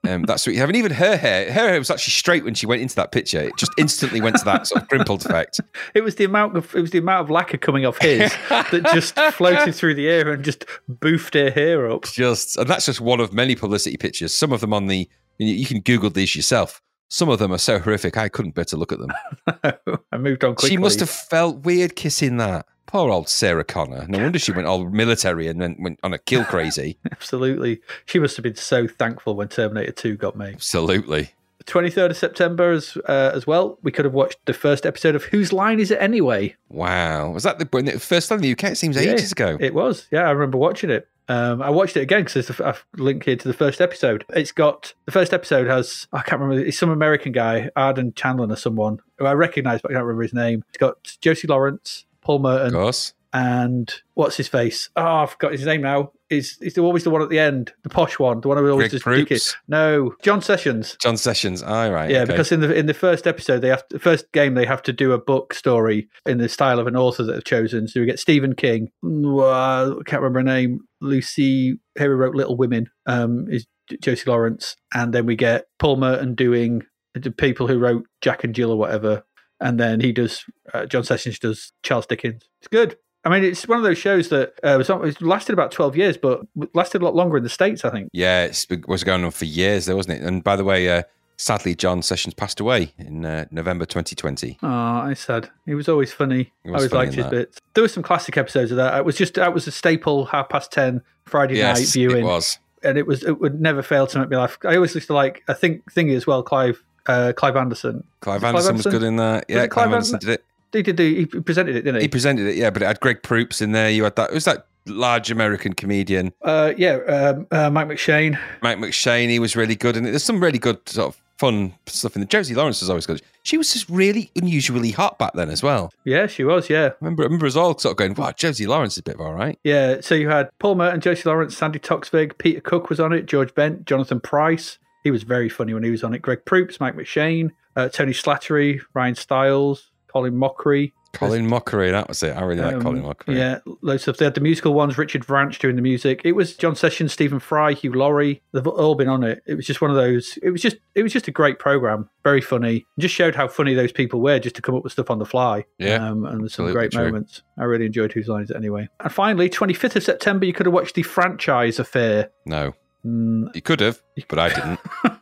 Um, that's what you have. And even her hair, her hair was actually straight when she went into that picture. It just instantly went to that sort of crimpled effect. It was the amount of it was the amount of lacquer coming off his that just floated through the air and just boofed her hair up. Just, and that's just one of many publicity pictures. Some of them on the, you you can Google these yourself. Some of them are so horrific, I couldn't bear to look at them. I moved on quickly. She must have felt weird kissing that. Poor old Sarah Connor. No wonder she went all military and then went on a kill crazy. absolutely. She must have been so thankful when Terminator Two got made. Absolutely. 23rd of September as uh, as well. We could have watched the first episode of Whose Line Is It Anyway? Wow. Was that the, first time in the UK? It seems ages ago. It was. Yeah, I remember watching it. Um, I watched it again because there's a f- a link here to the first episode. It's got the first episode has I can't remember. It's some American guy, Arden Chandler or someone who I recognise, but I can't remember his name. It's got Josie Lawrence, Paul of Merton, course. And what's his face? Oh, I forgot his name now. Is is always the one at the end, the posh one, the one who always Greg just it. No, John Sessions. John Sessions. All right. Yeah, okay. because in the in the first episode, they have to, the first game they have to do a book story in the style of an author that they've chosen. So we get Stephen King. Uh, I can't remember her name. Lucy, who wrote Little Women, um, is Josie Lawrence, and then we get Paul Merton doing the people who wrote Jack and Jill or whatever, and then he does uh, John Sessions does Charles Dickens. It's good. I mean, it's one of those shows that uh, was, it lasted about twelve years, but lasted a lot longer in the states. I think. Yeah, it was going on for years, there wasn't it? And by the way, uh, sadly, John Sessions passed away in uh, November 2020. Oh, I said he was always funny. He I always funny liked his that. bits. There were some classic episodes of that. It was just that was a staple half past ten Friday night viewing, it was. and it was it would never fail to make me laugh. I always used to like. I think thingy as well. Clive uh, Clive Anderson. Clive Was it Anderson was good in that. Yeah, Clive Clive Anderson Anderson? did it. He did. The, he presented it, didn't he? He presented it, yeah, but it had Greg Proops in there. You had that. It was that large American comedian, uh, yeah, um, uh, Mike McShane. Mike McShane. He was really good, and there's some really good sort of fun stuff in the. Josie Lawrence was always good. She was just really unusually hot back then as well. Yeah, she was. Yeah, I remember, I remember us all sort of going, "Wow, Josie Lawrence is a bit of all right." yeah. So you had Paul Merton, Josie Lawrence, Sandi Toksvig, Peter Cook was on it, George Bent, Jonathan Pryce. He was very funny when he was on it. Greg Proops, Mike McShane, uh, Tony Slattery, Ryan Stiles, Colin Mochrie. Colin Mochrie, that was it. I really like Um, Colin Mochrie. Yeah, loads of. They had the musical ones, Richard Vranch doing the music. It was John Sessions, Stephen Fry, Hugh Laurie. They've all been on it. It was just one of those. It was just. It was just a great program. Very funny. Just showed how funny those people were just to come up with stuff on the fly. Yeah, um, and some great true. moments. I really enjoyed Whose Line Is It Anyway. And finally, 25th of September, you could have watched the franchise affair. No, Mm, you could have, but I didn't.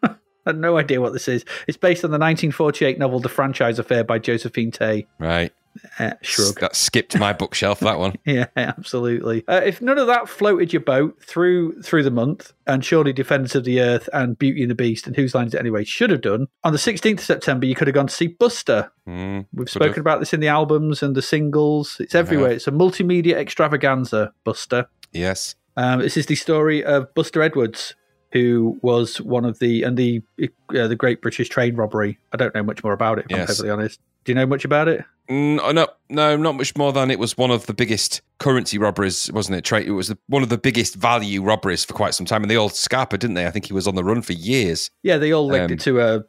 I had no idea what this is. It's based on the 1948 novel The Franchise Affair by Josephine Tey. right. Uh, shrug. That skipped my bookshelf. That one. Yeah, absolutely. Uh, if none of that floated your boat through through the month, and surely Defenders of the Earth and Beauty and the Beast and Whose Lines Is It Anyway should have done, on the 16th of September, you could have gone to see Buster. Mm, We've spoken have. about this in the albums and the singles. It's everywhere. It's a multimedia extravaganza, Buster. Yes. Um, this is the story of Buster Edwards, who was one of the and the uh, the Great British Train Robbery. I don't know much more about it. If I'm perfectly honest. Do you know much about it? Mm, no, no, not much more than it was one of the biggest currency robberies, wasn't it? Tra- It was one of the biggest value robberies for quite some time, and they all scarpered, didn't they? I think he was on the run for years. Yeah, they all linked Um, it to uh,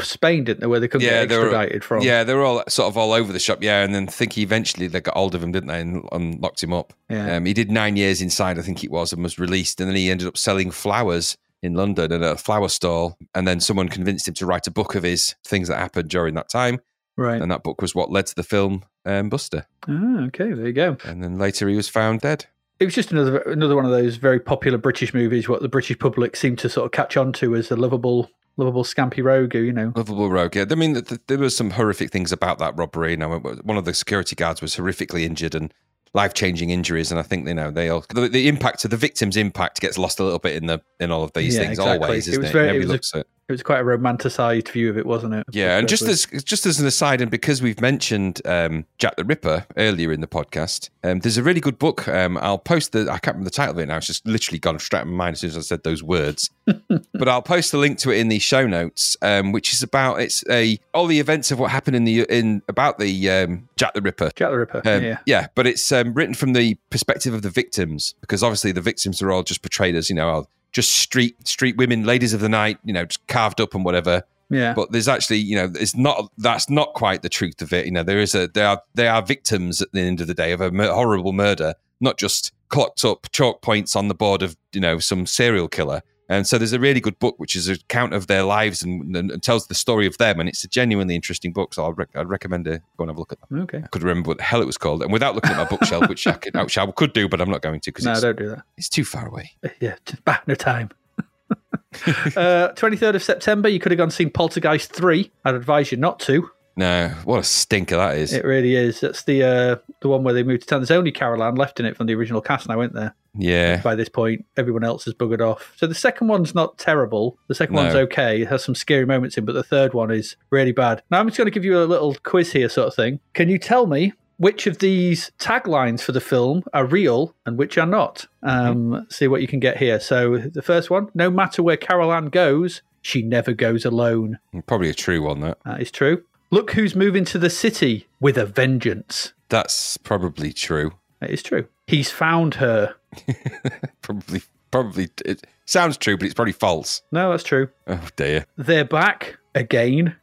Spain, didn't they? Where they couldn't Yeah, get they were- from. Yeah, they were all sort of all over the shop. Yeah, and then I think eventually they got hold of him, didn't they, and, and locked him up. Yeah. Um, he did nine years inside, I think it was, and was released, and then he ended up selling flowers in London at a flower stall, and then someone convinced him to write a book of his things that happened during that time, Right. and that book was what led to the film um, Buster. Ah, okay, there you go. And then later he was found dead. It was just another another one of those very popular British movies. What the British public seemed to sort of catch on to as a lovable, lovable scampy rogue. You know. Lovable rogue. Yeah, I mean, th- th- there were some horrific things about that robbery. You know, one of the security guards was horrifically injured and life-changing injuries, and I think you know they all the, the impact of the victim's impact gets lost a little bit in the in all of these Yeah, things. exactly. Always, It isn't it? very- it Nobody a- looks at. It was quite a romanticized view of it, wasn't it? Yeah, and just as just as an aside, and because we've mentioned um, Jack the Ripper earlier in the podcast, um, there's a really good book. Um, I'll post the I can't remember the title of it now. It's just literally gone straight out of my mind as soon as I said those words. but I'll post a link to it in the show notes, um, which is about it's a all the events of what happened in the in about the um, Jack the Ripper. Jack the Ripper. Um, yeah. but it's um, written from the perspective of the victims because obviously the victims are all just portrayed as you know oh, just street street women, ladies of the night, you know, just carved up and whatever. Yeah. But there's actually, you know, it's not that's not quite the truth of it. You know, there is a they are they are victims at the end of the day of a mur- horrible murder, not just clocked up chalk points on the board of you know some serial killer. And so there's a really good book which is an account of their lives and, and, and tells the story of them, and it's a genuinely interesting book. So I'd, rec- I'd recommend to go and have a look at that. Okay. I could remember what the hell it was called, and without looking at my bookshelf, which I could, which I could do, but I'm not going to because No, it's, don't do that. it's too far away. Yeah, just back no time. uh, 23rd of September, you could have gone and seen Poltergeist 3. I'd advise you not to. No, what a stinker that is. It really is. That's the uh, the one where they moved to town. There's only Carol Ann left in it from the original cast, and I went there. Yeah, By this point, everyone else has buggered off. So the second one's not terrible. The second No. one's okay. It has some scary moments in, but the third one is really bad. Now I'm just going to give you a little quiz here, sort of thing. Can you tell me which of these taglines for the film are real and which are not? Um, See what you can get here. So the first one: No matter where Carol Ann goes, she never goes alone. probably a true one. That That is true. Look who's moving to the city with a vengeance. that's probably true. That is true. He's found her. Probably, probably it sounds true, but it's probably false. No, that's true. Oh dear. They're back again.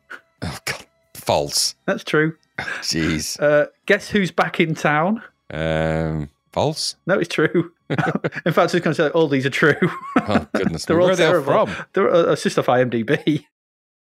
Oh god, false. That's true. Jeez. Uh, guess who's back in town? Um, false. No, it's true. in fact, I was going to say all these are true. Oh goodness, They're all where are they all terrible. from? They're, uh, it's just off IMDb.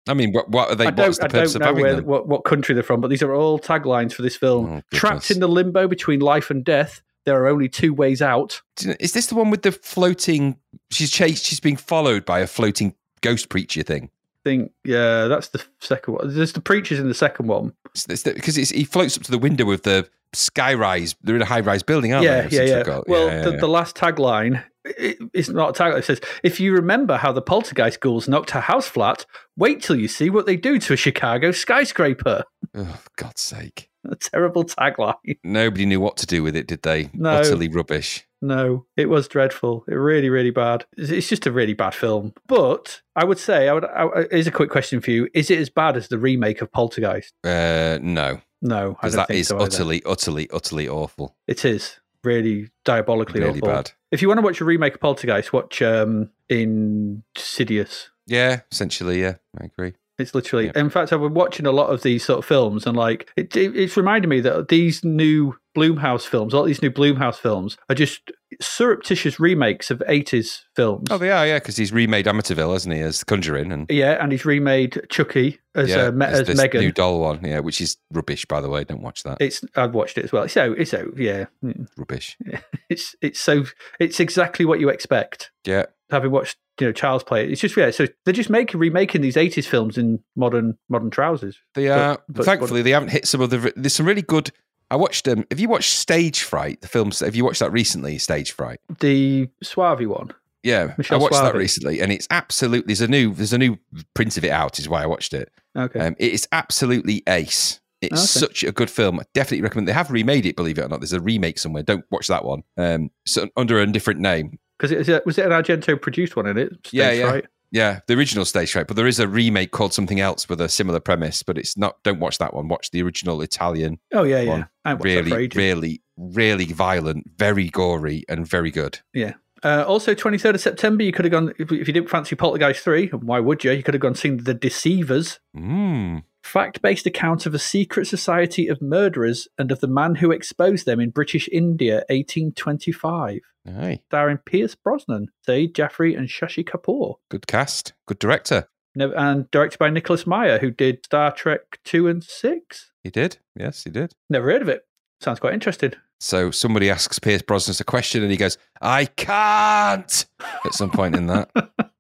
I mean, what, what are they? I don't, the I don't know where, what, what country they're from, but these are all taglines for this film. Oh, Trapped in the limbo between life and death, there are only two ways out. Do you know- Is this the one with the floating? She's chased. She's being followed by a floating ghost preacher thing. I think, yeah, that's the second one. There's the preachers in the second one. Because it's, he floats up to the window with the sky rise. They're in a high rise building, aren't yeah, they? yeah, yeah. Well, Yeah, the, yeah, the last tagline it, it's not a tagline. It says, "If you remember how the poltergeist ghouls knocked her house flat, wait till you see what they do to a Chicago skyscraper." Oh, for God's sake. A terrible tagline. Nobody knew what to do with it, did they? No. Utterly rubbish. No, it was dreadful. It really, really bad. It's just a really bad film. But I would say, I would. I, here's a quick question for you: Is it as bad as the remake of Poltergeist? Uh, no, No, because that is so utterly, utterly, utterly awful. It is really diabolically awful. Really awful. bad. If you want to watch a remake of Poltergeist, watch um, Insidious. Yeah, essentially, yeah, I agree. It's literally. Yeah. In fact, I've been watching a lot of these sort of films, and like it, it, it's reminded me that these new Blumhouse films, all these new Blumhouse films, are just surreptitious remakes of eighties films. Oh, they are, yeah, because he's remade Amityville, hasn't he, as Conjuring, and yeah, and he's remade Chucky as yeah, uh, Me- there's as Megan. new doll one, yeah, which is rubbish, by the way. Don't watch that. It's I've watched it as well. So it's so yeah, mm. rubbish. it's it's so it's exactly what you expect. Yeah, Having watched you know Charles Play, it, it's just yeah. So they're just making remaking these eighties films in modern modern trousers. they are. but- thankfully, they haven't hit some of the. There's some really good. I watched them. have you watched Stage Fright? The films. Have you watched that recently? Stage Fright. The Soavi one. Yeah, Michele I watched that recently, and it's absolutely. There's a new. There's a new print of it out. Is why I watched it. Okay. Um, it is absolutely ace. It's Okay. such a good film. I definitely recommend. They have remade it, believe it or not. There's a remake somewhere. Don't watch that one. Um, so under a different name. Because it was, it was it an Argento produced one in it? Stage Yeah, yeah. Fright? Yeah, the original Stage Fright, but there is a remake called something else with a similar premise. But it's not. Don't watch that one. Watch the original Italian Oh yeah, yeah. I Really, really, really violent, very gory, and very good. Yeah. Uh, also, 23rd of September, you could have gone, if, you didn't fancy Poltergeist 3, and why would you? You could have gone seen The Deceivers, Mm. Fact based account of a secret society of murderers and of the man who exposed them in British India, 1825. Aye, Starring Pierce Brosnan, Saeed Jaffrey, and Shashi Kapoor. good cast, good director. And directed by Nicholas Meyer, who did Star Trek 2 and 6. He did. Yes, he did. Never heard of it. Sounds quite interesting. So somebody asks Pierce Brosnan a question, and he goes, "I can't." At some point in that,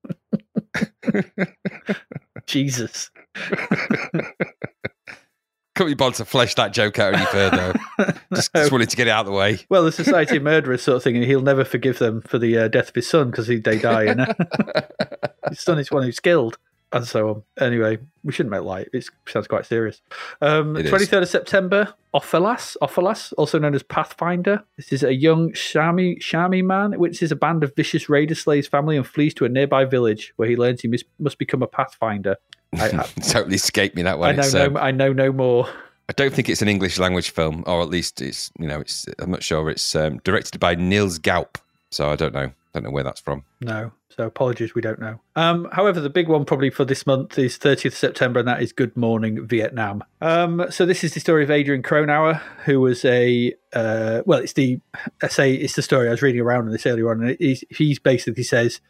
Jesus. couldn't be bothered to flesh that joke out any further. just, just wanted to get it out of the way. Well, the Society of Murderers sort of thing, and he'll never forgive them for the uh, death of his son because they die. And his son is one who's killed, and so on. Anyway, we shouldn't make light. It sounds quite serious. Um, It is. 23rd of September, Ofelas, Ofelas, also known as Pathfinder. This is a young Shami Shami man, which is a band of vicious raider slays family and flees to a nearby village where he learns he mis- must become a Pathfinder. I, I, totally escaped me that I one. know It's, no, um, I know no more. I don't think it's an English language film, or at least it's you know it's. I'm not sure. It's um, directed by Nils Gaup, so I don't know. Don't know where that's from. No. So apologies, we don't know. Um, however, the big one probably for this month is 30th September, and that is Good Morning Vietnam. Um, so this is the story of Adrian Cronauer, who was a uh, well, it's the I say it's the story I was reading around in this earlier on, and he's, he's basically says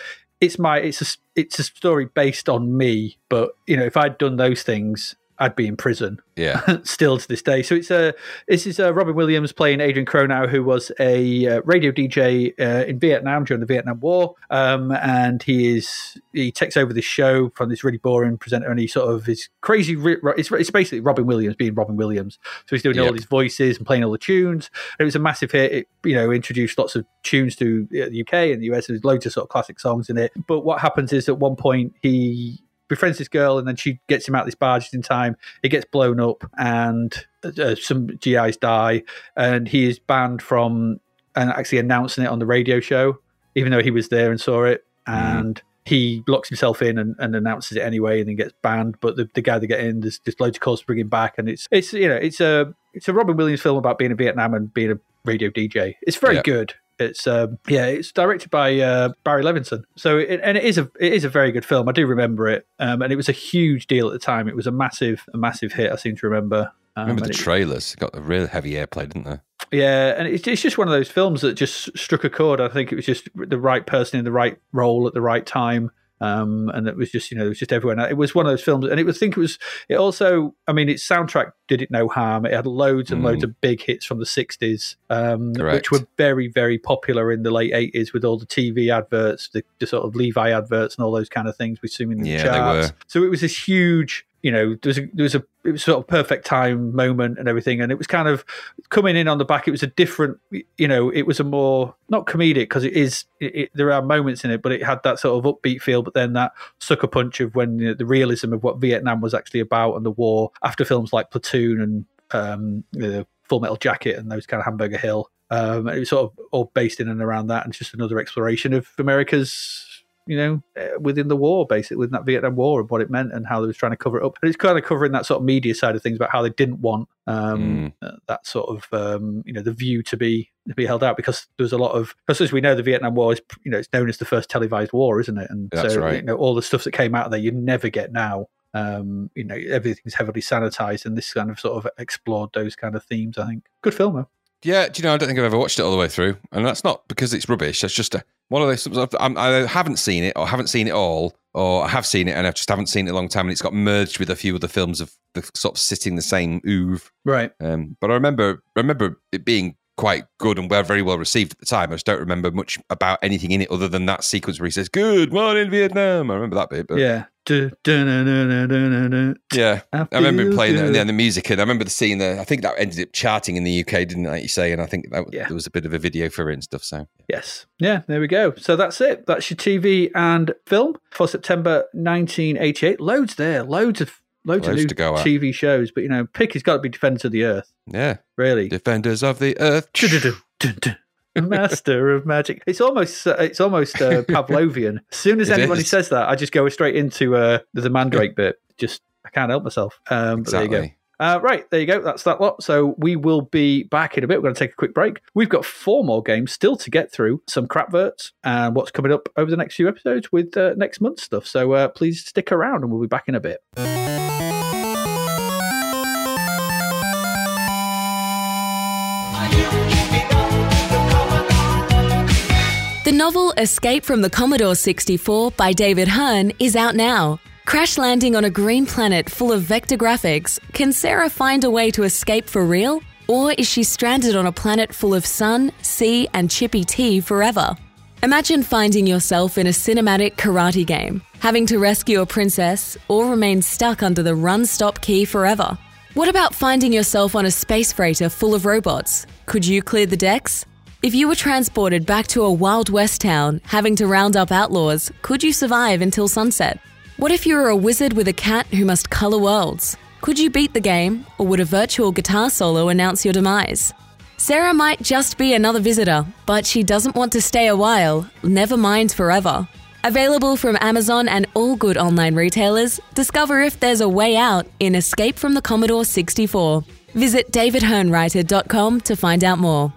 it's my it's a it's a story based on me, but you know, if I'd done those things, I'd be in prison Yeah. still to this day. So it's a this is uh, Robin Williams playing Adrian Cronauer, who was a uh, radio DJ uh, in Vietnam during the Vietnam War, um, and he is he takes over this show from this really boring presenter, and he sort of is crazy. It's, it's basically Robin Williams being Robin Williams, so he's doing all these voices and playing all the tunes. And it was a massive hit. It you know introduced lots of tunes to uh, the UK and the US. There's loads of sort of classic songs in it. But what happens is at one point he befriends this girl and then she gets him out this bar just in time. It gets blown up and uh, some GIs die and he is banned from and actually announcing it on the radio show even though he was there and saw it. And he locks himself in and, and announces it anyway and then gets banned. But the, the guy that get in there's just loads of calls to bring him back and it's it's you know it's a it's a Robin Williams film about being in Vietnam and being a radio DJ it's very Yeah. good it's um, yeah, it's directed by uh, Barry Levinson. So it, and it is a it is a very good film. I do remember it, um, and it was a huge deal at the time. It was a massive a massive hit. I seem to remember. Um, Remember the it- trailers? Got a real heavy airplay, didn't they? yeah, and it's, it's just one of those films that just struck a chord. I think it was just the right person in the right role at the right time. Um, and it was just, you know, it was just everyone. It was one of those films, and it was. I think it was. It also, I mean, its soundtrack did it no harm. It had loads and loads of big hits from the '60s, um, which were very, very popular in the late '80s with all the TV adverts, the, the sort of Levi adverts, and all those kind of things we see in the Yeah, they charts. were. So it was this huge, you know, there was a, there was a it was sort of perfect time moment and everything, and it was kind of coming in on the back. It was a different, you know, it was a more not comedic because it is. It, it, there are moments in it, but it had that sort of upbeat feel. But then that sucker punch of when you know, the realism of what Vietnam was actually about and the war after films like Platoon and um, the Full Metal Jacket and those kind of Hamburger Hill. Um, it was sort of all based in and around that, and just another exploration of America's you know, uh, within the war, basically, within that Vietnam War and what it meant and how they was trying to cover it up. And it's kind of covering that sort of media side of things about how they didn't want um, uh, that sort of, um, you know, the view to be to be held out because there was a lot of, because as we know, the Vietnam War is, you know, it's known as the first televised war, isn't it? And That's so, right. you know, all the stuff that came out of there, you never get now. Um, you know, everything's heavily sanitized, and this kind of sort of explored those kind of themes. I think good film, though. Yeah, do you know? I don't think I've ever watched it all the way through, and that's not because it's rubbish. That's just a, one of those. I'm, I haven't seen it, or haven't seen it all, or I have seen it and I just haven't seen it a long time, and it's got merged with a few other films of the sort of sitting the same oeuvre. Right. Um, but I remember remember it being quite good and well, very well received at the time. I just don't remember much about anything in it other than that sequence where he says "Good morning, Vietnam." I remember that bit, but Yeah. Yeah, I I remember him playing that, and the music, and I remember the scene there. I think that ended up charting in the UK, didn't it? Like you say, and I think that Yeah. there was a bit of a video for it and stuff. So Yes. Yeah, there we go. So that's it. That's your TV and film for September 1988. Loads there. Loads of loads, of new go at. TV shows. But, you know, pick has got to be Defenders of the Earth, yeah, really. Defenders of the Earth. Master of Magic. It's almost uh, it's almost uh, Pavlovian. As soon as It anybody is. says that, I just go straight into uh, the Mandrake bit. Just I can't help myself. Um, but there you go. Exactly. Uh, right, there you go. That's that lot. So we will be back in a bit. We're going to take a quick break. We've got four more games still to get through, some crapverts, and what's coming up over the next few episodes with uh, next month's stuff. So uh, please stick around and we'll be back in a bit. The novel Escape from the Commodore 64 by David Hearne is out now. Crash landing on a green planet full of vector graphics, can Sarah find a way to escape for real? Or is she stranded on a planet full of sun, sea, and chippy tea forever? Imagine finding yourself in a cinematic karate game, having to rescue a princess, or remain stuck under the run stop key forever. What about finding yourself on a space freighter full of robots? Could you clear the decks? If you were transported back to a Wild West town, having to round up outlaws, could you survive until sunset? What if you were a wizard with a cat who must colour worlds? Could you beat the game, or would a virtual guitar solo announce your demise? Sarah might just be another visitor, but she doesn't want to stay a while, never mind forever. Available from Amazon and all good online retailers, discover if there's a way out in Escape from the Commodore 64. Visit davidhearnewriter.com to find out more.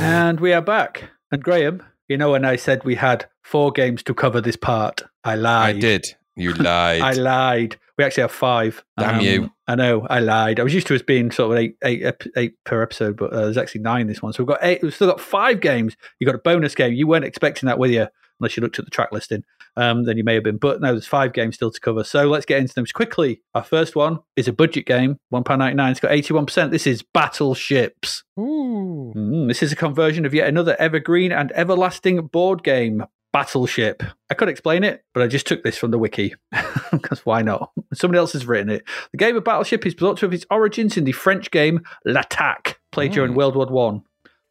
And we are back. And Graham, you know, when I said we had four games to cover this part, I lied. I did. You lied. I lied. We actually have five. Um, Damn you. I know. I lied. I was used to us being sort of eight, eight, eight per episode, but uh, there's actually nine this one. So we've got eight. We've still got five games. You got a bonus game. You weren't expecting that, were you? Unless you looked at the track listing, um, then you may have been. But no, there's five games still to cover. So let's get into them quickly. Our first one is a budget game, one pound ninety nine. It's got eighty one percent. This is Battleships. Ooh. Mm, this is a conversion of yet another evergreen and everlasting board game, Battleship. I could explain it, but I just took this from the wiki because why not? Somebody else has written it. The game of Battleship is thought to have its origins in the French game L'Attaque, played during World War One.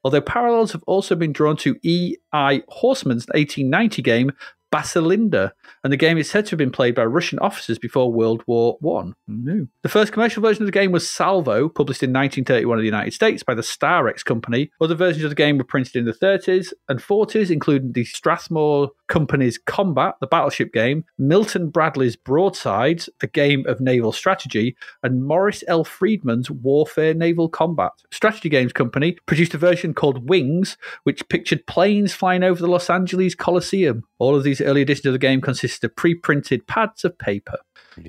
Although parallels have also been drawn to E.I. Horsman's 1890 game Baslinda, and the game is said to have been played by Russian officers before World War One. No. The first commercial version of the game was Salvo, published in 1931 in the United States by the Starex Company. Other versions of the game were printed in the 30s and 40s, including the Strathmore Company's Combat, the battleship game, Milton Bradley's Broadsides, a game of naval strategy, and Morris L. Friedman's Warfare Naval Combat. Strategy Games Company produced a version called Wings, which pictured planes flying over the Los Angeles Coliseum. All of these early editions of the game consisted of pre printed pads of paper.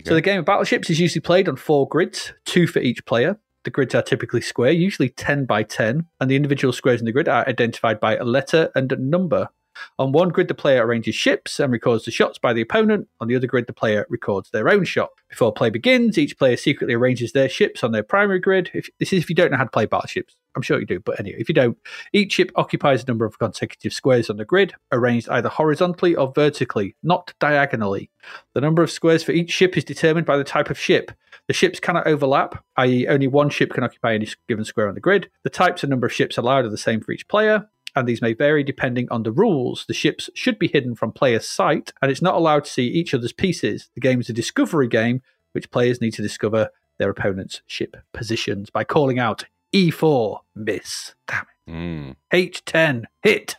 So the game of battleships is usually played on four grids, two for each player. The grids are typically square, usually 10 by 10, and the individual squares in the grid are identified by a letter and a number. On one grid, the player arranges ships and records the shots by the opponent. On the other grid, the player records their own shot. Before play begins, each player secretly arranges their ships on their primary grid. If, this is if you don't know how to play battleships. I'm sure you do, but anyway, if you don't, each ship occupies a number of consecutive squares on the grid, arranged either horizontally or vertically, not diagonally. The number of squares for each ship is determined by the type of ship. The ships cannot overlap, i.e., only one ship can occupy any given square on the grid. The types and number of ships allowed are the same for each player and these may vary depending on the rules. The ships should be hidden from player's sight, and it's not allowed to see each other's pieces. The game is a discovery game, which players need to discover their opponent's ship positions by calling out E4, miss, damn it, Mm. H10, hit,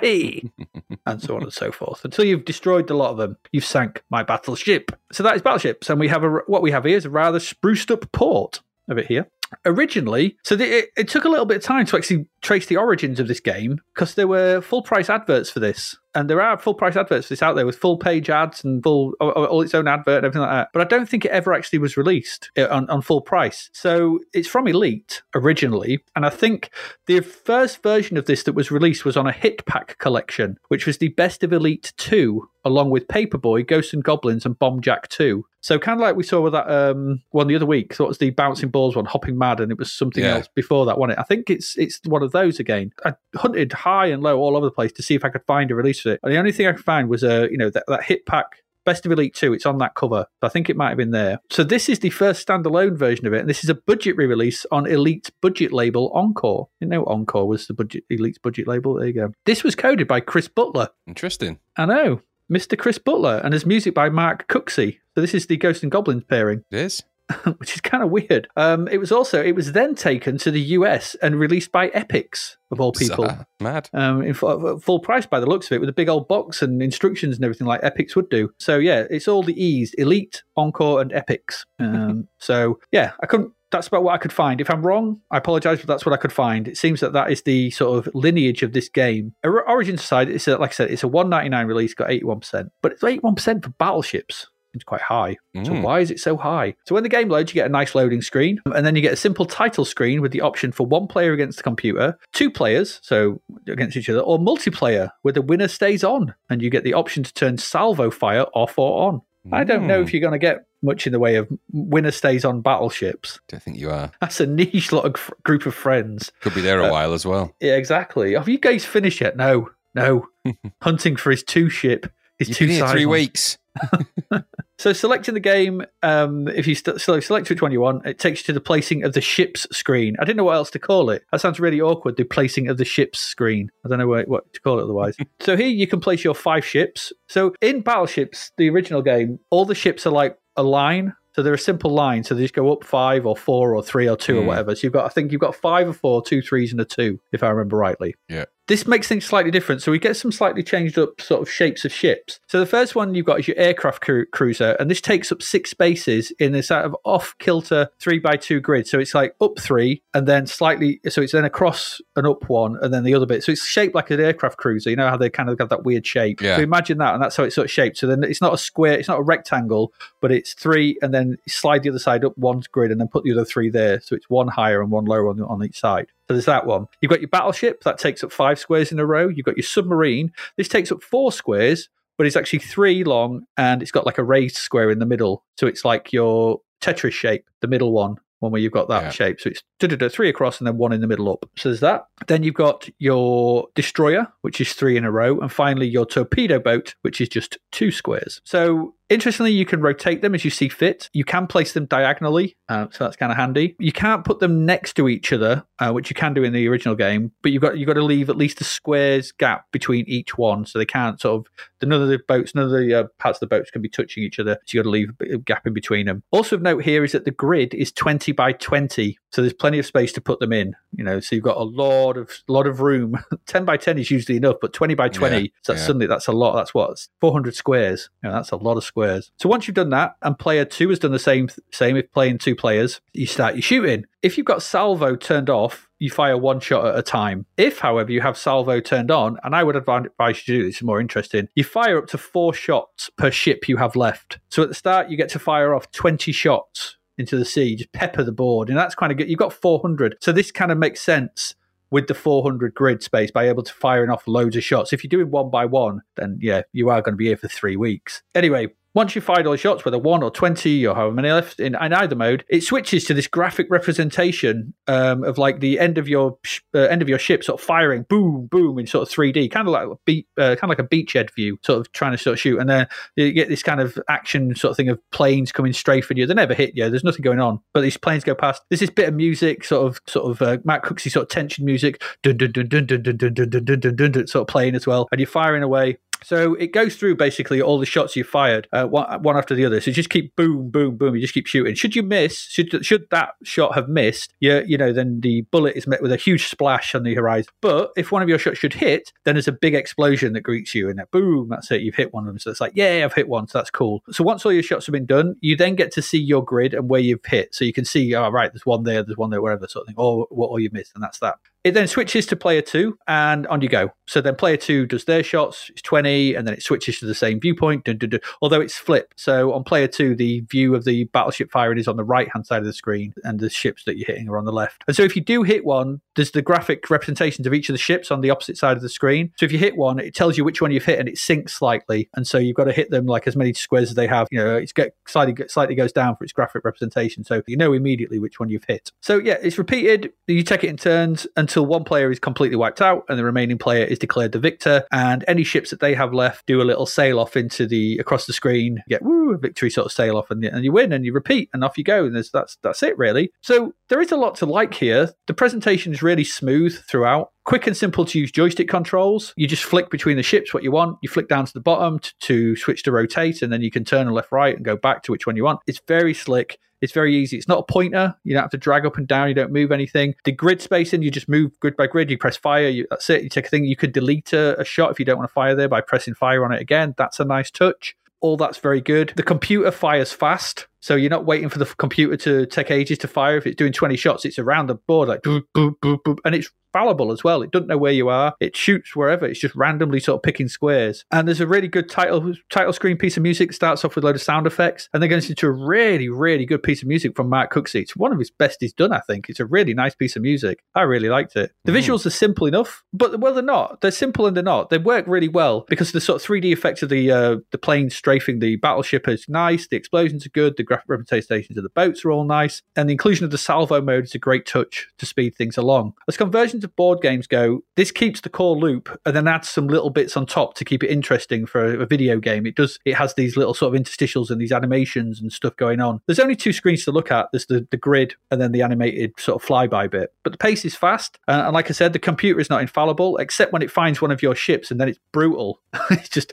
hey, and so on and so forth. Until you've destroyed a lot of them, you've sank my battleship. So that is battleships, and we have a what we have here is a rather spruced up port of it here. Originally, so the, it, it took a little bit of time to actually trace the origins of this game because there were full price adverts for this, and there are full price adverts for this out there with full page ads and full all, its own advert and everything like that. But I don't think it ever actually was released uh, on, on full price. So it's from Elite originally, and I think the first version of this that was released was on a hit pack collection, which was the best of Elite Two, along with Paperboy, Ghosts and Goblins, and Bomb Jack Two. So kind of like we saw with that um, one the other week. So it was the bouncing balls one, hopping mad, and it was something Yeah. else before that one. I think it's it's one of those again. I hunted high and low all over the place to see if I could find a release for it, and the only thing I could find was a you know that, that hit pack. Best of Elite 2, it's on that cover. I think it might have been there. So, this is the first standalone version of it, and this is a budget re release on Elite's budget label Encore. You know, Encore was the budget Elite's budget label. There you go. This was coded by Chris Butler. Interesting. I know, Mr. Chris Butler, and his music by Mark Cooksey. So, this is the Ghost and Goblins pairing It is. which is kind of weird. Um, it was also it was then taken to the US and released by Epyx of all people. Bizarre. Mad. Um, in fu- full price by the looks of it, with a big old box and instructions and everything like Epyx would do. So yeah, it's all the E's: Elite, Encore, and Epyx. Um, so yeah, I couldn't. That's about what I could find. If I'm wrong, I apologize, but that's what I could find. It seems that that is the sort of lineage of this game. Or- Origin side, it's a, like I said, it's a 199 release, got 81%, but it's 81% for battleships. It's quite high. So Mm. why is it so high? So when the game loads, you get a nice loading screen, and then you get a simple title screen with the option for one player against the computer, two players, so against each other, or multiplayer, where the winner stays on, and you get the option to turn salvo fire off or on. I don't know Mm. if you're going to get much in the way of winner stays on battleships. I don't think you are. That's a niche lot of f- group of friends. Could be there a Uh, while as well. Yeah, exactly. Have you guys finished yet? No, no. Hunting for his two ship. His You've two been here size three weeks. So selecting the game, um, if you st- so select which one you want, it takes you to the placing of the ship's screen. I didn't know what else to call it. That sounds really awkward. The placing of the ship's screen. I don't know what, what to call it otherwise. so here you can place your five ships. So in Battleships, the original game, all the ships are like a line. So they're a simple line. So they just go up five or four or three or two or Mm. whatever. So you've got, I think you've got five or four, two threes and a two, if I remember rightly. Yeah. This makes things slightly different. So we get some slightly changed up sort of shapes of ships. So the first one you've got is your aircraft cru- cruiser, and this takes up six spaces in this sort of off kilter three by two grid. So it's like up three and then slightly, so it's then across and up one and then the other bit. So it's shaped like an aircraft cruiser. You know how they kind of have that weird shape. Yeah. So imagine that, and that's how it's sort of shaped. So then it's not a square, it's not a rectangle, but it's three, and then slide the other side up one grid, and then put the other three there. So it's one higher and one lower on, on each side. So there's that one. You've got your battleship that takes up five squares in a row. You've got your submarine. This takes up four squares, but it's actually three long, and it's got like a raised square in the middle. So it's like your Tetris shape, the middle one. One where you've got that Yeah. shape. So it's three across and then one in the middle up. So there's that. Then you've got your destroyer, which is three in a row. And finally, your torpedo boat, which is just two squares. So interestingly, you can rotate them as you see fit. You can place them diagonally. Uh, so that's kind of handy. You can't put them next to each other, uh, which you can do in the original game, but you've got you've got to leave at least a square's gap between each one, so they can't sort of none of the boats, none of the uh, parts of the boats can be touching each other. So you've got to leave a gap in between them. Also of note here is that the grid is twenty by twenty, so there's plenty of space to put them in. You know, so you've got a lot of lot of room. ten by ten is usually enough, but twenty by twenty, Yeah, so that's yeah. suddenly that's a lot. That's what four hundred squares. You know, that's a lot of squares. So once you've done that, and player two has done the same same if playing two players, you start your shooting. If you've got salvo turned off, you fire one shot at a time. If, however, you have salvo turned on, and I would advise you to do this, it's more interesting, you fire up to four shots per ship you have left. So at the start, you get to fire off 20 shots into the sea, just pepper the board. And that's kind of good. You've got 400. So this kind of makes sense with the 400 grid space by able to firing off loads of shots. If you're doing one by one, then yeah, you are going to be here for three weeks. Anyway, once you've fired all the shots, whether one or 20 or however many left in, in either mode, it switches to this graphic representation um, of like the end of your uh, end of your ship sort of firing, boom, boom, in sort of 3D, kind of like a beat, uh, kind of like a beachhead view, sort of trying to sort of shoot. And then you get this kind of action sort of thing of planes coming strafing you. They never hit you. There's nothing going on, but these planes go past. There's this bit of music, sort of, sort of uh, Matt Cooksey sort of tension music, dun dun dun dun dun dun dun dun dun dun, dun, sort of playing as well, and you're firing away. So it goes through basically all the shots you fired, uh, one, one after the other. So you just keep boom, boom, boom. You just keep shooting. Should you miss, should should that shot have missed, you you know, then the bullet is met with a huge splash on the horizon. But if one of your shots should hit, then there's a big explosion that greets you, and then boom, that's it. You've hit one of them. So it's like, yeah, I've hit one. So that's cool. So once all your shots have been done, you then get to see your grid and where you've hit. So you can see, oh right, there's one there, there's one there, wherever sort of thing, or what or you missed, and that's that. It then switches to player two, and on you go. So then player two does their shots, it's 20, and then it switches to the same viewpoint, dun, dun, dun, although it's flipped. So on player two, the view of the battleship firing is on the right hand side of the screen, and the ships that you're hitting are on the left. And so if you do hit one, there's the graphic representations of each of the ships on the opposite side of the screen. So if you hit one, it tells you which one you've hit, and it sinks slightly. And so you've got to hit them like as many squares as they have. You know, it's get slightly slightly goes down for its graphic representation, so you know immediately which one you've hit. So yeah, it's repeated. You take it in turns until one player is completely wiped out, and the remaining player is declared the victor. And any ships that they have left do a little sail off into the across the screen. Get woo, victory sort of sail off, and, and you win, and you repeat, and off you go. And that's that's it really. So there is a lot to like here. The presentation is really smooth throughout. Quick and simple to use joystick controls. You just flick between the ships what you want. You flick down to the bottom to, to switch to rotate, and then you can turn left, right, and go back to which one you want. It's very slick. It's very easy. It's not a pointer. You don't have to drag up and down. You don't move anything. The grid spacing, you just move grid by grid. You press fire. You, that's it. You take a thing. You could delete a, a shot if you don't want to fire there by pressing fire on it again. That's a nice touch. All that's very good. The computer fires fast. So you're not waiting for the computer to take ages to fire. If it's doing 20 shots, it's around the board like boop, boop, boop, boop. And it's fallible as well. It doesn't know where you are. It shoots wherever. It's just randomly sort of picking squares. And there's a really good title title screen piece of music. It starts off with a load of sound effects. And then goes into a really, really good piece of music from Mark Cooksey. It's one of his best he's done, I think. It's a really nice piece of music. I really liked it. The visuals are simple enough, but well, they're not. They're simple and they're not. They work really well because the sort of 3D effects of the uh, the plane strafing the battleship is nice. The explosions are good. The graphic representations of the boats are all nice. And the inclusion of the salvo mode is a great touch to speed things along. As conversions of board games go, this keeps the core loop and then adds some little bits on top to keep it interesting for a, a video game. It does. It has these little sort of interstitials and these animations and stuff going on. There's only two screens to look at. There's the, the grid and then the animated sort of flyby bit. But the pace is fast. Uh, and like I said, the computer is not infallible except when it finds one of your ships and then it's brutal. it's just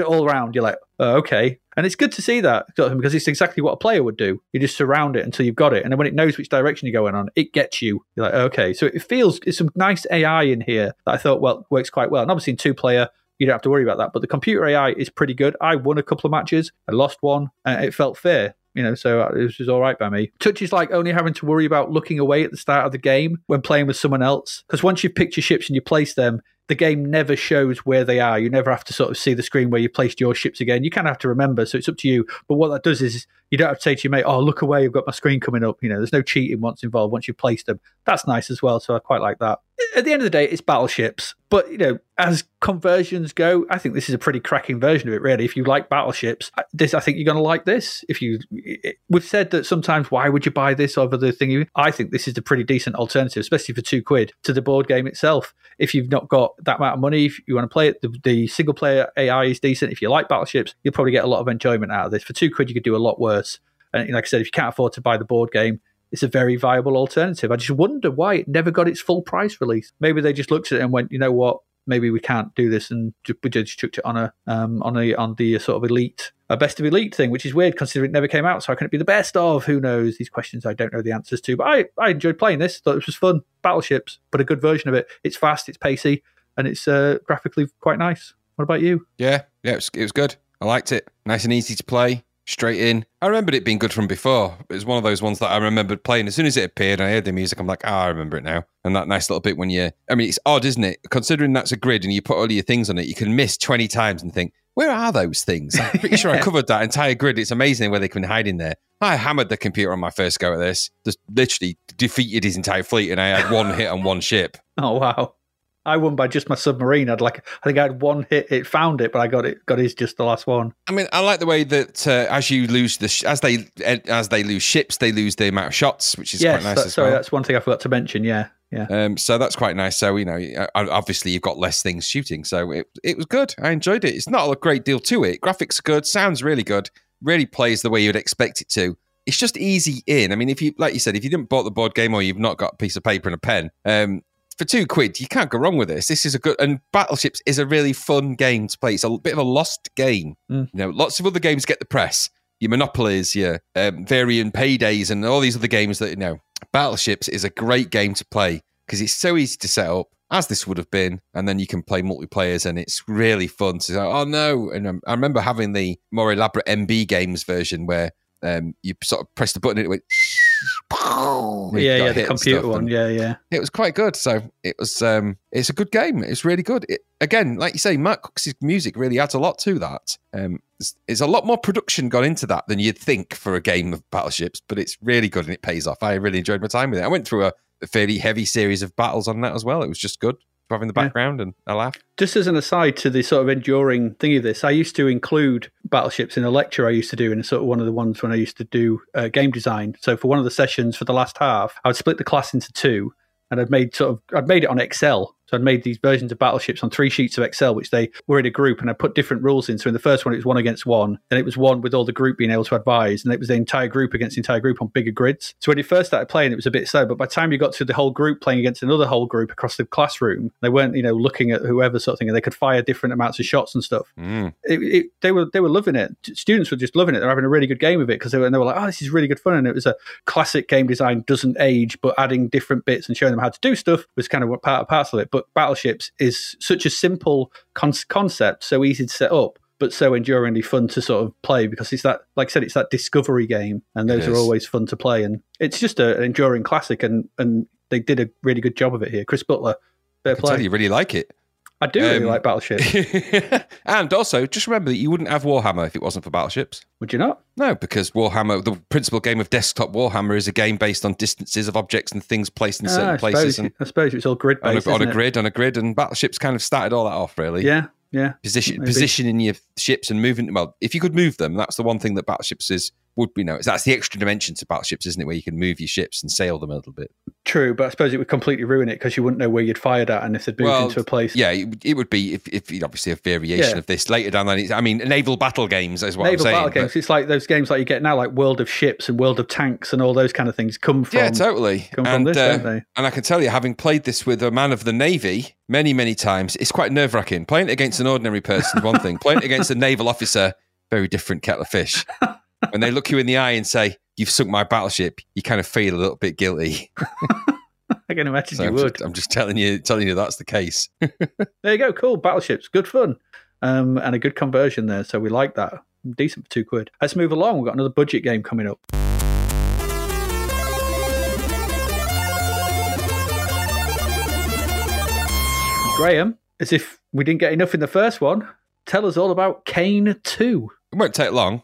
all around. You're like, oh, okay. And it's good to see that because it's exactly what a player would do. You just surround it until you've got it, and then when it knows which direction you're going on, it gets you. You're like, okay. So it feels it's some nice AI in here that I thought well works quite well. And obviously in two player, you don't have to worry about that. But the computer AI is pretty good. I won a couple of matches, I lost one, and it felt fair. You know, so it was all right by me. Touch is like only having to worry about looking away at the start of the game when playing with someone else. Because once you've picked your ships and you place them, the game never shows where they are. You never have to sort of see the screen where you placed your ships again. You kind of have to remember, so it's up to you. But what that does is you don't have to say to your mate, "Oh, look away, I've got my screen coming up." You know, there's no cheating once involved. Once you've placed them, that's nice as well. So I quite like that. At the end of the day, it's battleships. But you know, as conversions go, I think this is a pretty cracking version of it. Really, if you like battleships, this I think you're going to like this. If you, we've said that sometimes, why would you buy this over the thing? You, I think this is a pretty decent alternative, especially for two quid to the board game itself. If you've not got that amount of money, if you want to play it, the, the single player AI is decent. If you like battleships, you'll probably get a lot of enjoyment out of this. For two quid, you could do a lot worse. And like I said, if you can't afford to buy the board game, it's a very viable alternative. I just wonder why it never got its full price release. Maybe they just looked at it and went, you know what, maybe we can't do this, and we just chucked it on a um, on a on the sort of elite, a best of elite thing, which is weird considering it never came out. So how can it be the best of? Who knows? These questions I don't know the answers to. But I I enjoyed playing this. Thought it was fun. Battleships, but a good version of it. It's fast, it's pacey, and it's uh, graphically quite nice. What about you? Yeah, yeah, it was, it was good. I liked it. Nice and easy to play straight in. I remembered it being good from before. It was one of those ones that I remembered playing as soon as it appeared and I heard the music. I'm like, ah, I remember it now. And that nice little bit when you, I mean, it's odd, isn't it? Considering that's a grid and you put all your things on it, you can miss 20 times and think, where are those things? I'm pretty sure I covered that entire grid. It's amazing where they can hide in there. I hammered the computer on my first go at this, just literally defeated his entire fleet, and I had one hit on one ship. Oh, wow. I won by just my submarine. I'd like, I think I had one hit. It found it, but I got it. Got his just the last one. I mean, I like the way that uh, as you lose the sh- as they as they lose ships, they lose the amount of shots, which is yes, quite nice that, as sorry, well. that's one thing I forgot to mention. Yeah, yeah. Um, so that's quite nice. So you know, obviously you've got less things shooting, so it it was good. I enjoyed it. It's not a great deal to it. Graphics are good, sounds really good, really plays the way you'd expect it to. It's just easy in. I mean, if you like you said, if you didn't bought the board game or you've not got a piece of paper and a pen, um, for two quid, you can't go wrong with this. This is a good and Battleships is a really fun game to play. It's a bit of a lost game. Mm. You know, lots of other games get the press. Your Monopolies, your um, Variant Paydays, and all these other games that you know. Battleships is a great game to play because it's so easy to set up, as this would have been, and then you can play multiplayers, and it's really fun to. Say, oh no! And um, I remember having the more elaborate MB games version where um, you sort of press the button and it went. Yeah, yeah, the computer one. Yeah, yeah. It was quite good. So it was. Um, it's a good game. It's really good. It, again, like you say, Matt Cook's music really adds a lot to that. Um, there's, there's a lot more production gone into that than you'd think for a game of battleships, but it's really good and it pays off. I really enjoyed my time with it. I went through a fairly heavy series of battles on that as well. It was just good having the background yeah. and a laugh. Just as an aside to the sort of enduring thing of this, I used to include battleships in a lecture I used to do, in sort of one of the ones when I used to do uh, game design. So for one of the sessions for the last half, I would split the class into two, and I'd made sort of I'd made it on Excel. So I'd made these versions of battleships on three sheets of Excel, which they were in a group, and I put different rules in. So in the first one, it was one against one. Then it was one with all the group being able to advise, and it was the entire group against the entire group on bigger grids. So when you first started playing, it was a bit slow, but by the time you got to the whole group playing against another whole group across the classroom, they weren't you know looking at whoever sort of thing, and they could fire different amounts of shots and stuff. Mm. It, it, they were they were loving it. Students were just loving it. They're having a really good game of it because they were, and they were like, oh, this is really good fun, and it was a classic game design doesn't age, but adding different bits and showing them how to do stuff was kind of what part parcel of it. But battleships is such a simple con- concept, so easy to set up, but so enduringly fun to sort of play because it's that, like I said, it's that discovery game, and those are always fun to play, and it's just a, an enduring classic, and and they did a really good job of it here. Chris Butler, I can tell you really like it. I do really um, like Battleship. and also, just remember that you wouldn't have Warhammer if it wasn't for Battleships. Would you not? No, because Warhammer, the principal game of desktop Warhammer, is a game based on distances of objects and things placed in certain ah, I places. Suppose, and I suppose it's all grid based. On, a, on a, grid, on a grid, and Battleships kind of started all that off, really. Yeah, yeah. Position, maybe. positioning your ships and moving. Well, if you could move them, that's the one thing that Battleships is would be no. That's the extra dimension to battleships, isn't it? Where you can move your ships and sail them a little bit. True, but I suppose it would completely ruin it because you wouldn't know where you'd fired at and if they'd moved well, into a place. Yeah, it, it would be if, if obviously a variation yeah. of this later down the line. I mean, naval battle games as well. Naval saying, Naval battle games. But, it's like those games like you get now, like World of Ships and World of Tanks and all those kind of things come from. Yeah, totally. Come and, from this, uh, don't they? And I can tell you, having played this with a man of the Navy many, many times, it's quite nerve wracking. Playing it against an ordinary person, one thing. Playing it against a naval officer very different kettle of fish. When they look you in the eye and say, You've sunk my battleship, you kind of feel a little bit guilty. I can imagine So you I'm would. just, I'm just telling you, telling you that's the case. There you go. Cool. Battleships. Good fun. Um, and a good conversion there. So we like that. Decent for two quid. Let's move along. We've got another budget game coming up. Graham, as if we didn't get enough in the first one, tell us all about Kane 2. It won't take long.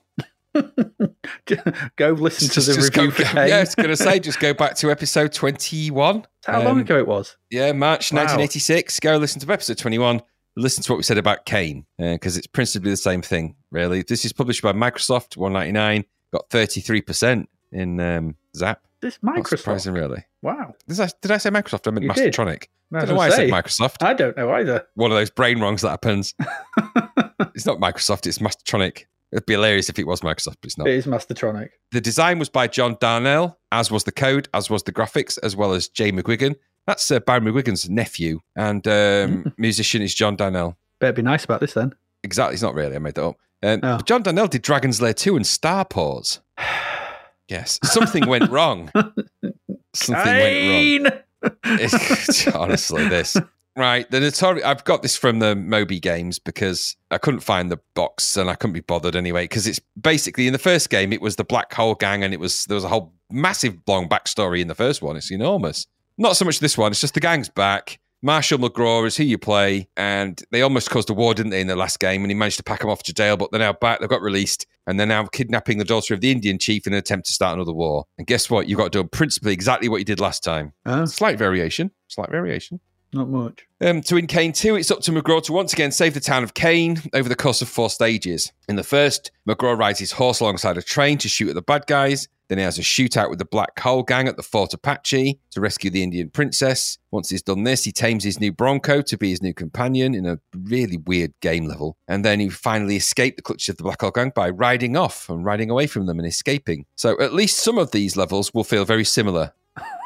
go listen to the Just review go, for Kane. yeah, I was going to say, just go back to episode 21. How long Um, ago it was? Yeah, March Wow. 1986. Go listen to episode 21. Listen to what we said about Kane because it's principally the same thing, really. This is published by Microsoft, 199. Got 33% in um, Zzap. This Not Microsoft. surprising, really. Wow. Did I, did I say Microsoft? I meant You. Mastertronic. I don't know why I said say, Microsoft. I don't know either. One of those brain wrongs that happens. it's not Microsoft, it's Mastertronic. It'd be hilarious if it was Microsoft, but it's not. It is Mastertronic. The design was by John Darnell, as was the code, as was the graphics, as well as Jay McGuigan. That's uh, Barry McGuigan's nephew, and um, musician is John Darnell. Better be nice about this then. Exactly, it's not really. I made that up. Um, Oh. John Darnell did Dragon's Lair 2 and Starport. yes, something went wrong. Something went wrong. It's- honestly, this. Right, the notori- I've got this from the MobyGames because I couldn't find the box and I couldn't be bothered anyway. Because it's basically in the first game, it was the Black Hole Gang, and it was there was a whole massive long backstory in the first one. It's enormous. Not so much this one. It's just the gang's back. Marshall McGraw is who you play, and they almost caused a war, didn't they, in the last game? And he managed to pack them off to jail, but they're now back. They've got released, and they're now kidnapping the daughter of the Indian chief in an attempt to start another war. And guess what? You've got to do principally exactly what you did last time. Oh, Slight variation. Slight variation. Not much. Um, to in Kane 2, it's up to McGraw to once again save the town of Kane over the course of four stages. In the first, McGraw rides his horse alongside a train to shoot at the bad guys. Then he has a shootout with the Black Hole Gang at the Fort Apache to rescue the Indian princess. Once he's done this, he tames his new Bronco to be his new companion in a really weird game level. And then he finally escaped the clutches of the Black Hole Gang by riding off and riding away from them and escaping. So at least some of these levels will feel very similar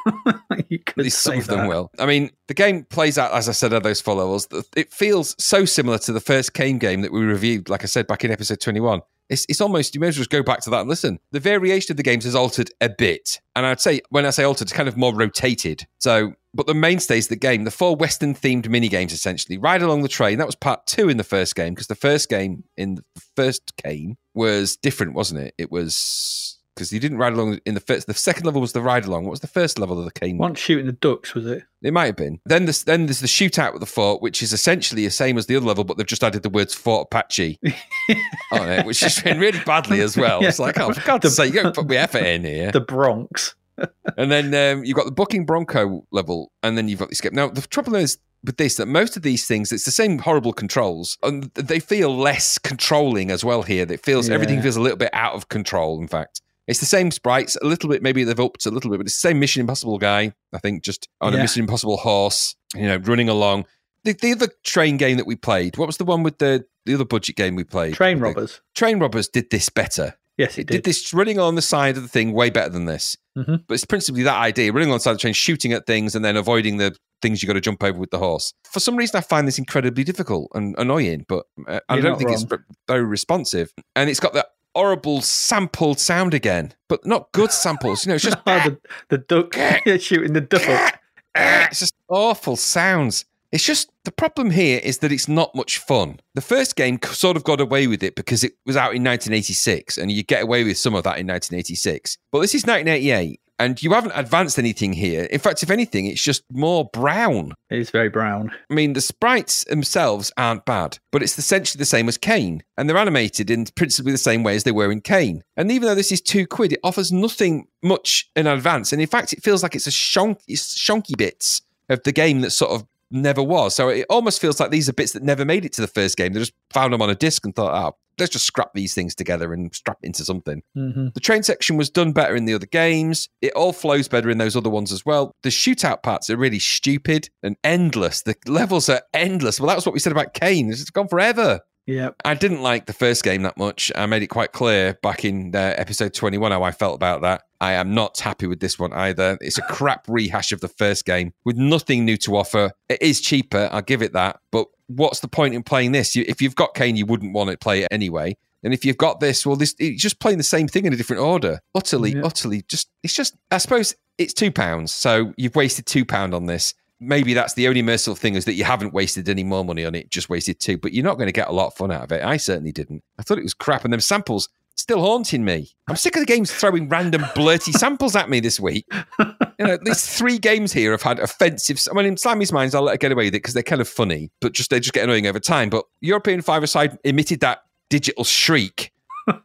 some of them will. I mean, the game plays out, as I said, at those four levels. It feels so similar to the first Kane game that we reviewed, like I said, back in episode 21. It's, it's almost, you may as well just go back to that and listen. The variation of the games has altered a bit. And I'd say, when I say altered, it's kind of more rotated. So, but the mainstays of the game, the four Western themed mini games essentially, Ride Along the Train, that was part two in the first game, because the first game in the first Kane was different, wasn't it? It was. Because you didn't ride along in the first. The second level was the ride along. What was the first level of the Kane? Once shooting the ducks, was it? It might have been. Then there's then there's the shootout with the fort, which is essentially the same as the other level, but they've just added the words Fort Apache on it, which has been really badly as well. It's like, oh, for God's The- sake, you don't put the effort in here. The Bronx. and then um, you've got the Bucking Bronco level, and then you've got the skip. Now, the trouble is with this that most of these things, it's the same horrible controls, and they feel less controlling as well here. It feels everything feels a little bit out of control. In fact, it's the same sprites, a little bit. Maybe they've upped a little bit, but it's the same Mission Impossible guy. I think just on a Mission Impossible horse, you know, running along. The, the other train game that we played, what was the one with the the other budget game we played? Train robbers. Train robbers did this better. Yes, it It did did. this running on the side of the thing way better than this. Mhm. But it's principally that idea running alongside the side of the train, shooting at things, and then avoiding the things you got to jump over with the horse. For some reason, I find this incredibly difficult and annoying, but uh, I don't think it's wrong. re- very responsive. And it's got that horrible sampled sound again, but not good samples. You know, it's just Oh, the, the duck shooting the duck. it's just awful sounds. It's just the problem here is that it's not much fun. The first game sort of got away with it because it was out in 1986, and you get away with some of that in 1986. But this is 1988, and you haven't advanced anything here. In fact, if anything, it's just more brown. It is very brown. I mean, the sprites themselves aren't bad, but it's essentially the same as Kane, and they're animated in principally the same way as they were in Kane. And even though this is two quid, it offers nothing much in advance, and in fact, it feels like it's a shonk, it's shonky bits of the game that sort of never was. So it almost feels like these are bits that never made it to the first game. They just found them on a disc and thought, oh, let's just scrap these things together and strap into something. hmm The train section was done better in the other games. It all flows better in those other ones as well. The shootout parts are really stupid and endless. The levels are endless. Well, that's what we said about Kane. It's gone forever. Yeah. I didn't like the first game that much. I made it quite clear back in uh, episode 21 how I felt about that. I am not happy with this one either. It's a crap rehash of the first game with nothing new to offer. It is cheaper, I'll give it that. But what's the point in playing this? If you've got Kane, you wouldn't want to play it anyway. And if you've got this, well, this it's just playing the same thing in a different order. Utterly, Yeah. utterly, just it's just. I suppose it's two pounds, so you've wasted two pound on this. Maybe that's the only merciful thing is that you haven't wasted any more money on it, just wasted two. But you're not going to get a lot of fun out of it. I certainly didn't. I thought it was crap, and them samples still haunting me. I'm sick of the games throwing random blurty samples at me this week. You know, at least three games here have had offensive. I mean, in Slimey's Mines, I'll let her get away with it because they're kind of funny, but just they just get annoying over time. But European Five Aside emitted that digital shriek.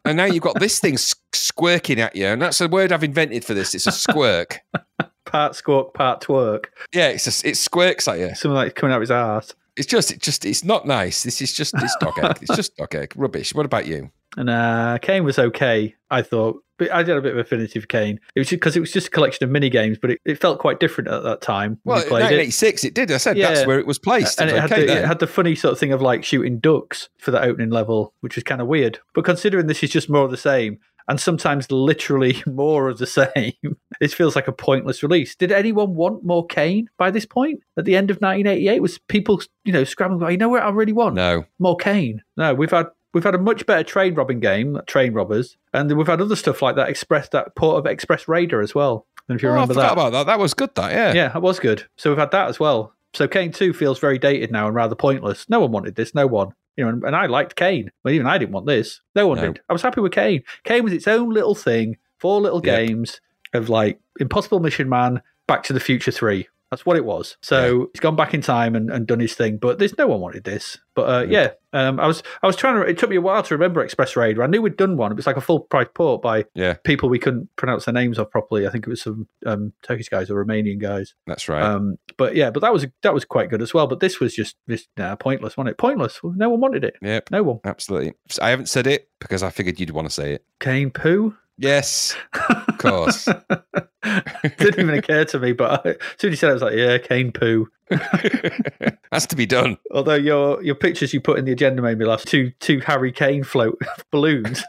and now you've got this thing squirking at you, and that's a word I've invented for this. It's a squirk. Part squawk, part twerk. yeah, it's a, it squirks at you. Something like coming out of his ass. It's just, it just, it's not nice. This is just, it's dog egg. It's just dog egg. Rubbish. What about you? And uh, Kane was okay, I thought. But I did a bit of affinity for Kane. It was because it was just a collection of mini games, but it, it felt quite different at that time when Well, we played it. 1986, it did. I said Yeah. that's where it was placed. and It had, the, it had the funny sort of thing of like shooting ducks for that opening level, which was kind of weird. But considering this is just more of the same, and sometimes literally more of the same, this feels like a pointless release. Did anyone want more Kane by this point? At the end of 1988, was people you know scrambling? You know what I really want? no. More Kane. No, we've had. We've had a much better train robbing game, Train Robbers, and we've had other stuff like that. Express that port of Express Raider as well. And if you Oh, remember that, about that. That was good, that, yeah. yeah, that was good. So we've had that as well. So Kane 2 feels very dated now and rather pointless. No one wanted this. No one. You know, and, and I liked Kane. Well, even I didn't want this. No one No. did. I was happy with Kane. Kane was its own little thing, four little Yep. games of like Impossible Mission Man, Back to the Future 3. That's what it was. So he's gone back in time and, and done his thing. But there's no one wanted this. But uh, yeah, um, I was I was trying to. It took me a while to remember Express Raider. I knew we'd done one. It was like a full price port by Yeah, people we couldn't pronounce their names of properly. I think it was some um, Turkish guys or Romanian guys. that's right. Um, but yeah, but that was that was quite good as well. But this was just this nah, pointless, wasn't it? Pointless. No one wanted it. yep, No one. absolutely. I haven't said it because I figured you'd want to say it. Kane poo. Yes, of course. Didn't even occur to me, but I, as soon as you said it, I was like, yeah, Kane poo. Has to be done. Although your your pictures you put in the agenda made me laugh. Two two Harry Kane float balloons.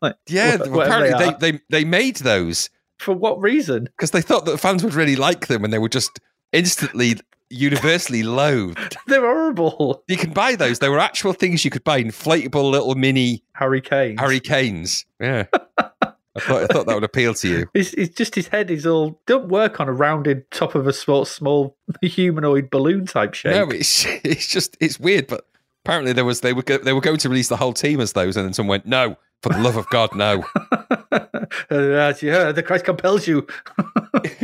like, Yeah, well, apparently they they, they, they made those For what reason? because they thought that fans would really like them and they were just instantly universally loathed. They're horrible. You can buy those. They were actual things you could buy, inflatable little mini Harry Kane. Harry Canes. Yeah. I thought, I thought that would appeal to you. It's, it's just his head is all don't work on a rounded top of a small small humanoid balloon type shape. No, it's it's just it's weird, but apparently there was they were go, they were going to release the whole team as those, and then someone went, "No, for the love of God, no." Uh, yeah, the Christ compels you.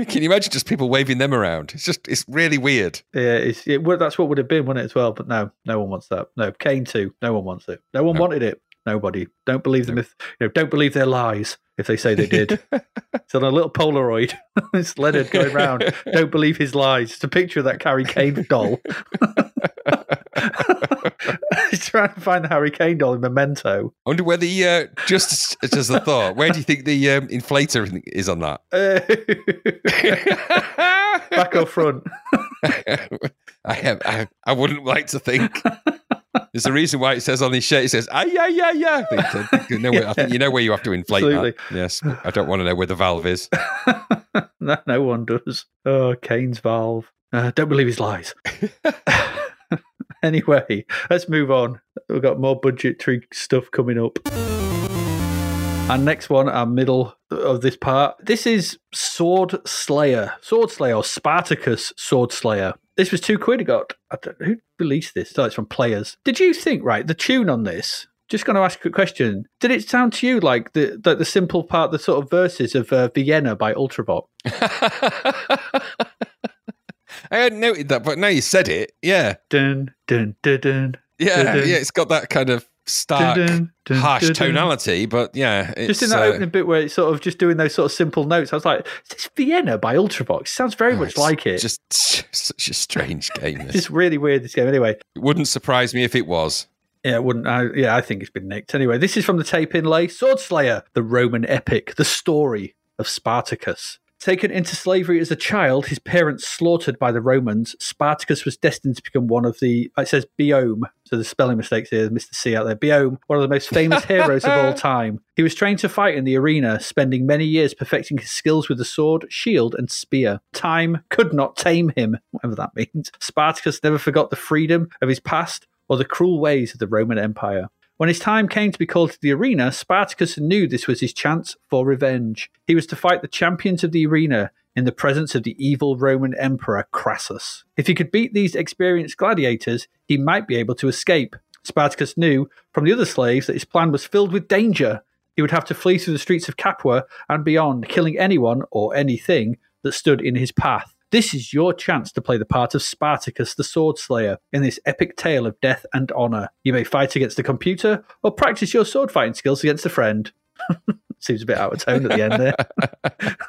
Can you imagine just people waving them around? It's just it's really weird. Yeah, it's, it, would- that's what would have been, wouldn't it, as well? But no, no one wants that. No, Kane too. No one wants it. No one No. wanted it. Nobody. Don't believe them if you know. Don't believe their lies if they say they did. it's on a little Polaroid. it's Leonard going round. Don't believe his lies. It's a picture of that Harry Kane doll. He's trying to find the Harry Kane doll in Memento. I wonder whether the uh, just as- a thought, where do you think the um, inflator is on that? Back or front? I, have, I I wouldn't like to think. There's a reason why it says on his shirt. It says "ah yeah yeah yeah." I think, you know where, I think you know where you have to inflate Absolutely. that. Yes, I don't want to know where the valve is. no, no one does. Oh, Kane's valve. Uh, don't believe his lies. anyway, let's move on. We've got more budgetary stuff coming up. And next one, our middle of this part. This is Sword Slayer. Sword Slayer or Spartacus Sword Slayer. This was two quid. It got I don't, who released this? So it's from Players. Did you think right the tune on this? Just going to ask a question. Did it sound to you like the the, the simple part, the sort of verses of uh, Vienna by Ultravox? I hadn't noted that, but now you said it. Yeah, Dun dun dun dun. yeah, Dun-dun. yeah. It's got that kind of stark, Dun-dun, dun, harsh dun-dun. tonality, but yeah, it's, Just in that uh, opening bit where it's sort of just doing those sort of simple notes, I was like, "Is this Vienna by Ultravox?" Sounds very oh, much like it. Just such a strange game. It's really weird. This game, anyway. It wouldn't surprise me if it was. Yeah, it wouldn't. I, yeah, I think it's been nicked. Anyway, this is from the tape inlay Sword Slayer, the Roman epic, the story of Spartacus. Taken into slavery as a child, his parents slaughtered by the Romans, Spartacus was destined to become one of the, it says Biome, so the spelling mistakes here, Mr. C out there. Biome, one of the most famous heroes of all time. He was trained to fight in the arena, spending many years perfecting his skills with the sword, shield, and spear. Time could not tame him, whatever that means. Spartacus never forgot the freedom of his past or the cruel ways of the Roman Empire. When his time came to be called to the arena, Spartacus knew this was his chance for revenge. He was to fight the champions of the arena in the presence of the evil Roman Emperor Crassus. If he could beat these experienced gladiators, he might be able to escape. Spartacus knew from the other slaves that his plan was filled with danger. He would have to flee through the streets of Capua and beyond, killing anyone or anything that stood in his path. This is your chance to play the part of Spartacus the Sword Slayer in this epic tale of death and honor. You may fight against the computer or practice your sword fighting skills against a friend. Seems a bit out of tone at the end there.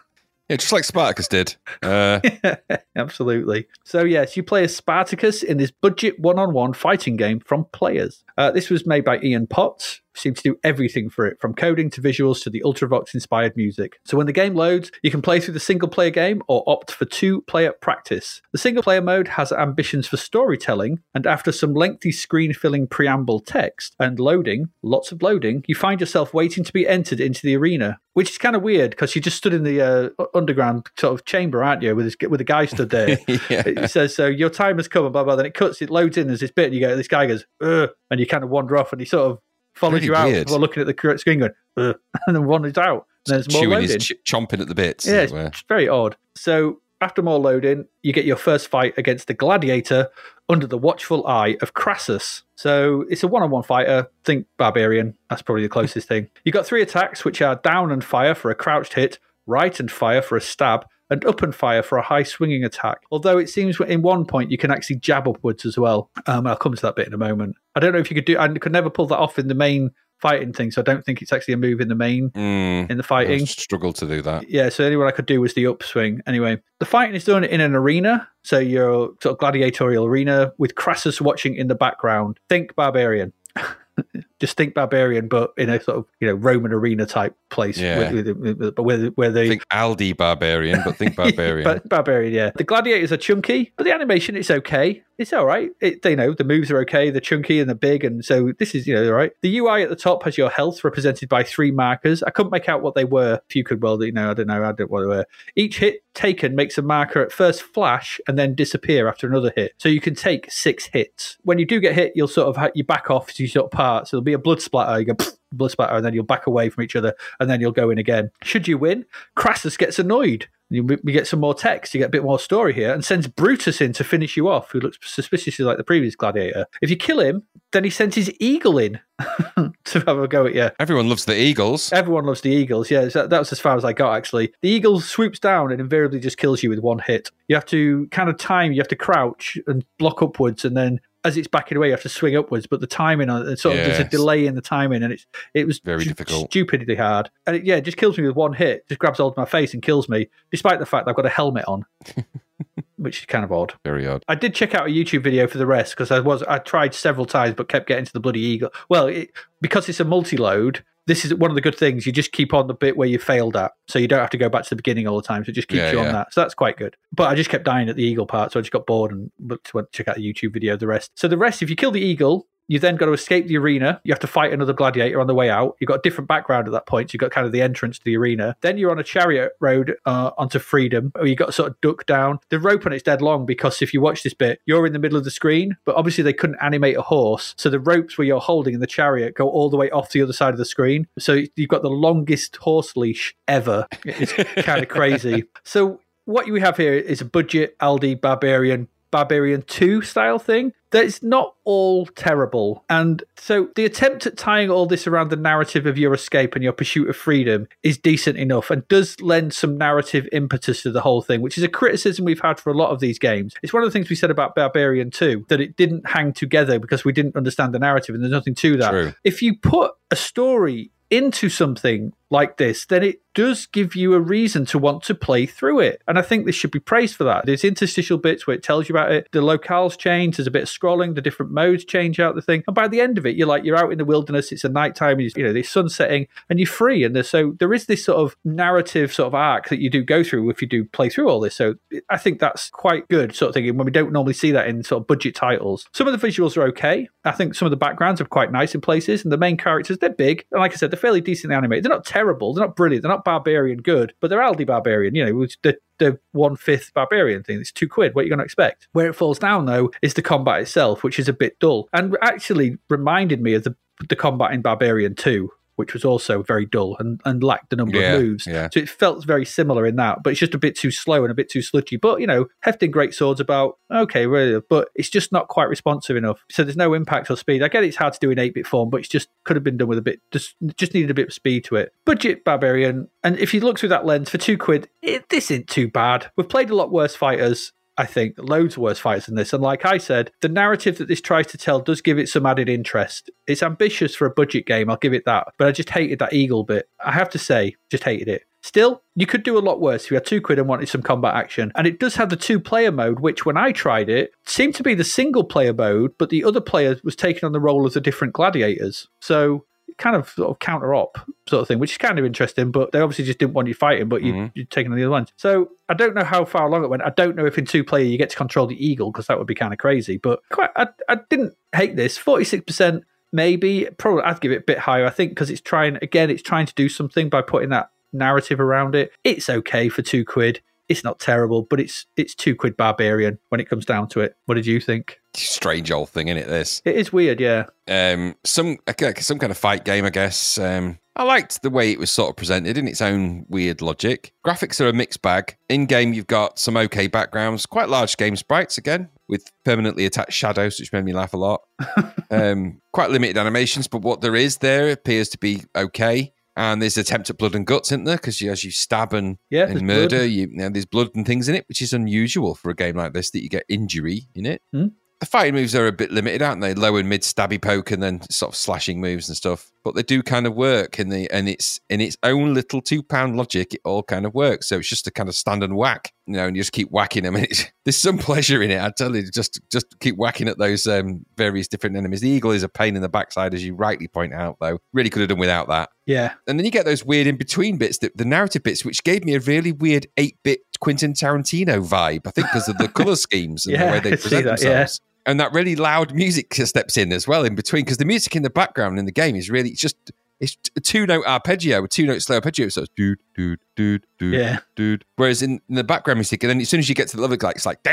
Yeah, just like Spartacus did. Uh, Absolutely. So, yes, you play as Spartacus in this budget one on one fighting game from players. Uh, this was made by Ian Potts, seemed to do everything for it, from coding to visuals to the Ultravox inspired music. So, when the game loads, you can play through the single player game or opt for two player practice. The single player mode has ambitions for storytelling, and after some lengthy screen filling preamble text and loading, lots of loading, you find yourself waiting to be entered into the arena. Which is kind of weird because you just stood in the uh, underground sort of chamber, aren't you? With this, with a guy stood there. Yeah. It says, "So your time has come," and blah blah. Then it cuts, it loads in. There's this bit, and you go, "This guy goes," and you kind of wander off, and he sort of follows Really you out weird. while looking at the correct screen, going, uh, and then wanders out. And there's more chewing loading. his ch- chomping at the bits. Yeah, it's it's very odd. So after more loading, you get your first fight against the gladiator under the watchful eye of Crassus. So it's a one-on-one fighter. Think barbarian. That's probably the closest thing. You've got three attacks, which are down and fire for a crouched hit, right and fire for a stab, and up and fire for a high swinging attack. Although it seems in one point you can actually jab upwards as well. Um, I'll come to that bit in a moment. I don't know if you could do. I could never pull that off in the main fighting thing, so I don't think it's actually a move in the main Mm, in the fighting. I struggled to do that. Yeah, so only one I could do was the upswing. Anyway, the fighting is done in an arena, so your sort of gladiatorial arena with Crassus watching in the background. Think barbarian. Just think barbarian, but in a sort of you know Roman arena type place, Yeah. with, with, with, but where where they Think Aldi barbarian, but think barbarian. Ba- barbarian, yeah. The gladiators are chunky, but the animation it's okay. It's all right. It, you know, the moves are okay. They're chunky and they're big, and so this is you know all right. The UI at the top has your health represented by three markers. I couldn't make out what they were. If you could, well, you know, I don't know. I don't know what they were. Each hit taken makes a marker at first flash and then disappear after another hit. So you can take six hits. When you do get hit, you'll sort of ha- you back off, so you sort of part. So there'll be a blood splatter. You go. Blood splatter, and then you'll back away from each other, and then you'll go in again. Should you win, Crassus gets annoyed. You, we get some more text, you get a bit more story here, and sends Brutus in to finish you off, who looks suspiciously like the previous gladiator. If you kill him, then he sends his eagle in to have a go at you. Everyone loves the Eagles. Everyone loves the Eagles. Yeah, that was as far as I got, actually. The Eagle swoops down and invariably just kills you with one hit. You have to kind of time, you have to crouch and block upwards, and then as it's backing away, you have to swing upwards. But the timing on it, sort of, there's a delay in the timing, and it's it was Very stu- difficult. stupidly hard. And it, yeah, it just kills me with one hit. Just grabs hold of my face and kills me, despite the fact I've got a helmet on, which is kind of odd. Very odd. I did check out a YouTube video for the rest because I was I tried several times but kept getting to the bloody eagle. Well, it, because it's a multi-load, this is one of the good things. You just keep on the bit where you failed at, so you don't have to go back to the beginning all the time. So it just keeps Yeah, you on yeah. that. So that's quite good. But I just kept dying at the eagle part, so I just got bored and looked, went to check out the YouTube video. of The rest. So the rest, if you kill the eagle. You then got to escape the arena. You have to fight another gladiator on the way out. You've got a different background at that point. So you've got kind of the entrance to the arena. Then you're on a chariot road uh, onto freedom, or you've got to sort of duck down. The rope on it's dead long because if you watch this bit, you're in the middle of the screen, but obviously they couldn't animate a horse. So the ropes where you're holding in the chariot go all the way off the other side of the screen. So you've got the longest horse leash ever. It's kind of crazy. So what you have here is a budget Aldi Barbarian Barbarian 2 style thing that's not all terrible. And so the attempt at tying all this around the narrative of your escape and your pursuit of freedom is decent enough and does lend some narrative impetus to the whole thing, which is a criticism we've had for a lot of these games. It's one of the things we said about Barbarian 2 that it didn't hang together because we didn't understand the narrative and there's nothing to that. True. If you put a story into something like this, then it does give you a reason to want to play through it. And I think this should be praised for that. There's interstitial bits where it tells you about it. The locales change, there's a bit of scrolling, the different modes change out the thing. And by the end of it, you're like, you're out in the wilderness, it's a nighttime, you know, the sun setting, and you're free. And so there is this sort of narrative sort of arc that you do go through if you do play through all this. So I think that's quite good sort of thing when we don't normally see that in sort of budget titles. Some of the visuals are okay. I think some of the backgrounds are quite nice in places, and the main characters, they're big. And like I said, they're fairly decently animated. They're not terrible, they're not brilliant, they're not barbarian good, but they're Aldi barbarian, you know, the the one fifth barbarian thing. It's two quid. What are you going to expect? Where it falls down though is the combat itself, which is a bit dull, and actually reminded me of the the combat in Barbarian 2, which was also very dull and, and lacked the number Yeah, of moves. yeah. So it felt very similar in that, but it's just a bit too slow and a bit too sludgy. But, you know, hefting great swords about, okay, really, but it's just not quite responsive enough. So there's no impact or speed. I get it's hard to do in 8 bit form, but it's just could have been done with a bit, just just needed a bit of speed to it. Budget Barbarian. And if you look through that lens for two quid, it, this isn't too bad. We've played a lot worse fighters. I think loads of worse fights than this. And like I said, the narrative that this tries to tell does give it some added interest. It's ambitious for a budget game, I'll give it that. But I just hated that eagle bit. I have to say, just hated it. Still, you could do a lot worse if you had two quid and wanted some combat action. And it does have the two player mode, which when I tried it, seemed to be the single player mode, but the other player was taking on the role of the different gladiators. So kind of sort of counter op sort of thing, which is kind of interesting. But they obviously just didn't want you fighting, but you, mm-hmm. you're taking on the other ones. So I don't know how far along it went. I don't know if in two player you get to control the eagle because that would be kind of crazy. But quite, I, I didn't hate this. Forty six percent, maybe. Probably I'd give it a bit higher. I think because it's trying again, it's trying to do something by putting that narrative around it. It's okay for two quid. It's not terrible, but it's it's two quid barbarian when it comes down to it. What did you think? Strange old thing, isn't it? This. It is weird, yeah. um, some some kind of fight game, I guess. Um, I liked the way it was sort of presented in its own weird logic. Graphics are a mixed bag. In game, you've got some okay backgrounds, quite large game sprites again, with permanently attached shadows, which made me laugh a lot. um, quite limited animations, but what there is there appears to be okay. And there's attempt at blood and guts, isn't there? Because as you stab and, Yeah, and murder, blood. you, you know, there's blood and things in it, which is unusual for a game like this that you get injury in it. Hmm. The fighting moves are a bit limited, aren't they? Low and mid stabby poke, and then sort of slashing moves and stuff. But they do kind of work in the and it's in its own little two pound logic. It all kind of works. So it's just a kind of stand and whack, you know, and you just keep whacking them. And it's, there's some pleasure in it. I tell you, just just keep whacking at those um, various different enemies. The eagle is a pain in the backside, as you rightly point out. Though, really could have done without that. Yeah. And then you get those weird in between bits, the, the narrative bits, which gave me a really weird 8 bit Quentin Tarantino vibe, I think, because of the color schemes and Yeah, the way they I see present that, yeah. And that really loud music steps in as well in between, because the music in the background in the game is really just it's a two note arpeggio, a two note slow arpeggio. So it's dude, dude, dude, dude, Yeah. dude. Whereas in, in the background music, and then as soon as you get to the level, like it's like,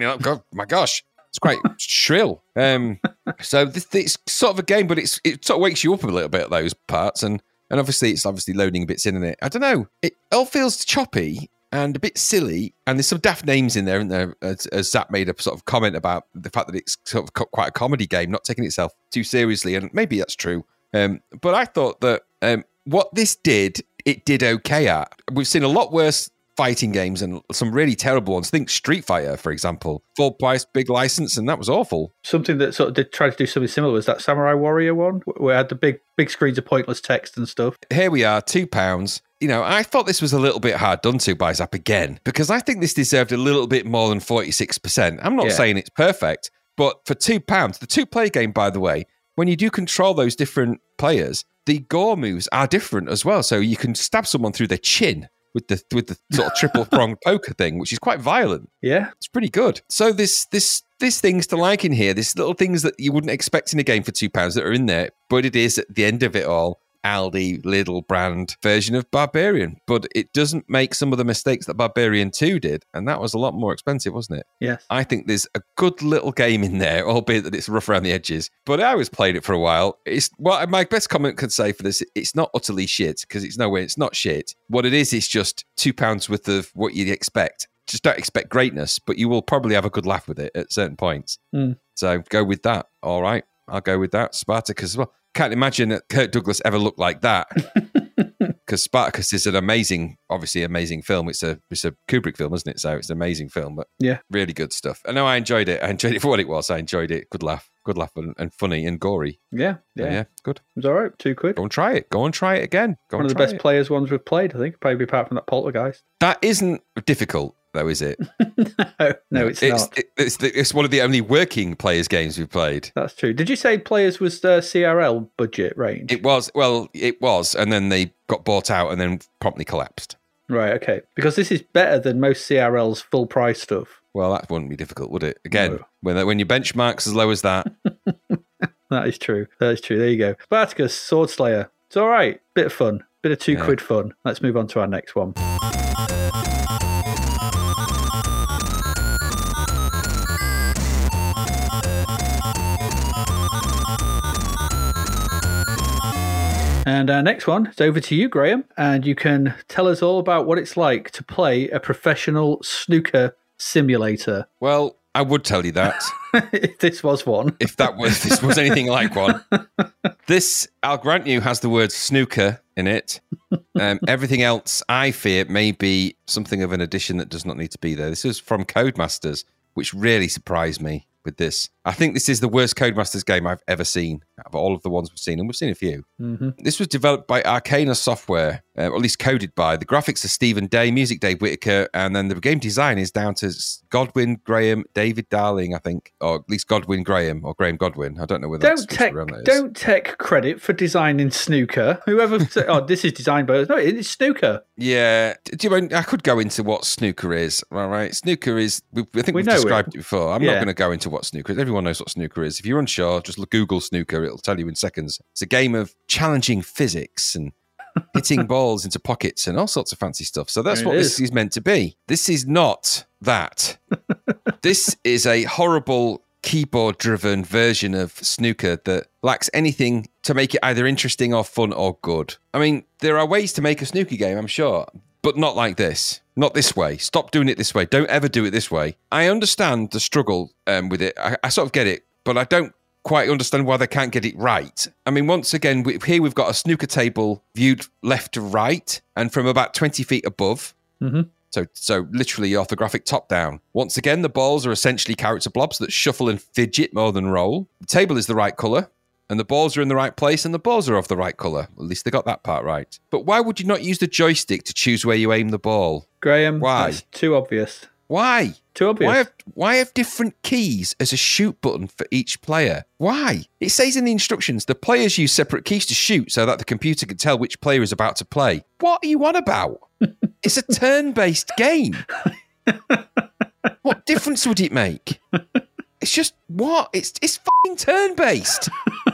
you're like, God, my gosh, it's quite shrill. Um, so this, it's sort of a game, but it's it sort of wakes you up a little bit those parts, and and obviously it's obviously loading bits in it. I don't know. It all feels choppy and a bit silly, and there's some daft names in there, isn't there? As, as Zzap made a sort of comment about the fact that it's sort of co- quite a comedy game, not taking itself too seriously, and maybe that's true. Um, but I thought that um, what this did, it did okay at. We've seen a lot worse fighting games and some really terrible ones. Think Street Fighter, for example, full price, big license, and that was awful. Something that sort of did try to do something similar was that Samurai Warrior one, where it had the big big screens of pointless text and stuff. here we are, two pounds. You know, I thought this was a little bit hard done to by Zzap again because I think this deserved a little bit more than 46%. I'm not Yeah. saying it's perfect, but for two pounds, the two play game, by the way, when you do control those different players, the gore moves are different as well. So you can stab someone through the chin with the with the sort of triple pronged poker thing, which is quite violent. Yeah, It's pretty good. So this this this things to like in here. This little things that you wouldn't expect in a game for two pounds that are in there, but it is at the end of it all. Aldi Lidl brand version of Barbarian, but it doesn't make some of the mistakes that Barbarian 2 did, and that was a lot more expensive, wasn't it? yes. I think there's a good little game in there, albeit that it's rough around the edges. But I was playing it for a while. It's well, my best comment could say for this: it's not utterly shit because it's nowhere. It's not shit. What it it's is just two pounds worth of what you'd expect. Just don't expect greatness, but you will probably have a good laugh with it at certain points. Mm. So go with that. All right, I'll go with that. Spartacus as well. Can't imagine that Kirk Douglas ever looked like that. Because Spartacus is an amazing, obviously amazing film. It's a it's a Kubrick film, isn't it? So it's an amazing film. But Yeah. really good stuff. I know I enjoyed it. I enjoyed it for what it was. I enjoyed it. Good laugh, good laugh, and, and funny and gory. Yeah, yeah. yeah, good. It was all right. Two quid. Go and try it. Go and try it again. Go One of the best it. players ones we've played, I think, probably apart from that Poltergeist. That isn't difficult, though, is it? no, no, it's, it's not. it- it's the, it's one of the only working players games we've played. That's true. Did you say players was the CRL budget range? It was well, it was, and then they got bought out and then promptly collapsed. right, okay. Because this is better than most CRL's full price stuff. Well, that wouldn't be difficult, would it? Again, No. when when your benchmarks as low as that, That is true. That is true. There you go. Spartacus, Sword Slayer. It's all right. Bit of fun. Bit of two Yeah. quid fun. Let's move on to our next one. And our next one is over to you, Graham, and you can tell us all about what it's like to play a professional snooker simulator. Well, I would tell you that if this was one. if that was this was anything like one. This, I'll grant you, has the word snooker in it. Um, everything else, I fear, may be something of an addition that does not need to be there. This is from Codemasters, which really surprised me with this. I think this is the worst Codemasters game I've ever seen out of all of the ones we've seen, and we've seen a few. This was developed by Arcana Software, uh, or at least coded by. The graphics are Stephen Day, music Dave Whittaker, and then the game design is down to Godwin Graham, David Darling, I think, or at least Godwin Graham or Graham Godwin. I don't know whether Don't that's take around that is. don't take credit for designing snooker. Whoever said, "Oh, this is designed by no, it's snooker. Yeah, do you mean I could go into what snooker is? All right, snooker is. I think We have know it. described it. before. I'm not going to go into what snooker is. Everyone knows what snooker is. If you're unsure, just look, Google snooker. It'll tell you in seconds. It's a game of challenging physics and hitting balls into pockets and all sorts of fancy stuff. So that's It what this is. is meant to be. This is not that. this is a horrible keyboard driven version of snooker that lacks anything to make it either interesting or fun or good. I mean, there are ways to make a snooker game, I'm sure, but not like this. Not this way. Stop doing it this way. Don't ever do it this way. I understand the struggle um, with it. I, I sort of get it, but I don't quite understand why they can't get it right. I mean, once again, we, here we've got a snooker table viewed left to right and from about 20 feet above. So, so literally orthographic top down. Once again, the balls are essentially character blobs that shuffle and fidget more than roll. The table is the right color, and the balls are in the right place, and the balls are of the right color. At least they got that part right. But why would you not use the joystick to choose where you aim the ball? Graham, Why? too obvious. Why? Too obvious. Why have, why have different keys as a shoot button for each player? Why? It says in the instructions the players use separate keys to shoot so that the computer can tell which player is about to play. What are you on about? it's a turn based game. what difference would it make? It's just what? It's it's fucking turn based.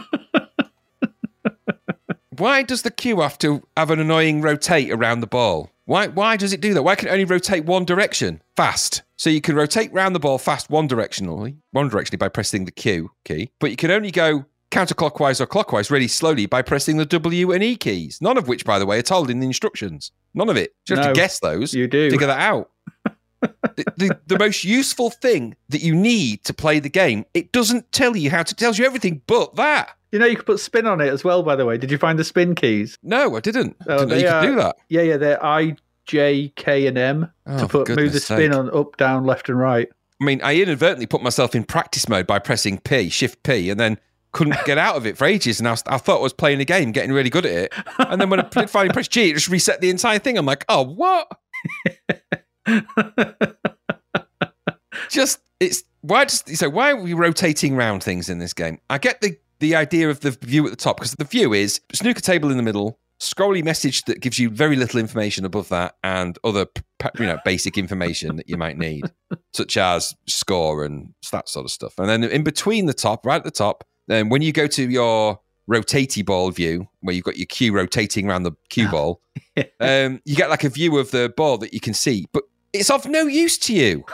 Why does the cue have to have an annoying rotate around the ball? Why why does it do that? Why can it only rotate one direction fast? So you can rotate round the ball fast one directionally, one directionally by pressing the Q key, but you can only go counterclockwise or clockwise really slowly by pressing the W and E keys. None of which, by the way, are told in the instructions. None of it. You have No, to guess those. you do. Figure that out. the, the, the most useful thing that you need to play the game, it doesn't tell you how to. It tells you everything but that. You know, you could put spin on it as well. By the way, did you find the spin keys? No, I didn't. I Oh, didn't know you could do that. Yeah, yeah, they're I, J, K, and M Oh, to put move the spin sake. on up, down, left, and right. I mean, I inadvertently put myself in practice mode by pressing P, Shift P, and then couldn't get out of it for ages. And I, was, I thought I was playing a game, getting really good at it. And then when I did finally press G, it just reset the entire thing. I'm like, oh, what? just it's why just so why are we rotating around things in this game? I get the the idea of the view at the top because the view is snooker table in the middle, scrolly message that gives you very little information above that, and other you know basic information that you might need, such as score and that sort of stuff. And then in between the top, right at the top, then when you go to your rotatey ball view, where you've got your cue rotating around the cue ball, um, you get like a view of the ball that you can see, but it's of no use to you.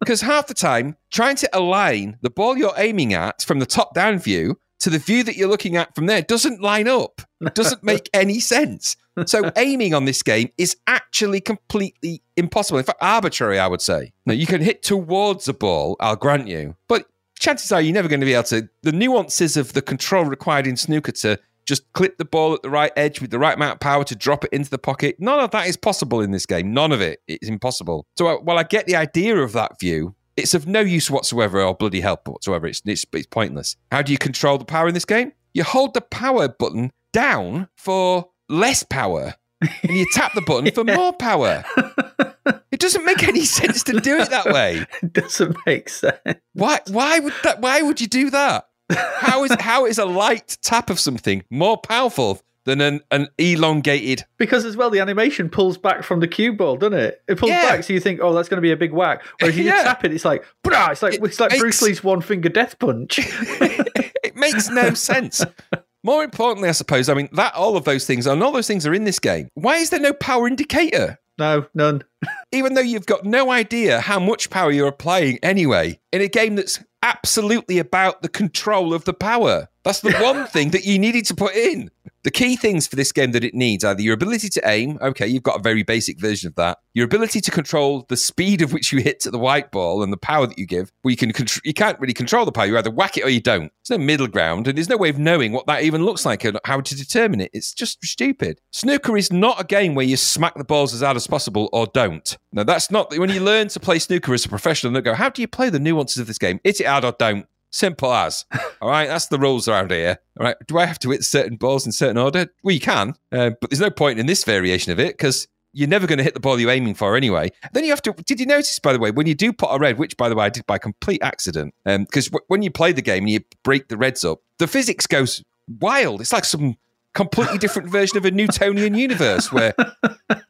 Because half the time, trying to align the ball you're aiming at from the top down view to the view that you're looking at from there doesn't line up, doesn't make any sense. So, aiming on this game is actually completely impossible. In fact, arbitrary, I would say. Now, you can hit towards a ball, I'll grant you, but chances are you're never going to be able to. The nuances of the control required in snooker to just clip the ball at the right edge with the right amount of power to drop it into the pocket. None of that is possible in this game. None of it is impossible. So uh, while I get the idea of that view, it's of no use whatsoever or bloody help whatsoever. It's, it's, it's pointless. How do you control the power in this game? You hold the power button down for less power and you tap the button for more power. It doesn't make any sense to do it that way. It doesn't make sense. Why? Why would that? Why would you do that? How is how is a light tap of something more powerful than an, an elongated? Because as well, the animation pulls back from the cue ball, doesn't it? It pulls Yeah. back, so you think, "Oh, that's going to be a big whack." Whereas you Yeah. tap it, it's like, "Brah!" It's like It it's like makes- Bruce Lee's one finger death punch. It makes no sense. More importantly, I suppose, I mean that all of those things and all those things are in this game. Why is there no power indicator? no, none. Even though you've got no idea how much power you're applying anyway, in a game that's absolutely about the control of the power. That's the one thing that you needed to put in. The key things for this game that it needs either your ability to aim, okay, you've got a very basic version of that. Your ability to control the speed of which you hit to the white ball and the power that you give. Well, you can contr- you can't really control the power. You either whack it or you don't. There's no middle ground, and there's no way of knowing what that even looks like and how to determine it. It's just stupid. Snooker is not a game where you smack the balls as hard as possible or don't. No, that's not when you learn to play snooker as a professional. They go, how do you play the nuances of this game? Hit it hard or don't. Simple as. All right, that's the rules around here. All right, do I have to hit certain balls in certain order? Well, you can, uh, but there's no point in this variation of it because you're never going to hit the ball you're aiming for anyway. Then you have to. Did you notice, by the way, when you do pot a red, which by the way I did by complete accident, because um, w- when you play the game and you break the reds up, the physics goes wild. It's like some completely different version of a Newtonian universe where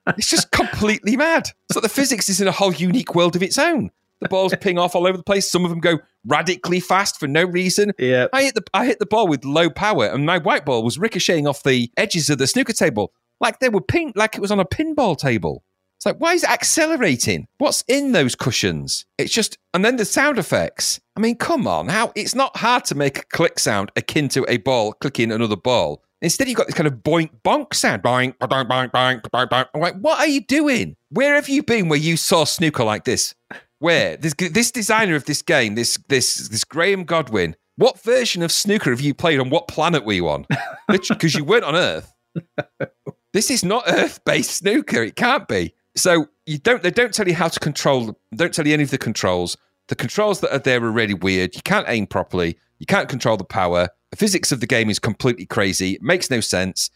it's just completely mad. So the physics is in a whole unique world of its own. The balls ping off all over the place. Some of them go radically fast for no reason. Yeah. I hit the I hit the ball with low power, and my white ball was ricocheting off the edges of the snooker table like they were ping like it was on a pinball table. It's like, why is it accelerating? What's in those cushions? It's just, and then the sound effects. I mean, come on, how it's not hard to make a click sound akin to a ball clicking another ball. Instead, you've got this kind of boink bonk sound. Boink, boink, boink, boink, boink, boink. I'm like, what are you doing? Where have you been where you saw snooker like this? Where this this designer of this game, this this this Graham Godwin, what version of snooker have you played on? What planet were you on? Because you weren't on Earth. This is not Earth-based snooker. It can't be. So you don't. They don't tell you how to control. Don't tell you any of the controls. The controls that are there are really weird. You can't aim properly. You can't control the power. The physics of the game is completely crazy. It makes no sense.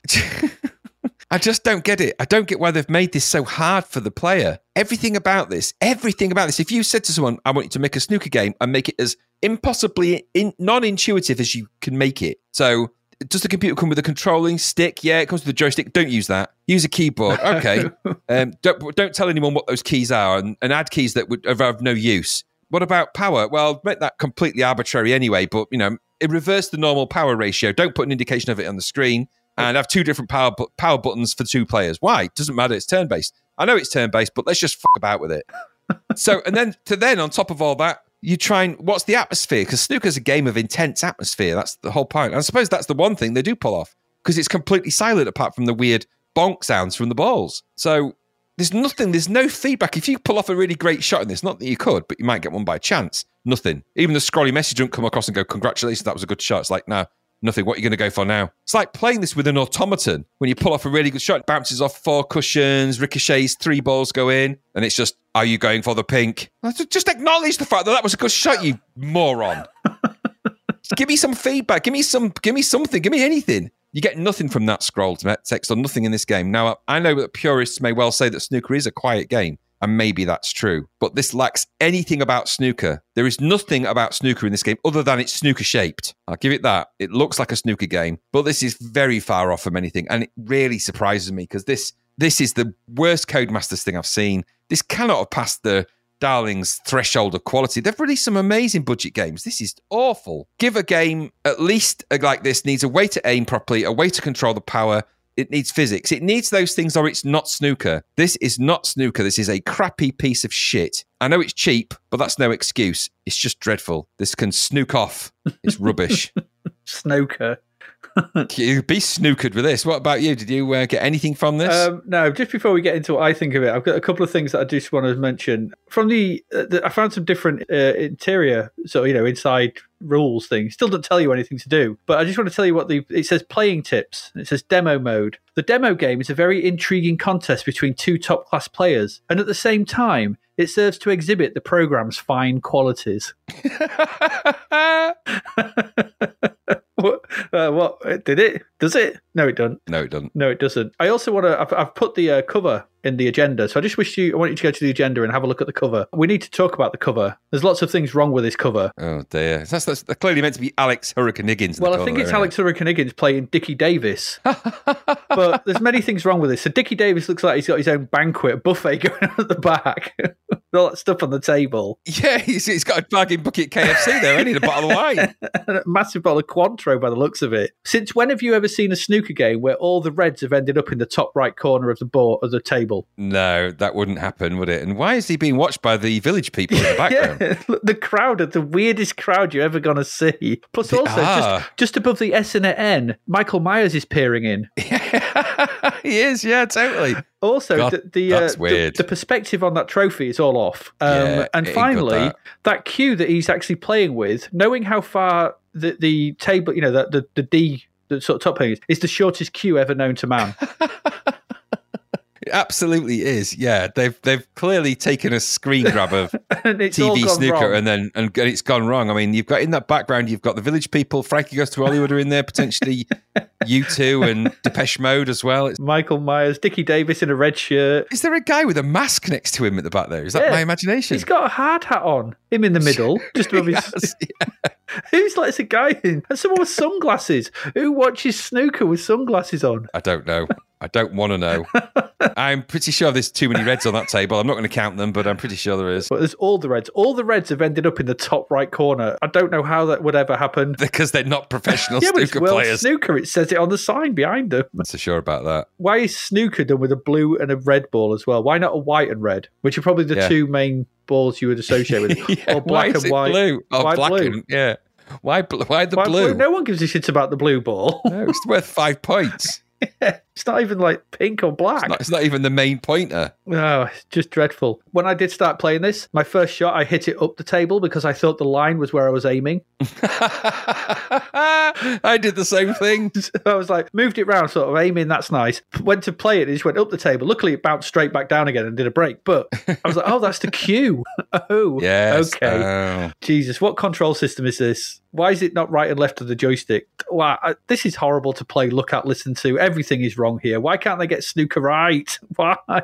I just don't get it. I don't get why they've made this so hard for the player. Everything about this, everything about this. If you said to someone, I want you to make a snooker game and make it as impossibly in, non intuitive as you can make it. So, does the computer come with a controlling stick? Yeah, it comes with a joystick. Don't use that. Use a keyboard. Okay. um, don't, don't tell anyone what those keys are and, and add keys that would are of no use. What about power? Well, make that completely arbitrary anyway, but, you know, it reverse the normal power ratio. Don't put an indication of it on the screen and have two different power bu- power buttons for two players. Why? It doesn't matter. It's turn based. I know it's turn based, but let's just fuck about with it. so, and then to then on top of all that, you try and what's the atmosphere? Because snooker's a game of intense atmosphere. That's the whole point. And I suppose that's the one thing they do pull off because it's completely silent apart from the weird bonk sounds from the balls. So there's nothing. There's no feedback. If you pull off a really great shot in this, not that you could, but you might get one by chance. Nothing. Even the scrolly message don't come across and go, "Congratulations, that was a good shot." It's like, no, Nothing. What are you going to go for now? It's like playing this with an automaton. When you pull off a really good shot, it bounces off four cushions, ricochets, three balls go in, and it's just, are you going for the pink? Just acknowledge the fact that that was a good shot, you moron. Give me some feedback. Give me some. Give me something. Give me anything. You get nothing from that scroll text or nothing in this game. Now, I know that purists may well say that snooker is a quiet game, and maybe that's true. But this lacks anything about snooker. There is nothing about snooker in this game other than it's snooker shaped. I'll give it that. It looks like a snooker game, but this is very far off from anything, and it really surprises me because this this is the worst Codemasters thing I've seen. This cannot have passed the Darling's threshold of quality. They've released some amazing budget games. This is awful. Give a game at least like this needs a way to aim properly, a way to control the power. It needs physics. It needs those things, or it's not snooker. This is not snooker. This is a crappy piece of shit. I know it's cheap, but that's no excuse. It's just dreadful. This can snook off. It's rubbish. Snooker. you be snookered with this. What about you? Did you uh, get anything from this? Um, no, just before we get into what I think of it, I've got a couple of things that I just want to mention. From the, uh, the I found some different uh, interior, so you know, inside rules thing. Still don't tell you anything to do, but I just want to tell you what the it says. Playing tips. It says demo mode. The demo game is a very intriguing contest between two top class players, and at the same time, it serves to exhibit the program's fine qualities. what, uh, what did it? Does it? No, it doesn't. no, it doesn't. No, it doesn't. I also want to. I've, I've put the uh, cover in the agenda, so I just wish you. I want you to go to the agenda and have a look at the cover. We need to talk about the cover. There's lots of things wrong with this cover. Oh dear. That's, that's clearly meant to be Alex Hurricane Higgins. Well, I think it's Alex Hurricane Higgins playing Dickie Davies, but there's many things wrong with this. So Dickie Davies looks like he's got his own banquet buffet going on at the back. all that stuff on the table. Yeah, he's, he's got a bargain bucket KFC there, ain't he? A bottle of wine. a massive bottle of Cointreau by the looks of it. Since when have you ever seen a snooker game where all the reds have ended up in the top right corner of the board of the table? No, that wouldn't happen, would it? And why is he being watched by the village people in the background? Yeah, look, the crowd are the weirdest crowd you're ever going to see. Plus, They also are. just just above the S and a N, Michael Myers is peering in. he is, yeah, totally. Also, God, the the, uh, the weird. the perspective on that trophy is all off. Um, Yeah, and it ain't got finally, that. that. cue that he's actually playing with, knowing how far the, the table, you know, the, the, the D, the sort of top thing is, is the shortest cue ever known to man. It absolutely is. Yeah, they've they've clearly taken a screen grab of and it's all TV snooker wrong. and then and it's gone wrong. I mean, you've got in that background, you've got the village people. Frankie goes to Hollywood are in there potentially. U2 and Depeche Mode as well. It's, Michael Myers, Dickie Davies in a red shirt. is there a guy with a mask next to him at the back there? Is that Yeah. my imagination? He's got a hard hat on. Him in the middle, just above his. Yeah. Who's lets a guy in? And someone with sunglasses. Who watches snooker with sunglasses on? I don't know. I don't want to know. I'm pretty sure there's too many reds on that table. I'm not going to count them, but I'm pretty sure there is. But there's all the Reds. All the Reds have ended up in the top right corner. I don't know how that would ever happen. Because they're not professional yeah, but snooker World players. Snooker. It says it on the sign behind them. Not so sure about that. Why is snooker done with a blue and a red ball as well? Why not a white and red, which are probably the Yeah. two main balls you would associate with, Yeah, or black and it white? blue? Oh, Why black blue? and yeah. Why? Why the Why blue? No one gives a shit about the blue ball. No, it's worth five points. It's not even like pink or black. It's not, it's not even the main pointer. Oh, it's just dreadful. When I did start playing this, my first shot, I hit it up the table because I thought the line was where I was aiming. I did the same thing. I was like, moved it round, sort of aiming, that's nice. Went to play it, it just went up the table. Luckily, it bounced straight back down again and did a break. But I was like, oh, that's the cue. oh, Yes. okay. Oh. Jesus, what control system is this? Why is it not right and left of the joystick? Wow, I, uh, this is horrible to play, look at, listen to. Everything is wrong here. Why can't they get snooker right? Why? I,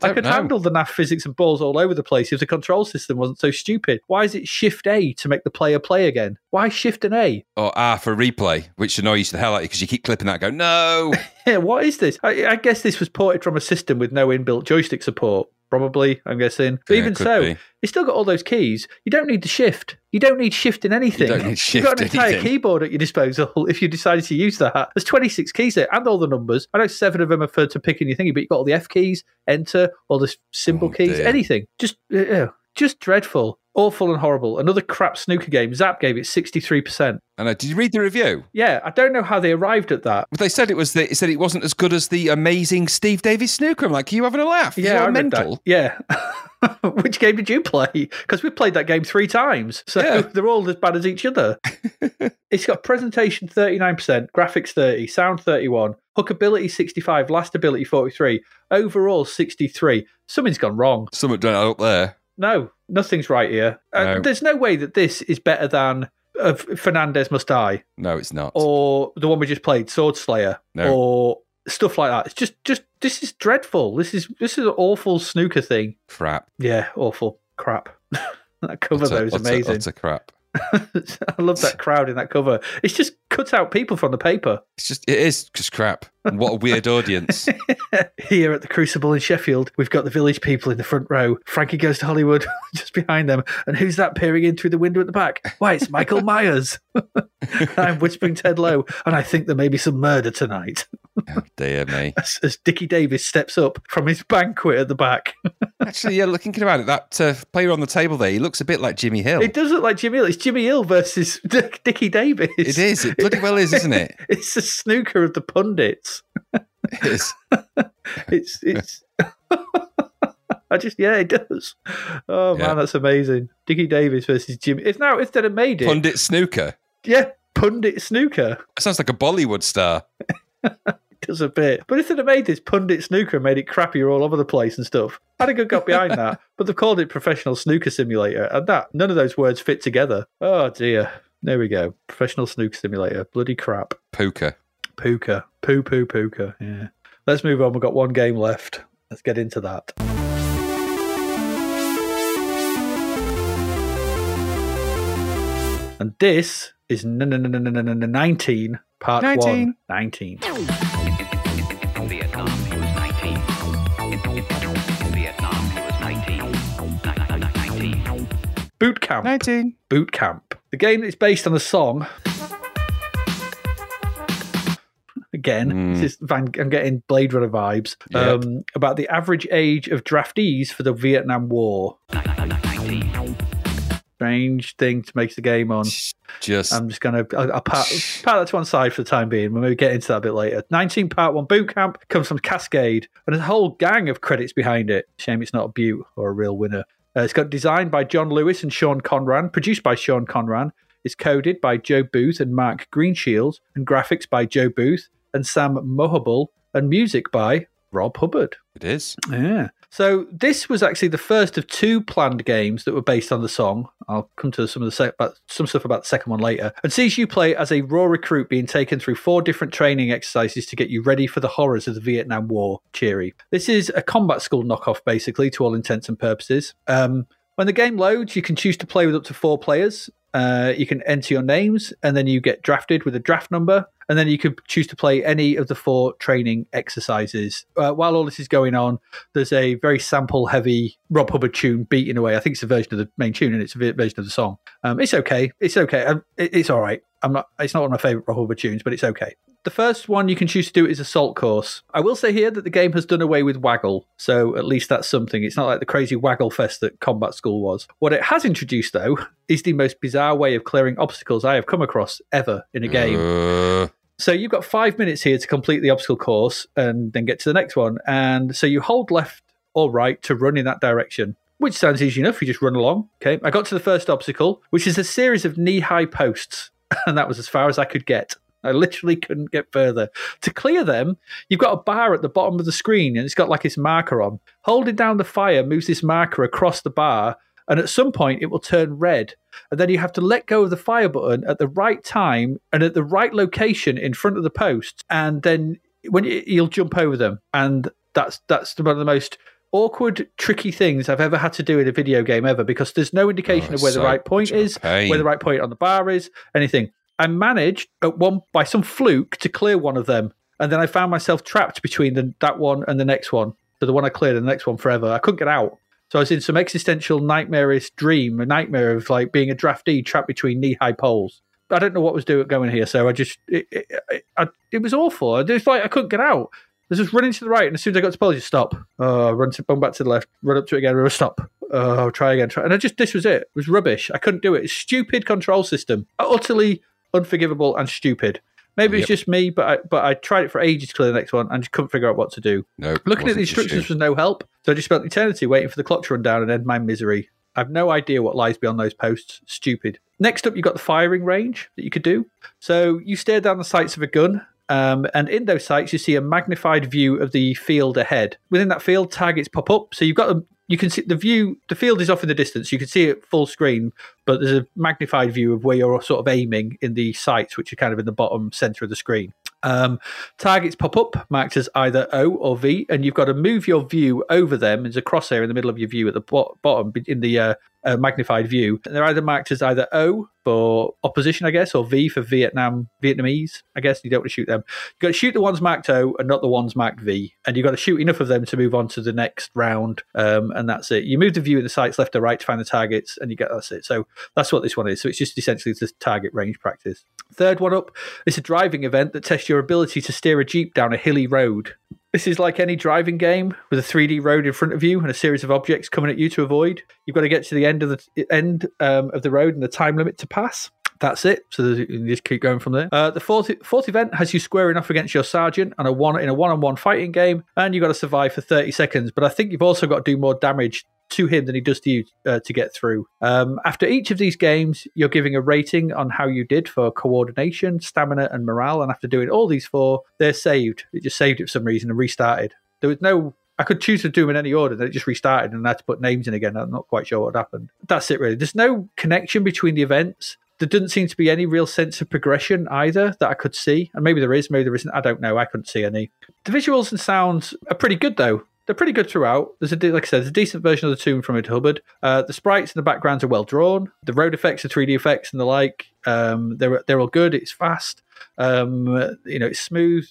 don't could know. handle the naff physics and balls all over the place if the control system wasn't so stupid. Why is it Shift A to make the player play again? Why Shift an A? Or R for replay, which annoys the hell out of you because you keep clipping that and go, no. Yeah, what is this? I, I guess this was ported from a system with no inbuilt joystick support. Probably, I'm guessing. But Yeah, even so, be. It's still got all those keys. You don't need the shift. You don't need shift in anything. don't need You've got an entire anything. keyboard at your disposal if you decided to use that. There's 26 keys there and all the numbers. I know seven of them are for to pick in your thingy, but you've got all the F keys, enter, all the symbol Oh, keys, dear. anything. Just, uh, just dreadful. Awful and horrible. Another crap snooker game. Zzap gave it 63%. And uh, did you read the review? Yeah, I don't know how they arrived at that. But they said it was the, it said it wasn't as good as the amazing Steve Davis snooker. I'm like, are you having a laugh? Yeah, I read mental. That. Yeah. Which game did you play? Because we played that game three times, so Yeah. they're all as bad as each other. it's got presentation thirty nine percent, graphics thirty, sound thirty one, hookability sixty five, lastability forty three, overall sixty three. Something's gone wrong. Something done up there. No, nothing's right here. Uh, No. There's no way that this is better than uh, Fernandez Must Die No, it's not. or the one we just played, Sword Slayer, No. or stuff like that. It's just, just this is dreadful. This is this is an awful snooker thing. Crap. Yeah, awful crap. that cover Utter- though is utter- amazing. utter crap. I love that crowd in that cover. It's just cut out people from the paper. It's just, it is just crap. What a weird audience. Here at the Crucible in Sheffield, we've got the village people in the front row. Frankie goes to Hollywood just behind them. And who's that peering in through the window at the back? Why, it's Michael Myers. I'm whispering Ted Lowe, and I think there may be some murder tonight. Oh, dear me. As, as Dickie Davies steps up from his banquet at the back. Actually, yeah, looking about it, that uh, player on the table there, he looks a bit like Jimmy Hill. It does look like Jimmy Hill. It's Jimmy Hill versus Dick, Dickie Davies. It is. It bloody well is, isn't it? It's the snooker of the pundits. It is. It's it's. I just yeah, it does. Oh Yeah. man, that's amazing. Dickie Davies versus Jimmy. If now if they'd have made it, Pundit snooker. yeah, pundit snooker That sounds like a Bollywood star. Does a bit. But if they'd have made this pundit snooker and made it crappier all over the place and stuff, I'd have got behind that. But they've called it professional snooker simulator, and that none of those words fit together. Oh dear. There we go. Professional snooker simulator. Bloody crap. Poker. Puka. Poo poo puka. Yeah. Let's move on. We've got one game left. Let's get into that. And this is n- n- n- n- n- n- 19, part 1. 19. Vietnam, he was 19. Vietnam, he was 19. Boot Camp. 19. Boot Camp. The game is based on the song. Again, this is Van, I'm getting Blade Runner vibes Yep. um, about the average age of draftees for the Vietnam War. Strange thing to make the game on. Just I'm just gonna I'll, I'll part, part that to one side for the time being. We'll maybe get into that a bit later. 19 part one boot camp comes from Cascade, and there's a whole gang of credits behind it. Shame it's not a Butte or a real winner. Uh, it's got designed by John Lewis and Sean Conran, produced by Sean Conran. It's coded by Joe Booth and Mark Greenshields, and graphics by Joe Booth and Sam Mohabul, and music by Rob Hubbard. it is. Yeah. So this was actually the first of two planned games that were based on the song. I'll come to some of the sec- some stuff about the second one later. And sees you play as a raw recruit being taken through four different training exercises to get you ready for the horrors of the Vietnam War. Cheery. This is a combat school knockoff, basically, to all intents and purposes. Um, when the game loads, you can choose to play with up to four players. Uh, you can enter your names, and then you get drafted with a draft number, and then you can choose to play any of the four training exercises. Uh, while all this is going on, there's a very sample heavy Rob Hubbard tune beating away. I think it's a version of the main tune and it's a version of the song. Um, it's okay. It's okay. Um, it, it's all right. I'm not. It's not one of my favorite Rob Hubbard tunes, but it's okay. The first one you can choose to do is Assault Course. I will say here that the game has done away with Waggle, so at least that's something. It's not like the crazy Waggle Fest that Combat School was. What it has introduced, though, is the most bizarre way of clearing obstacles I have come across ever in a game. Uh, So you've got five minutes here to complete the obstacle course and then get to the next one. And so you hold left or right to run in that direction, which sounds easy enough. You just run along. Okay. I got to the first obstacle, which is a series of knee high posts. And that was as far as I could get. I literally couldn't get further. To clear them, you've got a bar at the bottom of the screen and it's got like this marker on. Holding down the fire moves this marker across the bar. And at some point, it will turn red and then you have to let go of the fire button at the right time and at the right location in front of the post, and then when you, you'll jump over them, and that's that's one of the most awkward, tricky things I've ever had to do in a video game ever because there's no indication Oh, of where the right point is, where the right point on the bar is, anything. I managed at one by some fluke to clear one of them, and then I found myself trapped between the, that one and the next one. So the one I cleared and the next one forever. I couldn't get out. So I was in some existential nightmarish dream, a nightmare of like being a draftee trapped between knee high poles. I don't know what was doing going here, so I just it, it, it, I, it was awful. I just like I couldn't get out. I was just running to the right, and as soon as I got to pole, I just stop. Oh, run to run back to the left, run up to it again, stop. Oh, try again, try. And I just this was it. It was rubbish. I couldn't do it. It's stupid control system, utterly unforgivable and stupid. Maybe it's just me, but I, but I tried it for ages to clear the next one and just couldn't figure out what to do. no. Looking at the instructions was no help, so I just spent eternity waiting for the clock to run down and end my misery. I've no idea what lies beyond those posts. Stupid. Next up, you've got the firing range that you could do. So you stare down the sights of a gun, um, and in those sights, you see a magnified view of the field ahead. Within that field, targets pop up. So you've got a, you can see the view. The field is off in the distance. You can see it full screen, but there's a magnified view of where you're sort of aiming in the sights, which are kind of in the bottom center of the screen. Um, targets pop up marked as either O or V, and you've got to move your view over them. There's a crosshair in the middle of your view at the bo- bottom in the uh, magnified view. And they're either marked as either O for opposition, I guess, or V for Vietnam Vietnamese. I guess you don't want to shoot them. You've got to shoot the ones marked O and not the ones marked V, and you've got to shoot enough of them to move on to the next round. Um, and that's it. You move the view in the sights left or right to find the targets, and you get that's it. So that's what this one is. So it's just essentially just target range practice. Third one up, it's a driving event that tests your ability to steer a jeep down a hilly road. This is like any driving game with a 3D road in front of you and a series of objects coming at you to avoid. You've got to get to the end of the end um, of the road and the time limit to pass. That's it. So you just keep going from there. Uh, the fourth fourth event has you squaring off against your sergeant on a one in a one on one fighting game, and you've got to survive for 30 seconds. But I think you've also got to do more damage to him than he does to you uh, to get through. Um, after each of these games, you're giving a rating on how you did for coordination, stamina, and morale. And after doing all these four, they're saved. It just saved it for some reason and restarted. There was no. I could choose to do them in any order, then it just restarted and I had to put names in again. I'm not quite sure what happened. That's it, really. There's no connection between the events. There doesn't seem to be any real sense of progression either that I could see. And maybe there is, maybe there isn't. I don't know. I couldn't see any. The visuals and sounds are pretty good, though they're pretty good throughout. There's a like I said, there's a decent version of the Tomb from Ed Hubbard. Uh, the sprites and the backgrounds are well drawn. The road effects, the 3D effects, and the like, um, they're they're all good. It's fast. Um, you know, it's smooth.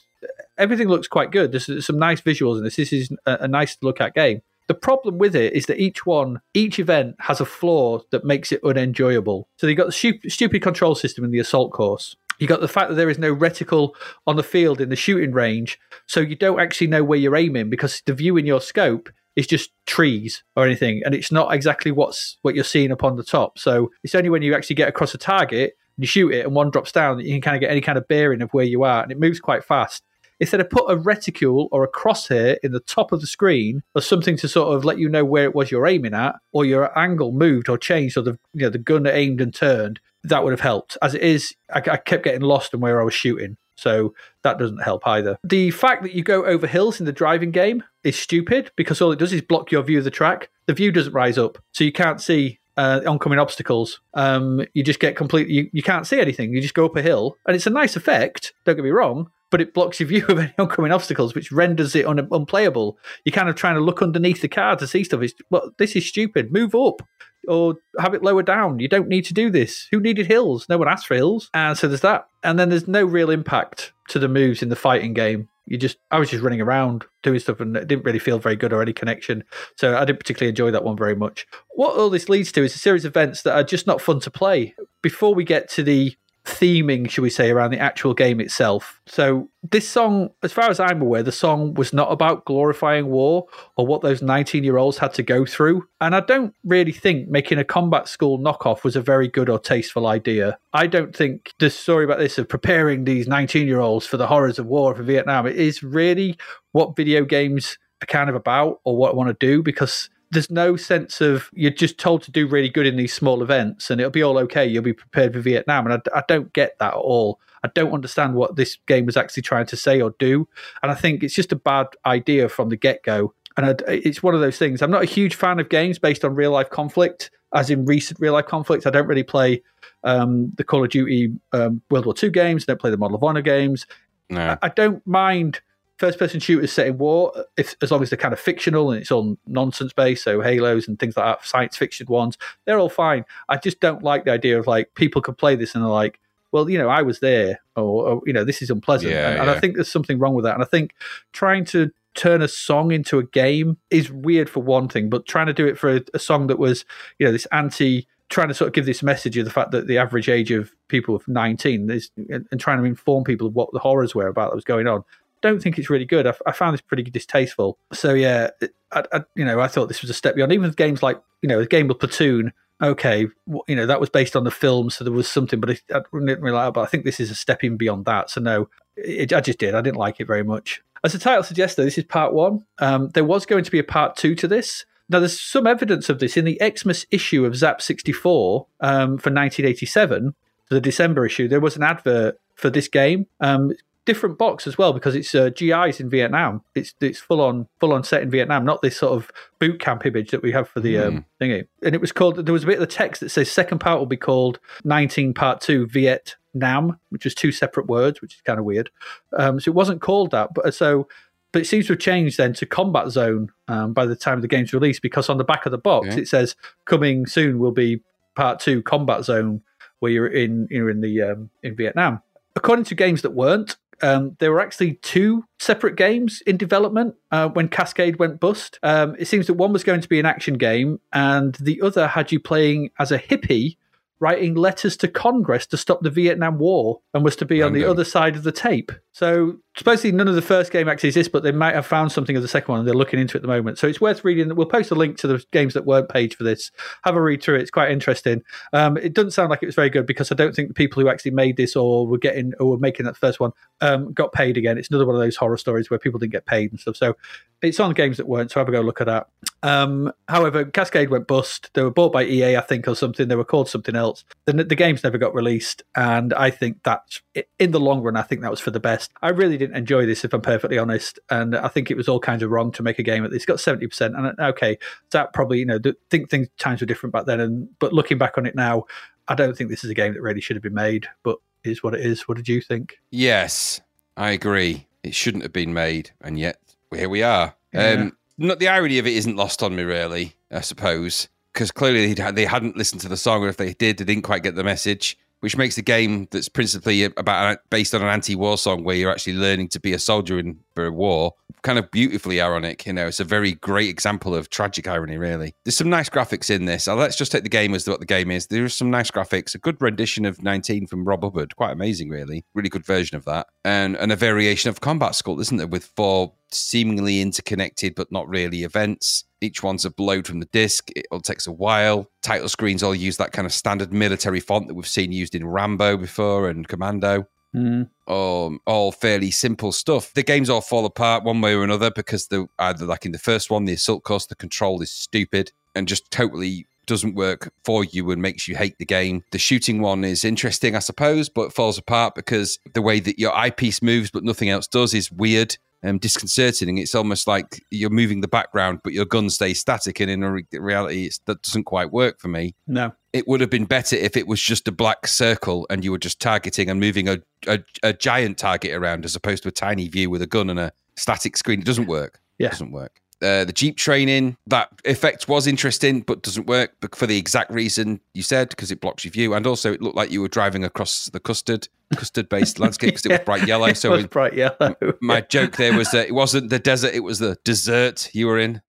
Everything looks quite good. There's, some nice visuals in this. This is a, a nice to look at game. The problem with it is that each one, each event has a flaw that makes it unenjoyable. So you've got the stupid control system in the assault course. You got the fact that there is no reticle on the field in the shooting range, so you don't actually know where you're aiming because the view in your scope is just trees or anything, and it's not exactly what's what you're seeing up on the top. So it's only when you actually get across a target and you shoot it and one drops down that you can kind of get any kind of bearing of where you are, and it moves quite fast. Instead of put a reticule or a crosshair in the top of the screen or something to sort of let you know where it was you're aiming at, or your angle moved or changed, or the you know the gun aimed and turned, that would have helped. As it is, I, I kept getting lost in where I was shooting. So that doesn't help either. The fact that you go over hills in the driving game is stupid because all it does is block your view of the track. The view doesn't rise up, so you can't see uh, oncoming obstacles. Um, you just get completely, you, you can't see anything. You just go up a hill, and it's a nice effect, don't get me wrong, but it blocks your view of any oncoming obstacles, which renders it un- unplayable. You're kind of trying to look underneath the car to see stuff. It's, well, this is stupid. Move up or have it lower down. You don't need to do this. Who needed hills? No one asked for hills. And so there's that. And then there's no real impact to the moves in the fighting game. You just, I was just running around doing stuff and it didn't really feel very good or any connection. So I didn't particularly enjoy that one very much. What all this leads to is a series of events that are just not fun to play. Before we get to the theming, should we say, around the actual game itself. So, this song, as far as I'm aware, the song was not about glorifying war or what those 19 year olds had to go through. And I don't really think making a combat school knockoff was a very good or tasteful idea. I don't think the story about this of preparing these 19 year olds for the horrors of war for Vietnam is really what video games are kind of about or what I want to do because there's no sense of you're just told to do really good in these small events and it'll be all okay. You'll be prepared for Vietnam. And I, I, don't get that at all. I don't understand what this game was actually trying to say or do. And I think it's just a bad idea from the get go. And I, it's one of those things. I'm not a huge fan of games based on real life conflict, as in recent real life conflict. I don't really play um, the Call of Duty um, World War II games. I don't play the Medal of Honor games. No. I, I don't mind first person shooters set in war, if, as long as they're kind of fictional and it's all nonsense based, so Halos and things like that, science fiction ones, they're all fine. I just don't like the idea of like people could play this and they're like, well, you know, I was there, or, or you know, this is unpleasant. Yeah, and, and. I think there's something wrong with that. And I think trying to turn a song into a game is weird for one thing, but trying to do it for a, a song that was, you know, this anti trying to sort of give this message of the fact that the average age of people of 19 is and, and trying to inform people of what the horrors were about that was going on don't think it's really good. I, I found this pretty distasteful. So yeah, I, I, you know, I thought this was a step beyond. Even with games like you know, a game of Platoon. Okay, you know that was based on the film, so there was something, but I didn't really like. But I think this is a step in beyond that. So no, it, I just did. I didn't like it very much. As the title suggests, though, this is part one. Um, there was going to be a part two to this. Now, there's some evidence of this in the Xmas issue of Zzap 64 um, for 1987, the December issue. There was an advert for this game. Um, different box as well because it's uh, GIs in Vietnam. It's it's full on full on set in Vietnam, not this sort of boot camp image that we have for the um, thingy. And it was called. There was a bit of the text that says second part will be called 19 Part Two Viet Nam, which is two separate words, which is kind of weird. Um, so it wasn't called that, but so. But it seems to have changed then to Combat Zone um, by the time the game's released because on the back of the box Okay. it says coming soon will be Part Two Combat Zone, where you're in you're in the um, in Vietnam. According to games that weren't, um, there were actually two separate games in development uh, when Cascade went bust. Um, it seems that one was going to be an action game, and the other had you playing as a hippie writing letters to Congress to stop the Vietnam War and was to be on the other side of the tape. So supposedly none of the first game actually exists, but they might have found something of the second one and they're looking into it at the moment. So it's worth reading. We'll post a link to the games that weren't page for this. Have a read through it. It's quite interesting. Um, it doesn't sound like it was very good because I don't think the people who actually made this or were getting or were making that first one um, got paid again. It's another one of those horror stories where people didn't get paid and stuff. So it's on games that weren't. So have a go look at that. Um, however, Cascade went bust. They were bought by EA, I think, or something. They were called something else. The, the games never got released, and I think that's in the long run. I think that was for the best. I really didn't enjoy this, if I'm perfectly honest, and I think it was all kinds of wrong to make a game at this. Got seventy percent, and uh, okay, that probably you know think things times were different back then, and but looking back on it now, I don't think this is a game that really should have been made. But is what it is. What did you think? Yes, I agree. It shouldn't have been made, and yet here we are. Yeah. Um, not the irony of it isn't lost on me, really. I suppose because clearly they hadn't listened to the song, or if they did, they didn't quite get the message. Which makes the game that's principally about based on an anti-war song where you're actually learning to be a soldier in for a war kind of beautifully ironic. You know, it's a very great example of tragic irony. Really, there's some nice graphics in this. Uh, let's just take the game as what the game is. There are some nice graphics, a good rendition of 19 from Rob Hubbard, quite amazing, really, really good version of that, and and a variation of Combat School, isn't there, with four seemingly interconnected but not really events. Each one's a load from the disc. It all takes a while. Title screens all use that kind of standard military font that we've seen used in Rambo before and Commando. Mm. Um, all fairly simple stuff. The games all fall apart one way or another because the either like in the first one, the assault course, the control is stupid and just totally doesn't work for you and makes you hate the game. The shooting one is interesting, I suppose, but falls apart because the way that your eyepiece moves but nothing else does is weird um, disconcerting. It's almost like you're moving the background, but your gun stays static. And in re- reality, that doesn't quite work for me. No. It would have been better if it was just a black circle and you were just targeting and moving a, a, a giant target around as opposed to a tiny view with a gun and a static screen. It doesn't work. Yeah. It doesn't work. Uh, the Jeep training, that effect was interesting, but doesn't work for the exact reason you said, because it blocks your view. And also, it looked like you were driving across the custard, custard based landscape because it was bright yellow. So it was it- bright yellow. my joke there was that it wasn't the desert, it was the dessert you were in.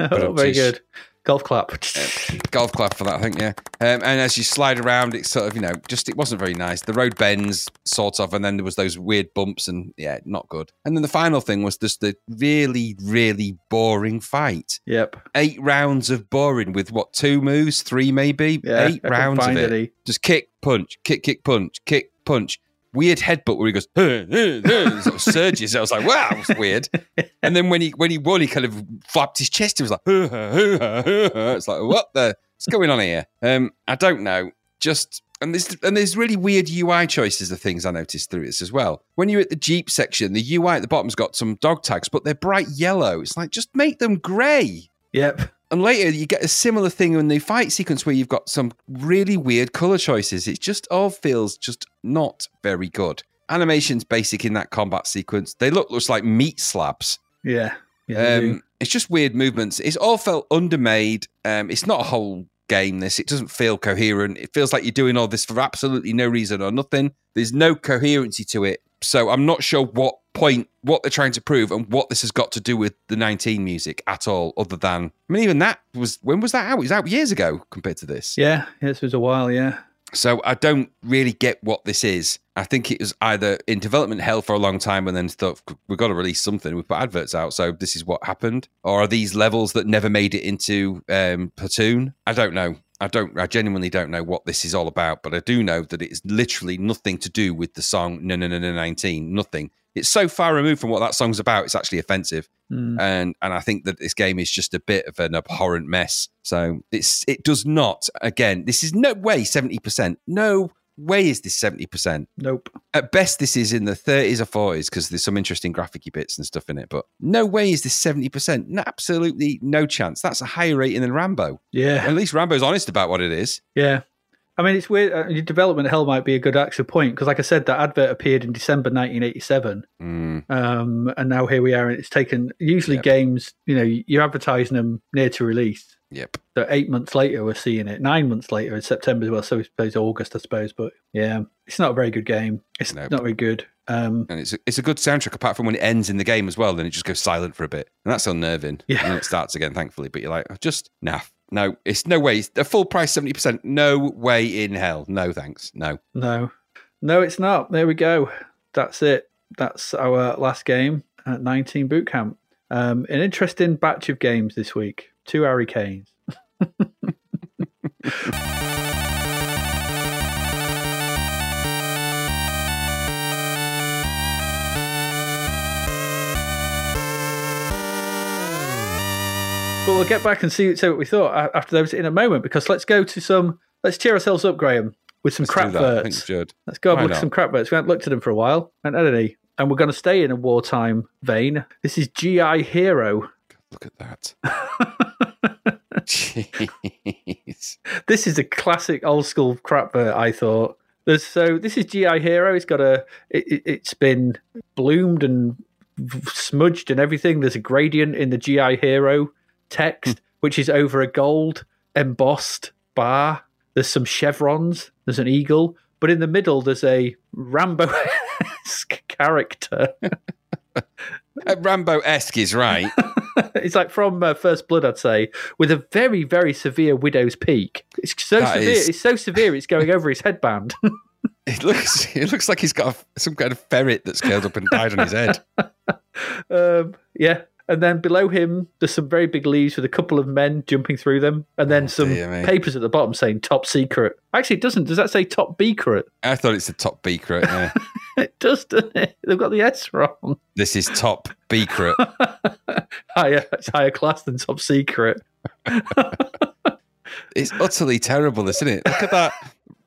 oh, very good. Golf clap. Golf clap for that, I think, yeah. Um, and as you slide around, it's sort of, you know, just it wasn't very nice. The road bends, sort of, and then there was those weird bumps, and yeah, not good. And then the final thing was just the really, really boring fight. Yep. Eight rounds of boring with what, two moves, three maybe? Yeah, Eight rounds of it. any. Just kick, punch, kick, kick, punch, kick, punch. Weird headbutt where he goes, huh, huh, huh, sort of surges. I was like, wow, that was weird. And then when he when he won, he kind of flapped his chest. He was like, it's like, what the? What's going on here? Um, I don't know. Just and there's and there's really weird UI choices of things I noticed through this as well. When you're at the Jeep section, the UI at the bottom's got some dog tags, but they're bright yellow. It's like just make them grey. Yep. And later, you get a similar thing in the fight sequence where you've got some really weird color choices. It just all feels just not very good. Animation's basic in that combat sequence. They look looks like meat slabs. Yeah. Yeah. Um, it's just weird movements. It's all felt undermade. Um, it's not a whole game. This it doesn't feel coherent. It feels like you're doing all this for absolutely no reason or nothing. There's no coherency to it. So I'm not sure what point, what they're trying to prove, and what this has got to do with the 19 music at all. Other than, I mean, even that was when was that out? It was out years ago compared to this. yeah. This was a while. Yeah. So I don't really get what this is. I think it was either in development hell for a long time and then thought we've got to release something. We put adverts out, so this is what happened. Or are these levels that never made it into um, Platoon? I don't know. I don't. I genuinely don't know what this is all about. But I do know that it's literally nothing to do with the song No No No No Nineteen. Nothing. It's so far removed from what that song's about. It's actually offensive Mm. and and I think that this game is just a bit of an abhorrent mess. So it's it does not. Again, this is no way seventy percent. No way is this seventy percent. Nope. At best, this is in the thirties or forties because there's some interesting graphicy bits and stuff in it. But no way is this seventy percent. Absolutely no chance. That's a higher rating than Rambo. Yeah. At least Rambo's honest about what it is. Yeah. I mean, it's weird. Uh, your development hell might be a good actual point because, like I said, that advert appeared in December 1987, Mm, um, and now here we are, and it's taken. Usually, Yep. games, you know, you're advertising them near to release. yep. So eight months later, we're seeing it. Nine months later, in September as well. So I suppose August, I suppose. But yeah, it's not a very good game. It's Nope. not very good. Um, And it's a, it's a good soundtrack apart from when it ends in the game as well. Then it just goes silent for a bit, and that's unnerving. Yeah. And then it starts again, thankfully. But you're like, "Oh, just nah, no, it's no way. The full price seventy percent. No way in hell. No thanks. No. no, no, it's not. There we go. That's it. That's our last game at 19 Boot Camp. Um, an interesting batch of games this week. Two Harry Canes. But we'll get back and see, say what we thought after those in a moment because let's go to some, let's cheer ourselves up, Graham, with some Let's crap. I verts. Let's go and look at some crap verts. We haven't looked at them for a while. And any. And we're going to stay in a wartime vein. This is GI Hero. Look at that. Jeez. This is a classic old school crap vert, I thought. There's, so this is GI Hero. It's got a. It, it's been bloomed and smudged and everything. There's a gradient in the GI Hero text, which is over a gold embossed bar. There's some chevrons. There's an eagle, but in the middle there's a Rambo-esque character. Uh, Rambo esque is right. it's like from uh, First Blood, I'd say, with a very, very severe widow's peak. It's so That severe. is- It's so severe. It's going over his headband. It looks it looks like he's got a, some kind of ferret that's curled up and died on his head. um, yeah. And then below him, there's some very big leaves with a couple of men jumping through them, and then oh, some Oh, dear me. papers at the bottom saying "top secret." Actually, it doesn't. Does that say "top secret"? I thought it's the top secret. Yeah. It does, doesn't it? They've got the S wrong. this is top secret. higher, it's higher class than top secret. It's utterly terrible, isn't it? Look at that.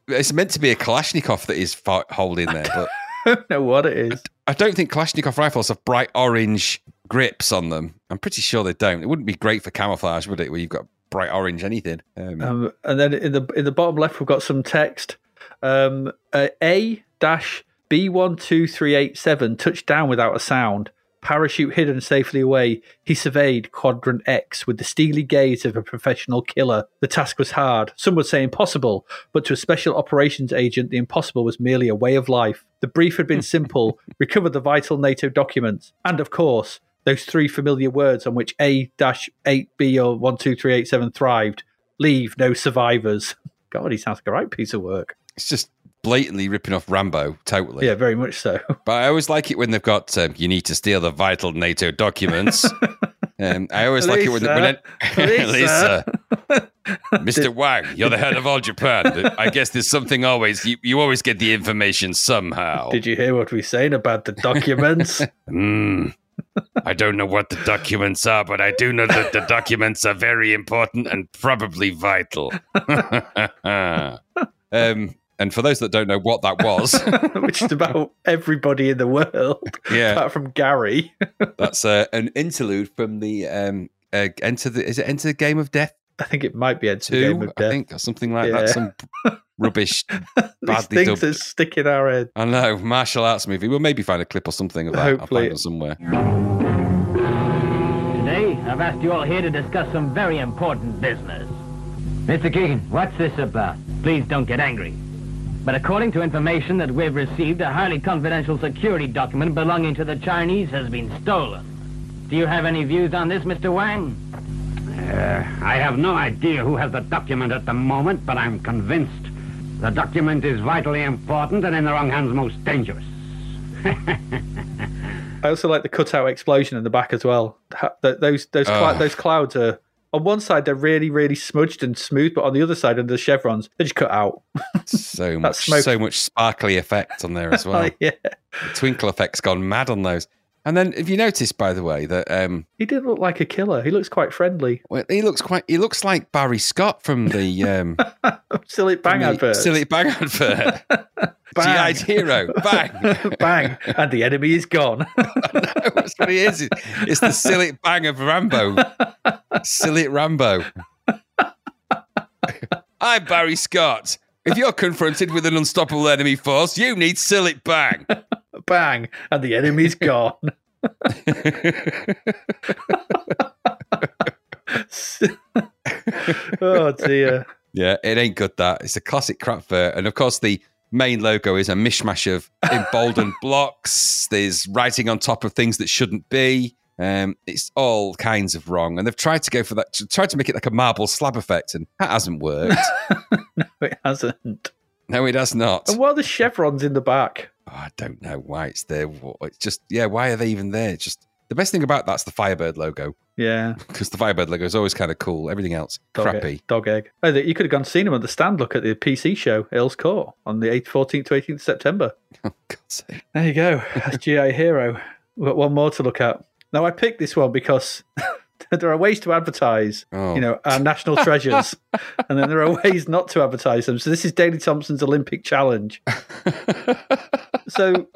It's meant to be a Kalashnikov that he's holding there, but I don't know what it is. I don't think Kalashnikov rifles have bright orange grips on them. I'm pretty sure they don't. It wouldn't be great for camouflage, would it? Where you've got bright orange anything. Um, Um, and then in the in the bottom left, we've got some text. Um, uh, a dash B one two three eight seven touched down without a sound. Parachute hidden safely away. He surveyed Quadrant X with the steely gaze of a professional killer. The task was hard. Some would say impossible, but to a special operations agent, the impossible was merely a way of life. The brief had been simple: recover the vital NATO documents, and of course, those three familiar words on which A dash eight B or one two three eight seven thrived. Leave no survivors. God, he sounds like a right piece of work. it's just blatantly ripping off Rambo, totally. Yeah, very much so. But I always like it when they've got um, you need to steal the vital NATO documents. um, I always like it when, when Lisa. Lisa. Mr. Wang, you're the head of all Japan. I guess there's something always you, you always get the information somehow. Did you hear what we're saying about the documents? Mm. I don't know what the documents are, but I do know that the documents are very important and probably vital. um, and for those that don't know what that was, Which is about everybody in the world, yeah, apart from Gary. that's uh, an interlude from the um, uh, Enter the is it Enter the Game of Death I think it might be Enter the? Game of Death. I Death. think or something like Yeah. that. Some rubbish, These badly things dubbed. that stick in our head. I know martial arts movie. We'll maybe find a clip or something of that. Hopefully. I'll find it somewhere. Today, I've asked you all here to discuss some very important business. Mr. Keegan, what's this about? Please don't get angry. But according to information that we've received, a highly confidential security document belonging to the Chinese has been stolen. Do you have any views on this, Mr. Wang? Uh, I have no idea who has the document at the moment, but I'm convinced the document is vitally important and in the wrong hands most dangerous. I also like the cutout explosion in the back as well. Those those clou- Ugh. those clouds are on one side they're really really smudged and smooth, but on the other side under the chevrons they just cut out. So much, smoke- so much sparkly effect on there as well. Yeah, The twinkle effect's gone mad on those. And then, have you noticed, by the way, that um, he did look like a killer. He looks quite friendly. well, he looks quite, he looks like Barry Scott from the um, Cillit Bang advert. Cillit Bang advert. Bang. GI's hero, bang! bang, and the enemy is gone. That's what he is. It's the silly bang of Rambo. silly Rambo. I'm Barry Scott. If you're confronted with an unstoppable enemy force, you need silly bang. Bang, and the enemy's gone. oh dear. Yeah, it ain't good. That it's a classic crap fair, and of course the main logo is a mishmash of emboldened blocks. There's writing on top of things that shouldn't be. Um, it's all kinds of wrong, and they've tried to go for that. Tried to make it like a marble slab effect, and that hasn't worked. No, it hasn't. no, it has not. And what are the chevrons in the back? I don't know why it's there. It's just yeah, why are they even there? It's just the best thing about that's the Firebird logo Yeah, because the Firebird logo is always kind of cool. Everything else dog crappy. Egg, dog egg. Oh, you could have gone and seen him at the stand. Look at the PC show, Earl's Court, on the 8th, 14th to 18th September. Oh, God's sake. There you go. That's GI Hero. We've got one more to look at. Now, I picked this one because there are ways to advertise, Oh. you know, our national treasures, and then there are ways not to advertise them. So this is Daley Thompson's Olympic Challenge. so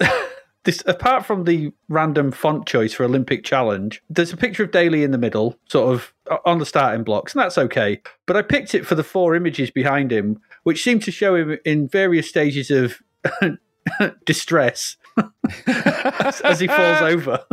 this, apart from the random font choice for Olympic Challenge, there's a picture of Daley in the middle, sort of on the starting blocks, and that's okay. But I picked it for the four images behind him, which seem to show him in various stages of distress as, as he falls over.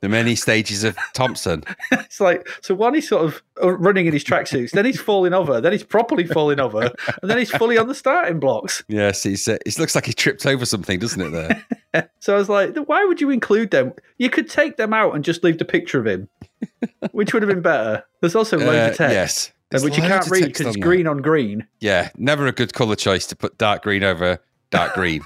The many stages of Thompson. It's like so one he's sort of uh, running in his tracksuits, then he's falling over, then he's properly falling over, and then he's fully on the starting blocks. Yes, he's. Uh, it looks like he tripped over something, doesn't it? There. So I was like, why would you include them? You could take them out and just leave the picture of him, which would have been better. There's also loads Uh, of text, yes. There's which you can't read because it's green on green. Yeah, never a good color choice to put dark green over dark green.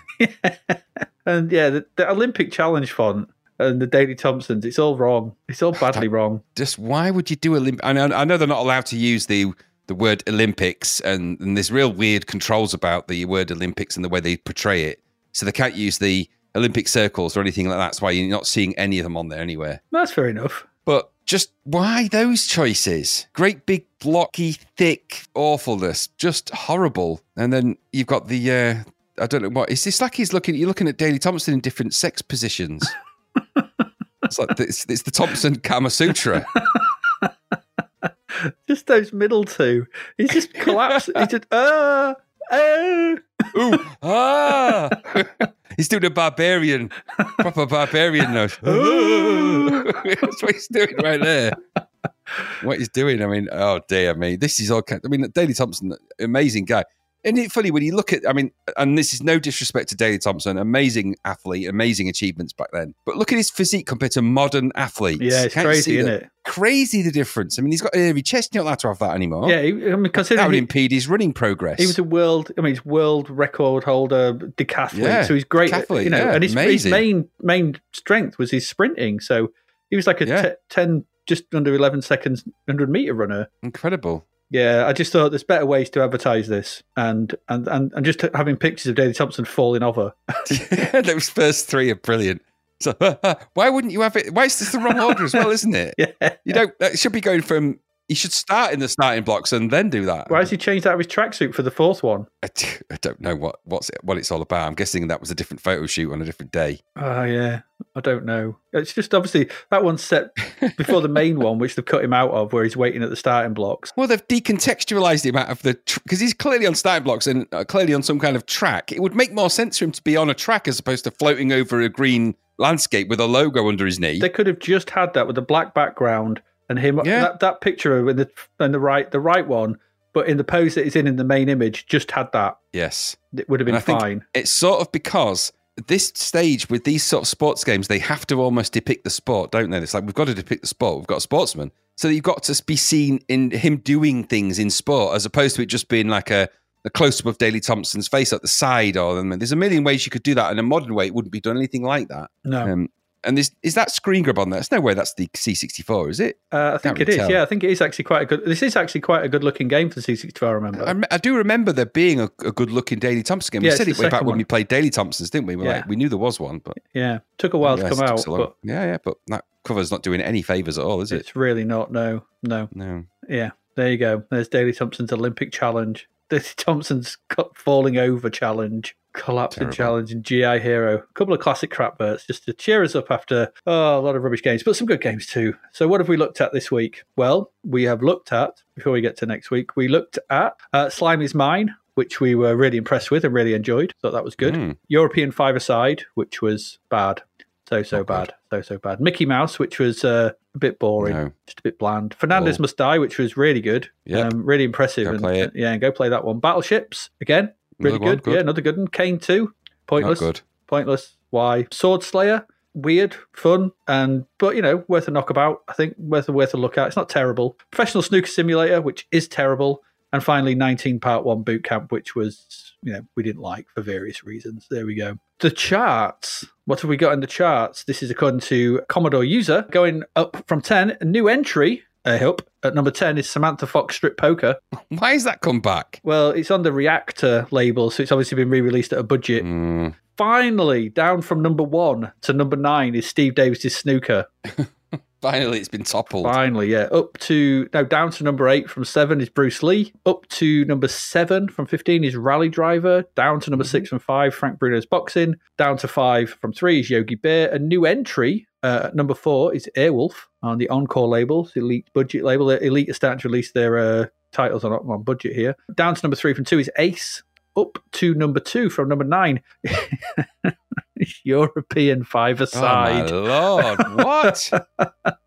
And yeah, the, the Olympic challenge font and the Daley Thompsons, it's all wrong. It's all badly wrong. Just why would you do Olymp? I know, I know they're not allowed to use the the word Olympics, and, and there's real weird controls about the word Olympics and the way they portray it. So they can't use the Olympic circles or anything like that. That's why you're not seeing any of them on there anywhere. That's fair enough. But just why those choices? Great big blocky, thick awfulness, just horrible. And then you've got the uh, I don't know what is this like? He's looking. You're looking at Daley Thompson in different sex positions. it's like it's, it's the Thompson Kama Sutra. Just those middle two. He's just collapsed. He's just, uh, uh. Ooh, ah! he's doing a barbarian, proper barbarian note. That's what he's doing right there. What he's doing, I mean, oh dear me, this is all. I mean, Daley Thompson, amazing guy. Isn't it funny when you look at? I mean, and this is no disrespect to Daley Thompson, amazing athlete, amazing achievements back then. But look at his physique compared to modern athletes. Yeah, it's Can't crazy, isn't the- it? Crazy the difference. I mean, he's got airy chest. You're not allowed to have that anymore. Yeah, he, I mean, that would considering he, impede his running progress. he was a world, I mean, he's world record holder, decathlete. Yeah, so he's great. decathlete, you know, yeah, and his, his main main strength was his sprinting. So he was like a Yeah. te- ten, just under eleven seconds, hundred meter runner. incredible. Yeah, I just thought there's better ways to advertise this, and and and, and just having pictures of Daley Thompson falling over. yeah, Those first three are brilliant. So why wouldn't you have it? Why is this the wrong order as well, isn't it? Yeah. You don't. That should be going from. You should start in the starting blocks and then do that. Why has he changed out of his tracksuit for the fourth one? I, don't know what what's it, what it's all about. I'm guessing that was a different photo shoot on a different day. Oh yeah, I don't know. It's just obviously that one's set before the main one, which they've cut him out of, where he's waiting at the starting blocks. Well, they've decontextualized him out of the because he's clearly on starting blocks and uh, clearly on some kind of track. It would make more sense for him to be on a track as opposed to floating over a green landscape with a logo under his knee. They could have just had that with a black background and him Yeah. that, that picture in the in the right the right one, but in the pose that he's in in the main image, just had that. yes. It would have been And I think fine. It's sort of because this stage with these sort of sports games, they have to almost depict the sport, don't they? It's like we've got to depict the sport. We've got a sportsman, so you've got to be seen in him doing things in sport, as opposed to it just being like a, a close up of Daley Thompson's face at the side. Or I mean, there's a million ways you could do that. In a modern way, it wouldn't be done anything like that. No, Um, and is is that screen grab on there? There's no way that's the C64, is it? uh, I think can't it is. really tell. Yeah, I think it is actually quite a good. This is actually quite a good looking game for the C64. I remember. I, I do remember there being a, a good looking Daley Thompson game. We Yeah, said it way back second when we played Daley Thompsons, didn't we? We, were Yeah. like, we knew there was one, but yeah, took a while to come out, but yeah, yeah, but that cover's not doing any favors at all, is it? it's really not. No, no. No. Yeah, there you go. There's Daley Thompson's Olympic challenge. Daley Thompson's falling over challenge, collapsing Terrible. challenge, and GI Hero. A couple of classic crap bursts just to cheer us up after oh, a lot of rubbish games, but some good games too. So, what have we looked at this week? Well, we have looked at, before we get to next week, we looked at uh, Slimey's Mine, which we were really impressed with and really enjoyed. Thought that was good. Mm. European Five Aside, which was bad. So, so bad. So, so bad. Mickey Mouse, which was uh, a bit boring No. just a bit bland. Fernandez Cool. Must Die, which was really good. Yep. Um, really impressive. Go and, play it. Yeah, and go play that one. Battleships, again, really Another one, good. good. Yeah, another good one. Kane 2, pointless. Not good. Pointless. Why? Sword Slayer, weird, fun, and but you know, worth a knockabout. I think worth a worth a look at. It's not terrible. Professional Snooker Simulator, which is terrible. And finally, 19 Part 1 Boot Camp, which was, you know, we didn't like for various reasons. There we go. The charts. What have we got in the charts? This is according to Commodore User. Going up from 10, a new entry, I hope. At number 10 is Samantha Fox Strip Poker. Why has that come back? Well, it's on the Reactor label, so it's obviously been re released at a budget. Mm, Finally, down from number one to number nine is Steve Davis's Snooker. finally, it's been toppled. Finally, yeah. Up to now down to number eight from seven is Bruce Lee. Up to number seven from fifteen is Rally Driver. Down to number six from five, Frank Bruno's Boxing. Down to five from three is Yogi Bear. A new entry uh, number four is Airwolf on the Encore label, Elite budget label. Elite are starting to release their uh, titles on, on budget here. Down to number three from two is Ace. Up to number two from number nine. European five aside. Oh my lord! What?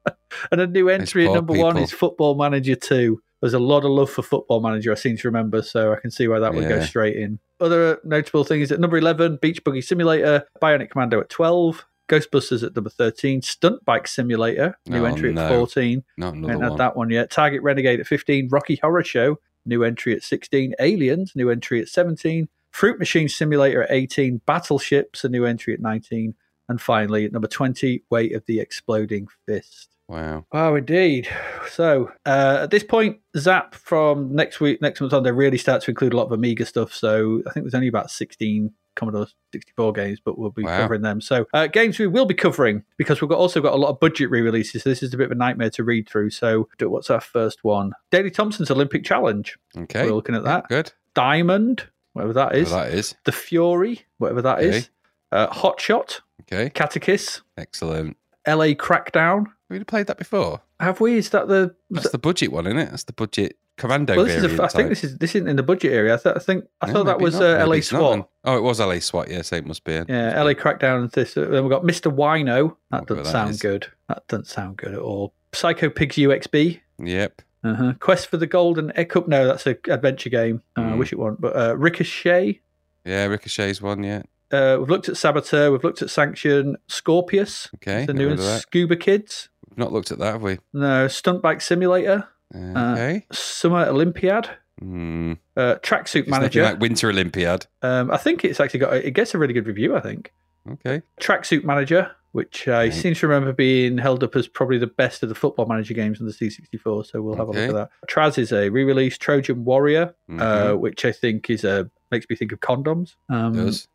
and a new entry at number one is Football Manager 2. There's a lot of love for Football Manager, I seem to remember, so I can see why that would go straight in. Other notable things at number 11, Beach Buggy Simulator, Bionic Commando at 12, Ghostbusters at number 13, Stunt Bike Simulator, new Oh, entry no. at 14. Not another haven't had one. that one yet. Target Renegade at 15, Rocky Horror Show, new entry at 16, Aliens, new entry at 17, Fruit Machine Simulator at 18, Battleships, a new entry at 19, and finally at number 20, Way of the Exploding Fist. Wow. Oh, indeed. So uh, at this point, Zzap from next week, next month on, they really start to include a lot of Amiga stuff. So I think there's only about 16 Commodore 64 games, but we'll be Wow. covering them. So uh, games we will be covering because we've got, also got a lot of budget re-releases. So this is a bit of a nightmare to read through. So what's our first one? Daley Thompson's Olympic Challenge. Okay. We're looking at that. Good. Diamond, whatever that is. Whatever that is. The Fury, whatever that is. Okay. Uh, Hot Shot, Okay. Katakis, Excellent. LA Crackdown. Have you played that before? Have we? Is that the That's the budget one, isn't it? That's the budget commando well, this is a, I think this is this isn't in the budget area. I, th- I think I No, thought that was uh, LA not SWAT. Oh, it was LA SWAT. Yeah, so it must be. Yeah, LA Crackdown. and This. Uh, Then we've got Mr. Wino. That doesn't that sound is. good. That doesn't sound good at all. Psycho Pigs UXB. Yep. Uh-huh. Quest for the Golden Egg Cup. No, that's an adventure game. Uh, I Mm. wish it wasn't. But uh, Ricochet. Yeah, Ricochet's one. Yeah. Uh, we've looked at Saboteur. We've looked at Sanction. Scorpius. Okay. The new one. Scuba Kids. We've not looked at that, have we? No, Stunt Bike Simulator. Uh, Okay. Summer Olympiad. Hmm. Uh, Tracksuit It's Manager. like Winter Olympiad. Um, I think it's actually got. It gets a really good review. I think. Okay. Tracksuit Manager, which I Right. seem to remember being held up as probably the best of the Football Manager games on the C64. So we'll have a look at that. Traz is a re-release. Trojan Warrior, uh, Mhm. which I think is a makes me think of condoms. Um, is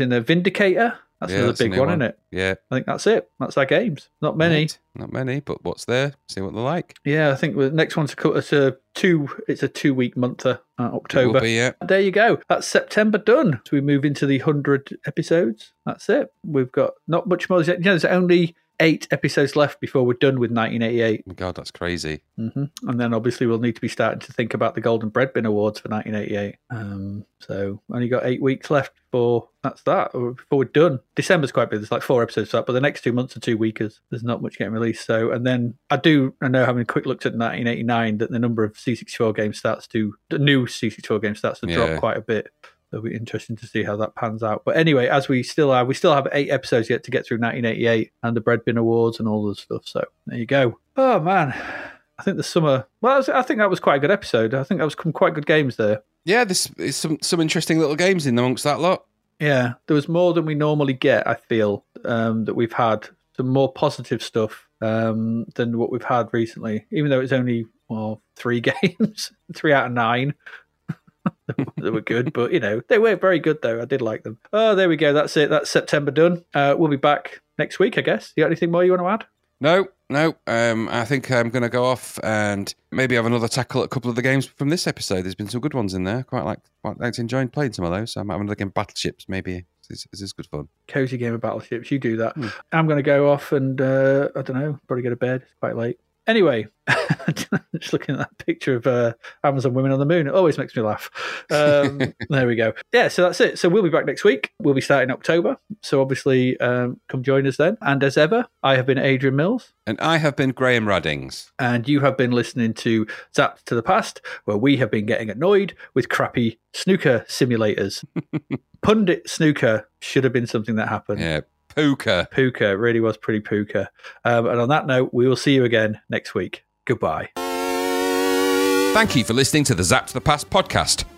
in there. Vindicator. That's Yeah, another that's big one, one. isn't it? Yeah. I think that's it. That's our games. Not many. Right. Not many, but what's there? See what they're like. Yeah, I think the next one's a, it's a two. It's a two-week monther, uh, October. be, yeah. There you go. That's September done. So we move into the 100 episodes. That's it. We've got not much more. You know, there's only eight episodes left before we're done with 1988. Oh God, that's crazy. hmm And then obviously we'll need to be starting to think about the Golden Bread Bin Awards for 1988. Um, so only got eight weeks left before that's that. Or Before we're done. December's quite big. There's like four episodes that, but the next two months are two weekers. There's not much getting released. So and then I do I know having quick looked at 1989 that the number of C64 games starts to the new C64 games starts to Yeah. drop quite a bit. It'll be interesting to see how that pans out. But anyway, as we still are, we still have eight episodes yet to get through 1988 and the Bread Bin Awards and all the stuff. So there you go. Oh man, I think the summer. Well, I think that was quite a good episode. I think that was some quite good games there. Yeah, there's, there's some some interesting little games in amongst that lot. Yeah, there was more than we normally get. I feel um, that we've had some more positive stuff um, than what we've had recently. Even though it's only well three games, three out of nine. they were good, but you know they were very good though. I did like them. Oh, there we go. That's it. That's September done. Uh, we'll be back next week, I guess. You got anything more you want to add? No, no. Um, I think I'm going to go off and maybe have another tackle at a couple of the games from this episode. There's been some good ones in there. Quite like, quite like enjoying playing some of those. So I might have another game, Battleships. Maybe this, this is good fun. Cozy game of battleships. You do that. I'm going to go off and uh, I don't know. Probably go to bed. It's quite late. Anyway, just looking at that picture of uh, Amazon women on the moon, it always makes me laugh. Um, there we go. Yeah, so that's it. So we'll be back next week. We'll be starting October. So obviously, um, come join us then. And as ever, I have been Adrian Mills. And I have been Graham Raddings. And you have been listening to Zapped to the Past, where we have been getting annoyed with crappy snooker simulators. Pundit snooker should have been something that happened. Yeah, Puka. Puka really was pretty puka. Um, and on that note, we will see you again next week. Goodbye. Thank you for listening to the Zapped to the Past podcast.